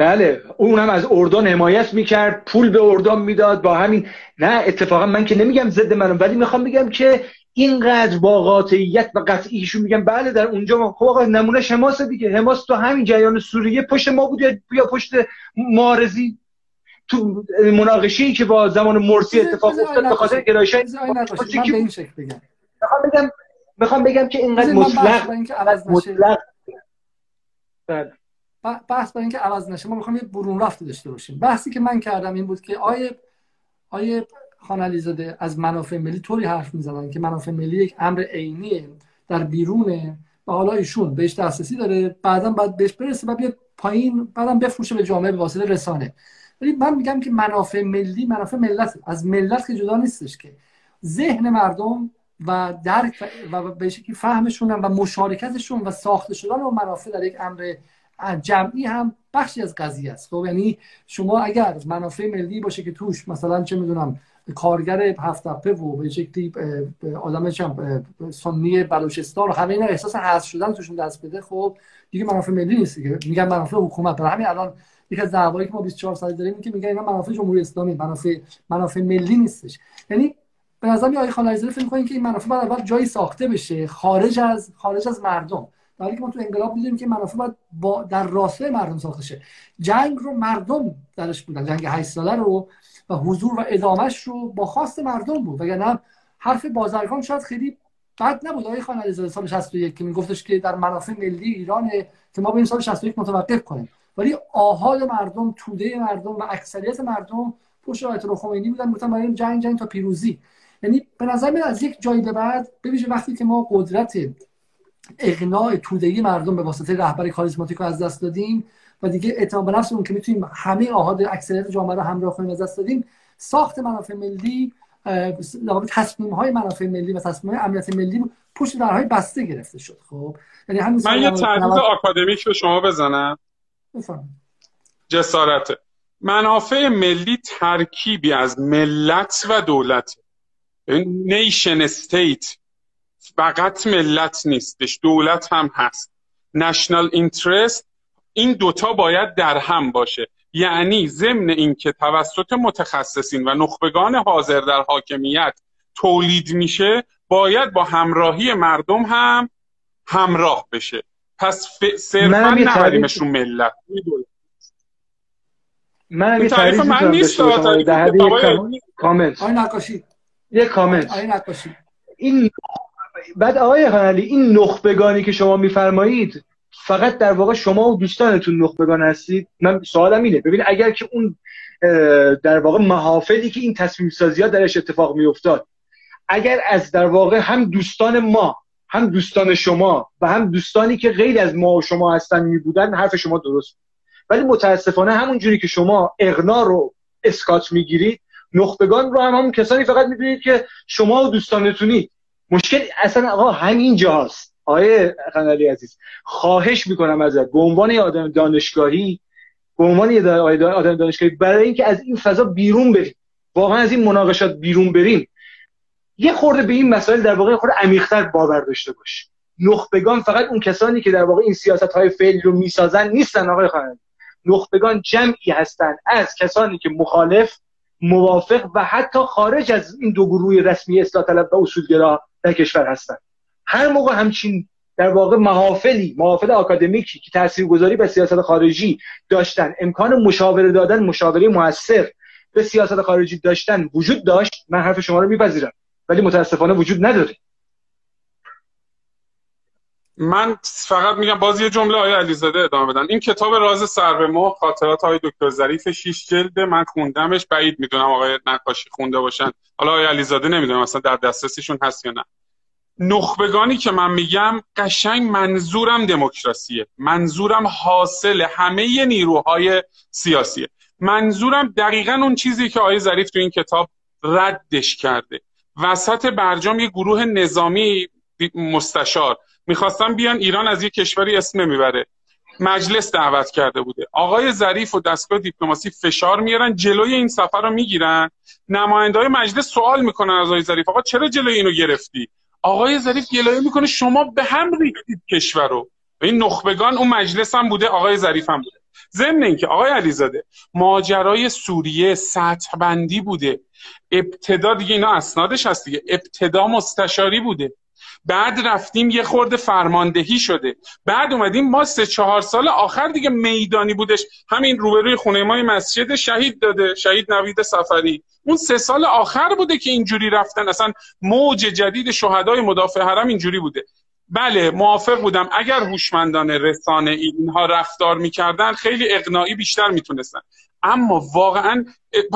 بله اون هم از اردن حمایت می‌کرد پول به اردن می‌داد با همین. نه اتفاقا من که نمیگم ضد منم ولی می‌خوام بگم که اینقدر با قاطعیت و قطعیشون میگم. بله در اونجا ما خب آقا نمونه حماس دیگه. حماس تو همین جریان سوریه پشت ما بود یا پشت معارضی تو مناقشه که با زمان مرسی اتفاق افتاد به خاطر گرایش می‌خوام بگم می‌خوام بگم که اینقدر مطلق مطلق بله. بحث برای اینکه عوض نشه ما می‌خوام یه برون رفت داشته باشیم. بحثی که من کردم این بود که آیه آیه خان زاده از منافع ملی طوری حرف می‌زنن که منافع ملی یک امر عینیه در بیرونه و حالا ایشون بهش دسترسی داره بعدا بعد بهش برسه و بیاد پایین بعدم بفروشه به جامعه به واسطه رسانه. ولی من میگم که منافع ملی منافع ملت از ملت که جدا نیستش که. ذهن مردم و درک و به شکلی فهمشون و مشارکتشون و ساخته شدن و منافع در یک امر جمعی هم بخشی از قضیه است. خب یعنی شما اگر منافع ملی باشه که توش مثلا چه می‌دونم کارگر هفت و به شکلی آدم سنی بلوچستان و همه اینا احساس حذف شدن توشون دست بده خب دیگه منافع ملی نیست دیگه. میگن منافع حکومت. برای همین الان یک از دعوایی که ما 24 سال داریم که میگن اینا منافع جمهوری اسلامی منافع منافع ملی نیستش. یعنی به نظر میاد آقای فکر می‌کنه که این منافع اول جایی ساخته بشه خارج از خارج از مردم. در که ما تو انقلاب دیدیم که منافع باید با در راستای مردم ساخته شه. جنگ رو مردم درش بودن. جنگ 8 ساله رو و حضور و ادامش رو با خواست مردم بود. وگرنه حرف بازرگان شاید خیلی بد نبود. آقای خان علیزاده سال 61 که میگفتش که در منافع ملی ایران که ما به این سال 61 متوقف کنیم. ولی آحال مردم توده مردم و اکثریت مردم پشت آیت خمینی بودن. گفتن برای جنگ جنگ تا پیروزی. یعنی به نظر میاد از یک جایی به بعد ببینید وقتی که ما قدرت اقناع تودهی مردم به واسطه رهبر کاریزماتیک رو از دست دادیم و دیگه اعتماد به نفسمون که می‌تونیم همه آهاد اکثریت جامعه رو همراه کنیم از دست دادیم ساخت منافع ملی تصمیم های منافع ملی و تصمیم های امنیت ملی پشت درهای بسته گرفته شد. خب یعنی همین من یه تعریف آکادمیک به شما بزنم. جسارت منافع ملی ترکیبی از ملت و دولت نیشن استیت فقط ملت نیستش دولت هم هست. نشنال اینترست این دوتا باید در هم باشه. یعنی ضمن اینکه توسط متخصصین و نخبگان حاضر در حاکمیت تولید میشه باید با همراهی مردم هم همراه بشه. پس ف... صرفا نبریمشون ملت. من یه تعریف من نیست کامنت آی نقاشی. یه کامنت آی نقاشی. این بعد آقای خانالی این نخبگانی که شما میفرمایید فقط در واقع شما و دوستانتون نخبگان هستید؟ من سوالم اینه. ببین اگر که اون در واقع محافلی که این تصمیم سازی ها درش اتفاق میافتاد اگر از در واقع هم دوستان ما هم دوستان شما و هم دوستانی که غیر از ما و شما هستن می بودن حرف شما درست ولی متاسفانه همون جوری که شما اغنا رو اسکات می‌گیرید نخبگان رو هم همون کسانی فقط می‌دونید که شما و دوستانتونید. مشکل اصلا آقا همین جاست. آقای قنالی عزیز خواهش می‌کنم ازت. به عنوان آدم دانشگاهی به عنوان آدم دانشگاهی برای اینکه از این فضا بیرون بریم. واقعا از این مناقشات بیرون بریم. یه خورده به این مسائل در واقع خورده عمیق‌تر باور داشته باش. نخبگان فقط اون کسانی که در واقع این سیاست های فعلی رو می‌سازن نیستن آقای خانم نخبگان جمعی هستند از کسانی که مخالف موافق و حتی خارج از این دو گروه رسمی اصلاح طلب و اصولگرا در کشور هستند. هر موقع همچین در واقع محافلی محافل آکادمیکی که تاثیرگذاری به سیاست خارجی داشتن امکان مشاوره دادن مشاوره موثر به سیاست خارجی داشتن وجود داشت من حرف شما رو میپذیرم ولی متاسفانه وجود نداره. من فقط میگم باز یه جمله آیه علیزاده ادامه بدن. این کتاب راز سربه خاطرات های دکتر ظریف شیش جلده من خوندمش بعید می‌دونم آقای نقاشی خونده باشن. حالا آیه علیزاده نمی‌دونم اصلا در دسترسیشون هست یا نه. نخبگانی که من میگم قشنگ منظورم دموکراسیه. منظورم حاصل همه نیروهای سیاسیه. منظورم دقیقا اون چیزی که آیه ظریف تو این کتاب ردش کرده. وسط برجام یه گروه نظامی مستشار. می‌خواستن بیان ایران از یه کشوری اسم نمی‌بره. مجلس دعوت کرده بوده. آقای ظریف و دستگاه دیپلماسی فشار میارن جلوی این سفر رو می‌گیرن. نماینده های مجلس سوال می‌کنن از آقای ظریف آقا چرا جلوی اینو گرفتی؟ آقای ظریف گلایه می‌کنه شما به هم ریختید کشور رو. این نخبگان اون مجلس هم بوده آقای ظریف هم بوده. ضمن اینکه آقای علیزاده ماجرای سوریه سطح بندی بوده. ابتدا دیگه اینا اسنادش هست دیگه. ابتدا مستشاری بوده. بعد رفتیم یه خورده فرماندهی شده. بعد اومدیم ما سه چهار سال آخر دیگه میدانی بودش. همین روبروی خونه ما مسجد شهید داده شهید نوید سفری اون سه سال آخر بوده که اینجوری رفتن. اصلا موج جدید شهدای مدافع حرم اینجوری بوده. بله موافق بودم. اگر هوشمندان رسانه اینها رفتار می‌کردن خیلی اقناعی بیشتر می‌تونستن. اما واقعا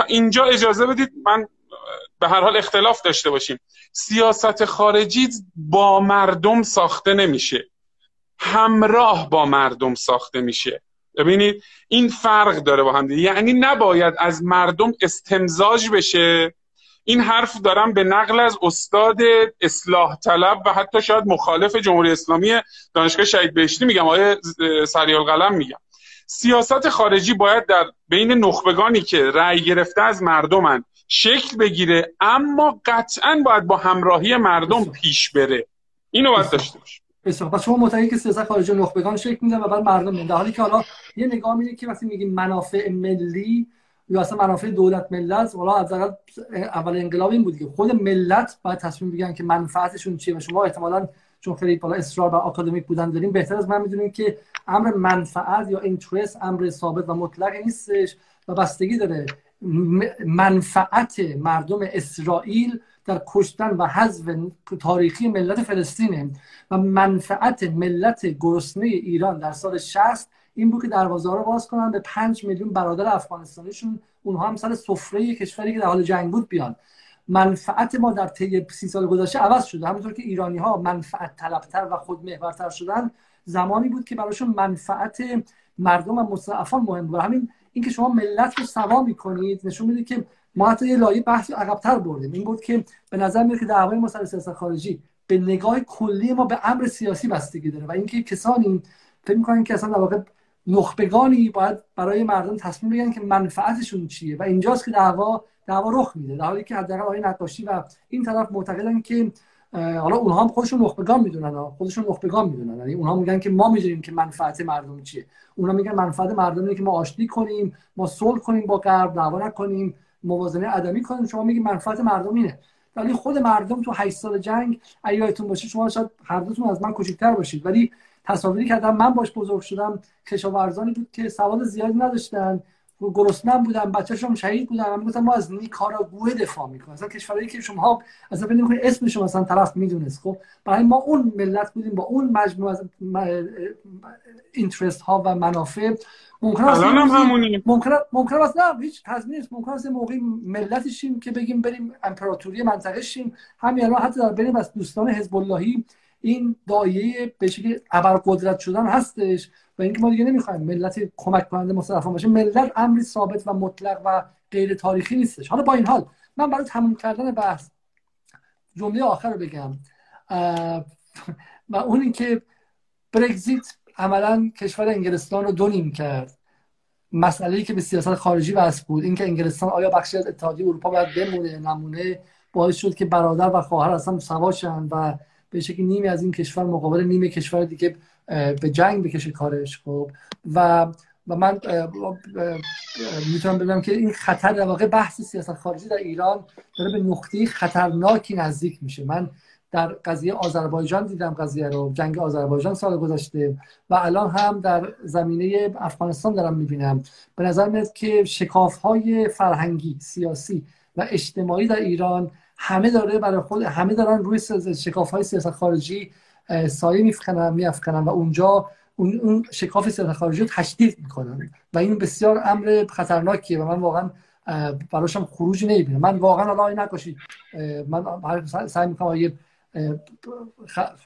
اینجا اجازه بدید من به هر حال اختلاف داشته باشیم. سیاست خارجی با مردم ساخته نمیشه. همراه با مردم ساخته میشه. ببینید این فرق داره با هم یعنی نباید از مردم استمزاج بشه. این حرف دارم به نقل از استاد اصلاح طلب و حتی شاید مخالف جمهوری اسلامی دانشگاه شهید بهشتی میگم آقای سریال قلم میگم. سیاست خارجی باید در بین نخبگانی که رأی گرفته از مردمن شکل بگیره اما قطعا باید با همراهی مردم پیش بره. اینو باید داشته باشه بسیار. پس شما معتقدید که سیاست خارجی نخبگان شکل میدن و بعد مردم میدن در حالی که حالا یه نگاه میده که وقتی میگیم منافع ملی یا اصلا منافع دولت ملت حالا از اول انقلاب این بود که خود ملت باید تصمیم بگیرن که منفعتشون چیه و شما احتمالاً چون خیلی بالا اصرار و آکادمیک بودن داریم بهتر از من می‌دونیم که امر منفعت یا اینترست امر ثابت و مطلق نیستش و بستگی داره منفعت مردم اسرائیل در کشتن و حذف تاریخی ملت فلسطینه و منفعت ملت گرسنه ایران در سال 60 این بود که دروازه رو باز کنن به 5 میلیون برادر افغانستانیشون. اونها هم سر سفره کشوری که در حال جنگ بود بیان. منفعت ما در طی سی سال گذشته عوض شده. همونطور که ایرانی ها منفعت طلبتر و خودمحورتر شدن زمانی بود که براشون منفعت مردم و مستضعفان مهم بود. همین اینکه شما ملت رو سوا می‌کنید نشون میده که ما حتی یه لایه بحث عقبتر بردیم. این بود که به نظر میاد که دعوای ما سر سیاست خارجی به نگاه کلی ما به امر سیاسی بستگی داره و اینکه کسانی فکر می‌کنن که اصلا در واقع نخبگانی باید برای مردم تصمیم بگیرن که منفعتشون چیه و اینجاست که دعوا دعوا رخ میده در حالی که حداقل آقای نقاشی و این طرف معتقدن که حالا اونها هم خودشون نخبگان می‌دونن خودشون نخبگان می‌دونن. یعنی اونها میگن که ما می‌دونیم که منفعت مردم چیه. اونها میگن منفعت مردم اینه که ما آشتی کنیم ما صلح کنیم با غرب دعوا نکنیم موازنه ادمی کنیم. شما میگید منفعت مردم اینه. ولی خود مردم تو 8 سال جنگ ایاتون باشه شما شاید هر دوتون از من کوچکتر باشید. ولی تصاویری که من باش بزرگ شدم کشاورزانی بود که سواد زیادی نداشتن. گرسنه بودن بچه‌شون شهید بودن من گفتم ما از نیکاراگوئه دفاع می‌کنیم. مثلا کشوری که شما اصلا فکر نمی‌کنید اسمش مثلا طرف می‌دونست. خب برای ما اون ملت بودیم با اون مجموعه از اینترست ها و منافع. ممکن است الان هم ممکن ممکن است نه هیچ تضمین نیست. ممکن است موقعی ملتی شیم که بگیم بریم امپراتوری منطقه شیم همین الان حتی در بین از دوستان حزب اللهی این دایه به شکلی ابرقدرت شدن هستش. و اینکه ما دیگه نمی‌خوایم ملت کمک کننده مصرفان باشه. ملت امری ثابت و مطلق و غیر تاریخی نیستش. حالا با این حال من برای تموم کردن بحث جمله آخر رو بگم. و اون اینکه برگزیت عملا کشور انگلستان رو دو نیم کرد. مسئله که به سیاست خارجی وصل بود اینکه انگلستان آیا بخشی از اتحادیه اروپا باید بمونه نمونه باعث شد که برادر و خواهر اصلا سواشن و به شکلی نیمی از این کشور مقابل نیم کشور دیگه به جنگ بکشه کارش خب. و و من می‌تونم بگم که این خطر در واقع بحث سیاست خارجی در ایران داره به نقطه خطرناکی نزدیک میشه. من در قضیه آذربایجان دیدم قضیه رو جنگ آذربایجان سال گذشته و الان هم در زمینه افغانستان دارم می‌بینم. به نظر میاد که شکاف های فرهنگی سیاسی و اجتماعی در ایران همه داره برای خود همه دارن روی شکاف های سیاست خارجی سایه میفکنن میافکنن و اونجا اون, اون شکاف سیاست خارجی رو تشدید می‌کنن. و این بسیار امر خطرناکیه و من واقعا براشم خروج نمی‌بینم. من واقعا الله نکشید من سعی می‌کنم یه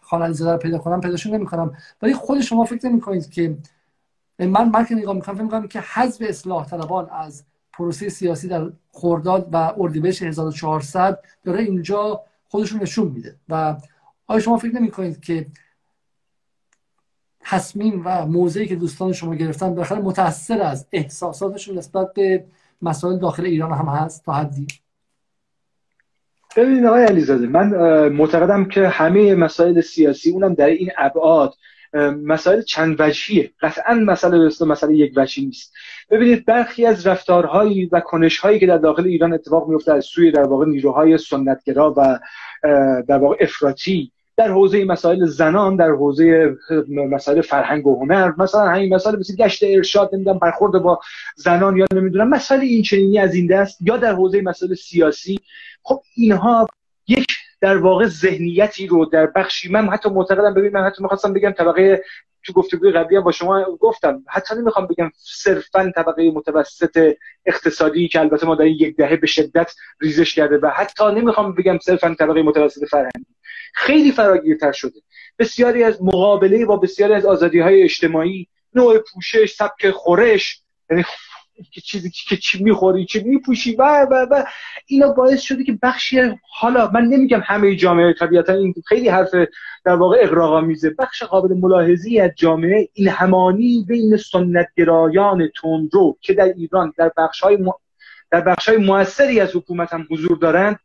خانواده رو پیدا کنم پیداشون نمی‌کنم. ولی خود شما فکر نمی‌کنید که من من که نگاه می‌کنم فکر می‌کنم که حزب اصلاح طلبان از پروسه سیاسی در خرداد و اردیبهشت 1400 داره اینجا خودشون نشون میده. و آیا شما فکر نمی کنید که تصمیم و موضعی که دوستان شما گرفتن بالاخره متاثر از احساساتشون نسبت به مسائل داخل ایران هم هست تا حدی؟ ببینید آقای علیزاده من معتقدم که همه مسائل سیاسی اونم در این ابعاد مسائل چند وجهیه. قطعا مسئله به مسئله یک وجهی نیست. ببینید برخی از رفتارهایی و کنشهایی که در داخل ایران اتفاق میفته از سوی در واقع نیروهای سنتگرا و در واقع افراطی در حوزه مسائل زنان در حوزه مسائل فرهنگ و هنر مثلا همین مسائل مثل گشت ارشاد نمی‌دونم برخورد با زنان یا نمی‌دونم. مسائل این چنینی از این دست یا در حوزه مسائل سیاسی. خب اینها یک در واقع ذهنیتی رو در بخشی من حتی معتقدم ببین من حتی می‌خواستم بگم طبقه تو گفتگوی قبلی با شما گفتم. حتی نمی‌خوام بگم صرفا طبقه متوسط اقتصادی که البته ما در یک دهه به شدت ریزش کرده و حتی نمی‌خوام بگم صرفا طبقه متوسط فرهنگی. خیلی فراگیرتر شده. بسیاری از مقابله با بسیاری از آزادی های اجتماعی نوع پوشش سبک خورش یعنی که چیزی که چی می‌خوری چی میپوشی و و و اینا باعث شده که بخشی حالا من نمیگم همه جامعه طبیعتا این خیلی حرف در واقع اقراق‌آمیزه بخش قابل ملاحظی از جامعه این همانی بین سنتگرایان تندرو که در ایران در بخش‌های م... در بخش‌های موثری از حکومت هم حضور دارند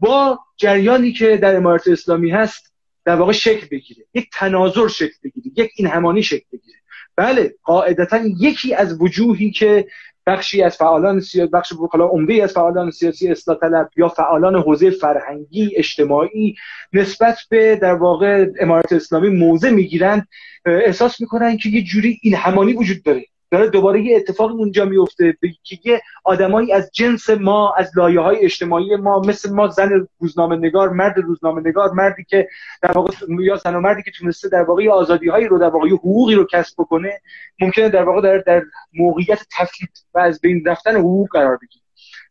با جریانی که در امارت اسلامی هست در واقع شکل بگیره. یک تناظر شکل بگیره یک این همانی شکل بگیره. بله قاعدتا یکی از وجوهی که بخشی از فعالان سیاسی بخش حالا عمده از فعالان سیاسی اصلاح طلب یا فعالان حوزه فرهنگی اجتماعی نسبت به در واقع امارت اسلامی موضع می‌گیرند احساس می‌کنن که یه جوری این همانی وجود داره. داره دوباره یه اتفاق اونجا میفته. که یه آدمایی از جنس ما از لایه های اجتماعی ما مثل ما زن روزنامه نگار مرد روزنامه نگار مردی که در واقع یا زن و مردی که تونسته در واقع آزادی هایی رو در واقع حقوقی رو کسب بکنه ممکنه در واقع در, در موقعیت تفلید و از بین رفتن حقوق قرار بگیره.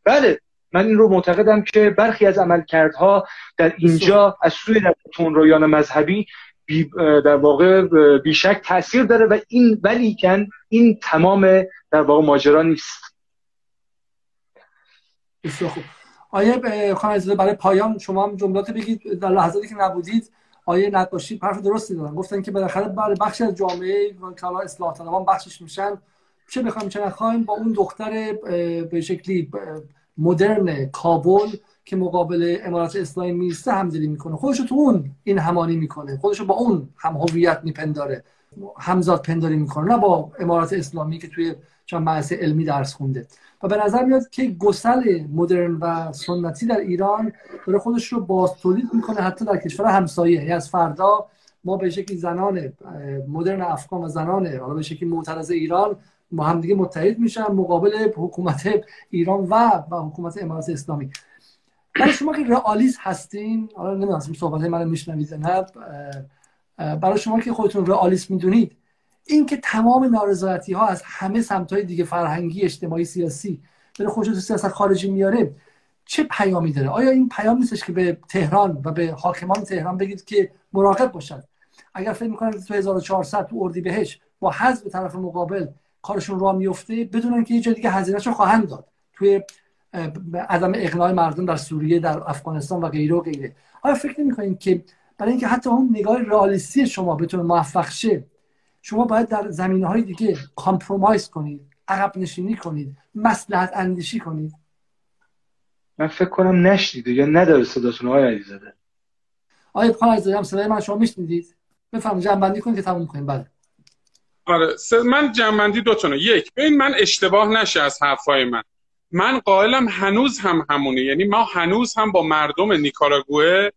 بله من این رو معتقدم که برخی از عملکردها در اینجا از سوی تون رویان مذهبی بی در واقع بیشک تاثیر داره و این ولی کن این تمام در واقع ماجرا نیست. بسیار خوب. آیه خانم برای پایان شما هم جملات بگید. در لحظاتی که نبودید آیه نقاشی حرف درستی دادن. گفتن که بالاخره برای بخش از جامعه که اصلاح طلبان بخشش میشن. چه بخوایم چه نخوایم با اون دختر به شکلی مدرن کابل که مقابل امارات اسلامی میسته همدلی می‌کنه. خودشو تو اون این همانی می‌کنه. خودشو با اون هم هویت میپنداره. همزاد پنداری می‌کنه. نه با امارات اسلامی که توی چند بحث علمی درس خونده. و به نظر میاد که گسل مدرن و سنتی در ایران داره خودش رو باز تولید می‌کنه حتی در کشور همسایه. یعنی از فردا ما به شکلی زنان مدرن افغان و زنان حالا به شکلی معترض ایران با هم دیگه متحد میشن مقابل حکومت ایران و با حکومت امارات اسلامی. برای شما که رئالیست هستین حالا نمی‌دونم صحبت من میشنوید نه برای شما که خودتون رئالیست می‌دونید اینکه تمام نارضایتی ها از همه سمت های دیگه فرهنگی اجتماعی سیاسی داره خودش تو سیاست خارجی میاره چه پیامی داره؟ آیا این پیام نیستش که به تهران و به حاکمان تهران بگید که مراقب باشد اگر فکر می‌کنن تو 1400 تو اردیبهشت با حزب طرف مقابل کارشون راه میفته بدونن که یه جای دیگه هزینهشو خواهند داد. توی عدم اقناع مردم در سوریه در افغانستان و غیره و غیره. آیا فکر نمی‌کنید که برای اینکه حتی اون نگاه رئالیستی شما بتونه موفق شه شما باید در زمینه های دیگه compromise کنید عقب نشینی کنید مصلحت اندیشی کنید؟ من فکر کنم نشنید یا نداره صداتون آقای علیزاده. آقای خان علیزاده هم صدای من شما میشنیدید؟ بفرمایید جمع‌بندی کنید که تموم کنیم. بله. آره من جمع‌بندی دو تونه. یک ببین من اشتباه نشه از حرفای من. من قائلم هنوز هم همونه. یعنی ما هنوز هم با مردم نیکاراگوه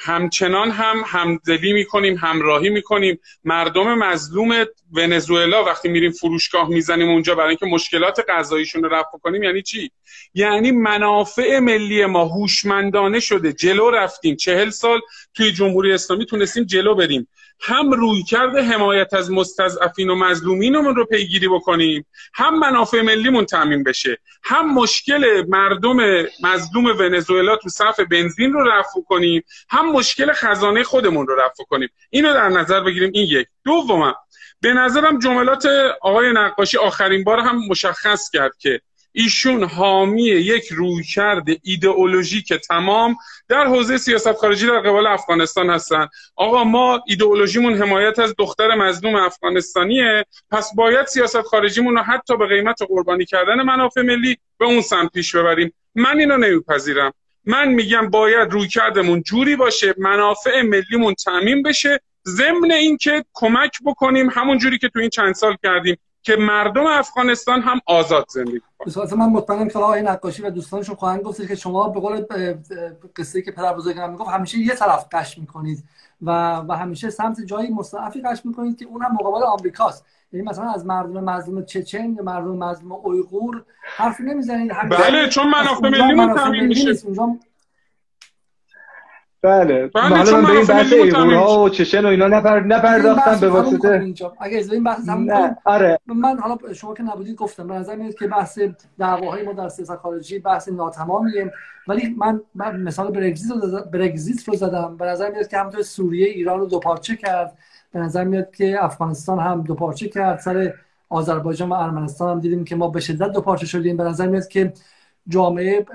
همچنان هم همدلی می‌کنیم همراهی می‌کنیم. مردم مظلوم ونزوئلا وقتی میریم فروشگاه می‌زنیم اونجا برای اینکه مشکلات غذاییشون رو رفع کنیم یعنی چی؟ یعنی منافع ملی ما هوشمندانه شده. جلو رفتیم. چهل سال توی جمهوری اسلامی تونستیم جلو بریم. هم روی کرده حمایت از مستضعفین و مظلومینمون رو پیگیری بکنیم هم منافع ملیمون تعمین بشه هم مشکل مردم مظلوم ونزوئلا تو صف بنزین رو رفع کنیم هم مشکل خزانه خودمون رو رفع کنیم. اینو در نظر بگیریم این یک. دوم به نظرم جملات آقای نقاشی آخرین بار هم مشخص کرد که ایشون حامی یک رویکرد ایدئولوژیک تمام در حوزه سیاست خارجی در قبال افغانستان هستن. آقا ما ایدئولوژیمون حمایت از دختر مظلوم افغانستانیه. پس باید سیاست خارجیمون رو حتی به قیمت قربانی کردن منافع ملی به اون سمت پیش ببریم. من اینو نمیپذیرم. من میگم باید رویکردمون جوری باشه منافع ملیمون تعمین بشه ضمن اینکه کمک بکنیم همون جوری که تو این چند سال کردیم. که مردم افغانستان هم آزاد زندگی کنند. من مطمئنم که آقای نقاشی و دوستانشون خواهند گفت که شما به قول قصه که پدر بزرگم می‌گفت همیشه یه طرف قش می‌کنید و و همیشه سمت جایی مستعفی قش می‌کنید که اون هم مقابل آمریکاست. یعنی مثلا از مردم مظلوم چچن یا مردم مظلوم اویغور حرفی نمی‌زنید بله چون منافع ملی تامین میشه. بله. حالا من به این بحث ایغورها و چشن و اینا نپر... نپرداختم به واسطه. اگه از این بحث هم آره. من حالا شما که نبودید گفتم به نظر میاد که بحث دعواهای ما در سیاست خارجی بحث ناتمامیه. ولی من, من مثال برگزیت رو, برگزیت رو زدم. به نظر میاد که همونطور سوریه ایران رو دو پارچه کرد. به نظر میاد که افغانستان هم دو پارچه کرد. سر آذربایجان و ارمنستان هم دیدیم که ما به شدت دو پارچه شدیم. به نظر میاد که جامعه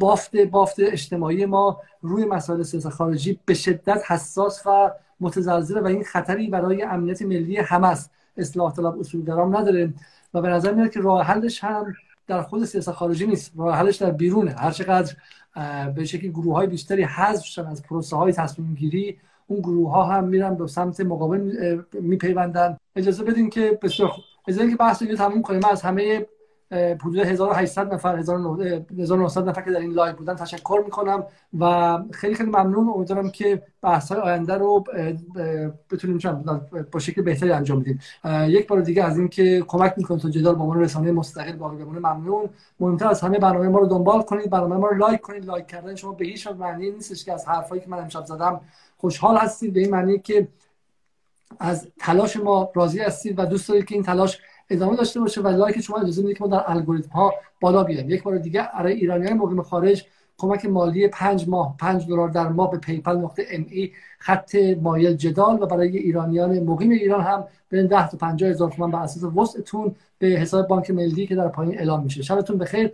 بافت بافت اجتماعی ما روی مسائل سیاست خارجی به شدت حساس و متزلزله و این خطری برای امنیت ملی هم است. اصلاح طلب اصولگرام نداره و به نظر میاد که راه حلش هم در خود سیاست خارجی نیست. راه حلش در بیرونه. هر چقدر به شکلی گروه های بیشتری حذف شدن از پروسه های تصمیم گیری اون گروه ها هم میرن به سمت مقابل میپیوندن. اجازه بدین که بسیار اجازه که بحث رو تموم کنیم. از همه حدود 1800 نفر 1900 نفر که در این live بودن تشکر می‌کنم و خیلی خیلی ممنون. امیدوارم که بحث های آینده رو بتونیم با شکل بهتری انجام بدیم. یک بار دیگه از اینکه کمک می‌کنید تا جدال با عنوان رسانه مستقل باقی بمونه ممنون. مهمتر از همه برنامه ما رو دنبال کنید برنامه ما رو like کنید. like کردن شما به هیچ معنی نیستش که از حرفایی که من امشب زدم خوشحال هستید. به این معنی که از تلاش ما راضی هستید و دوست دارید که این تلاش ادامه داشته باشه و like شما اجازه میده که ما در الگوریتم ها بالا بیایم. یک بار دیگه برای ایرانیان مقیم خارج کمک مالی 5 ماه 5 دلار در ماه به PayPal نقطه ME خط مایل جدال و برای ایرانیان مقیم ایران هم بین 10 تا 50 هزار تومان بر اساس وسعتون به حساب بانک ملی که در پایین اعلام میشه. شبتون بخیر.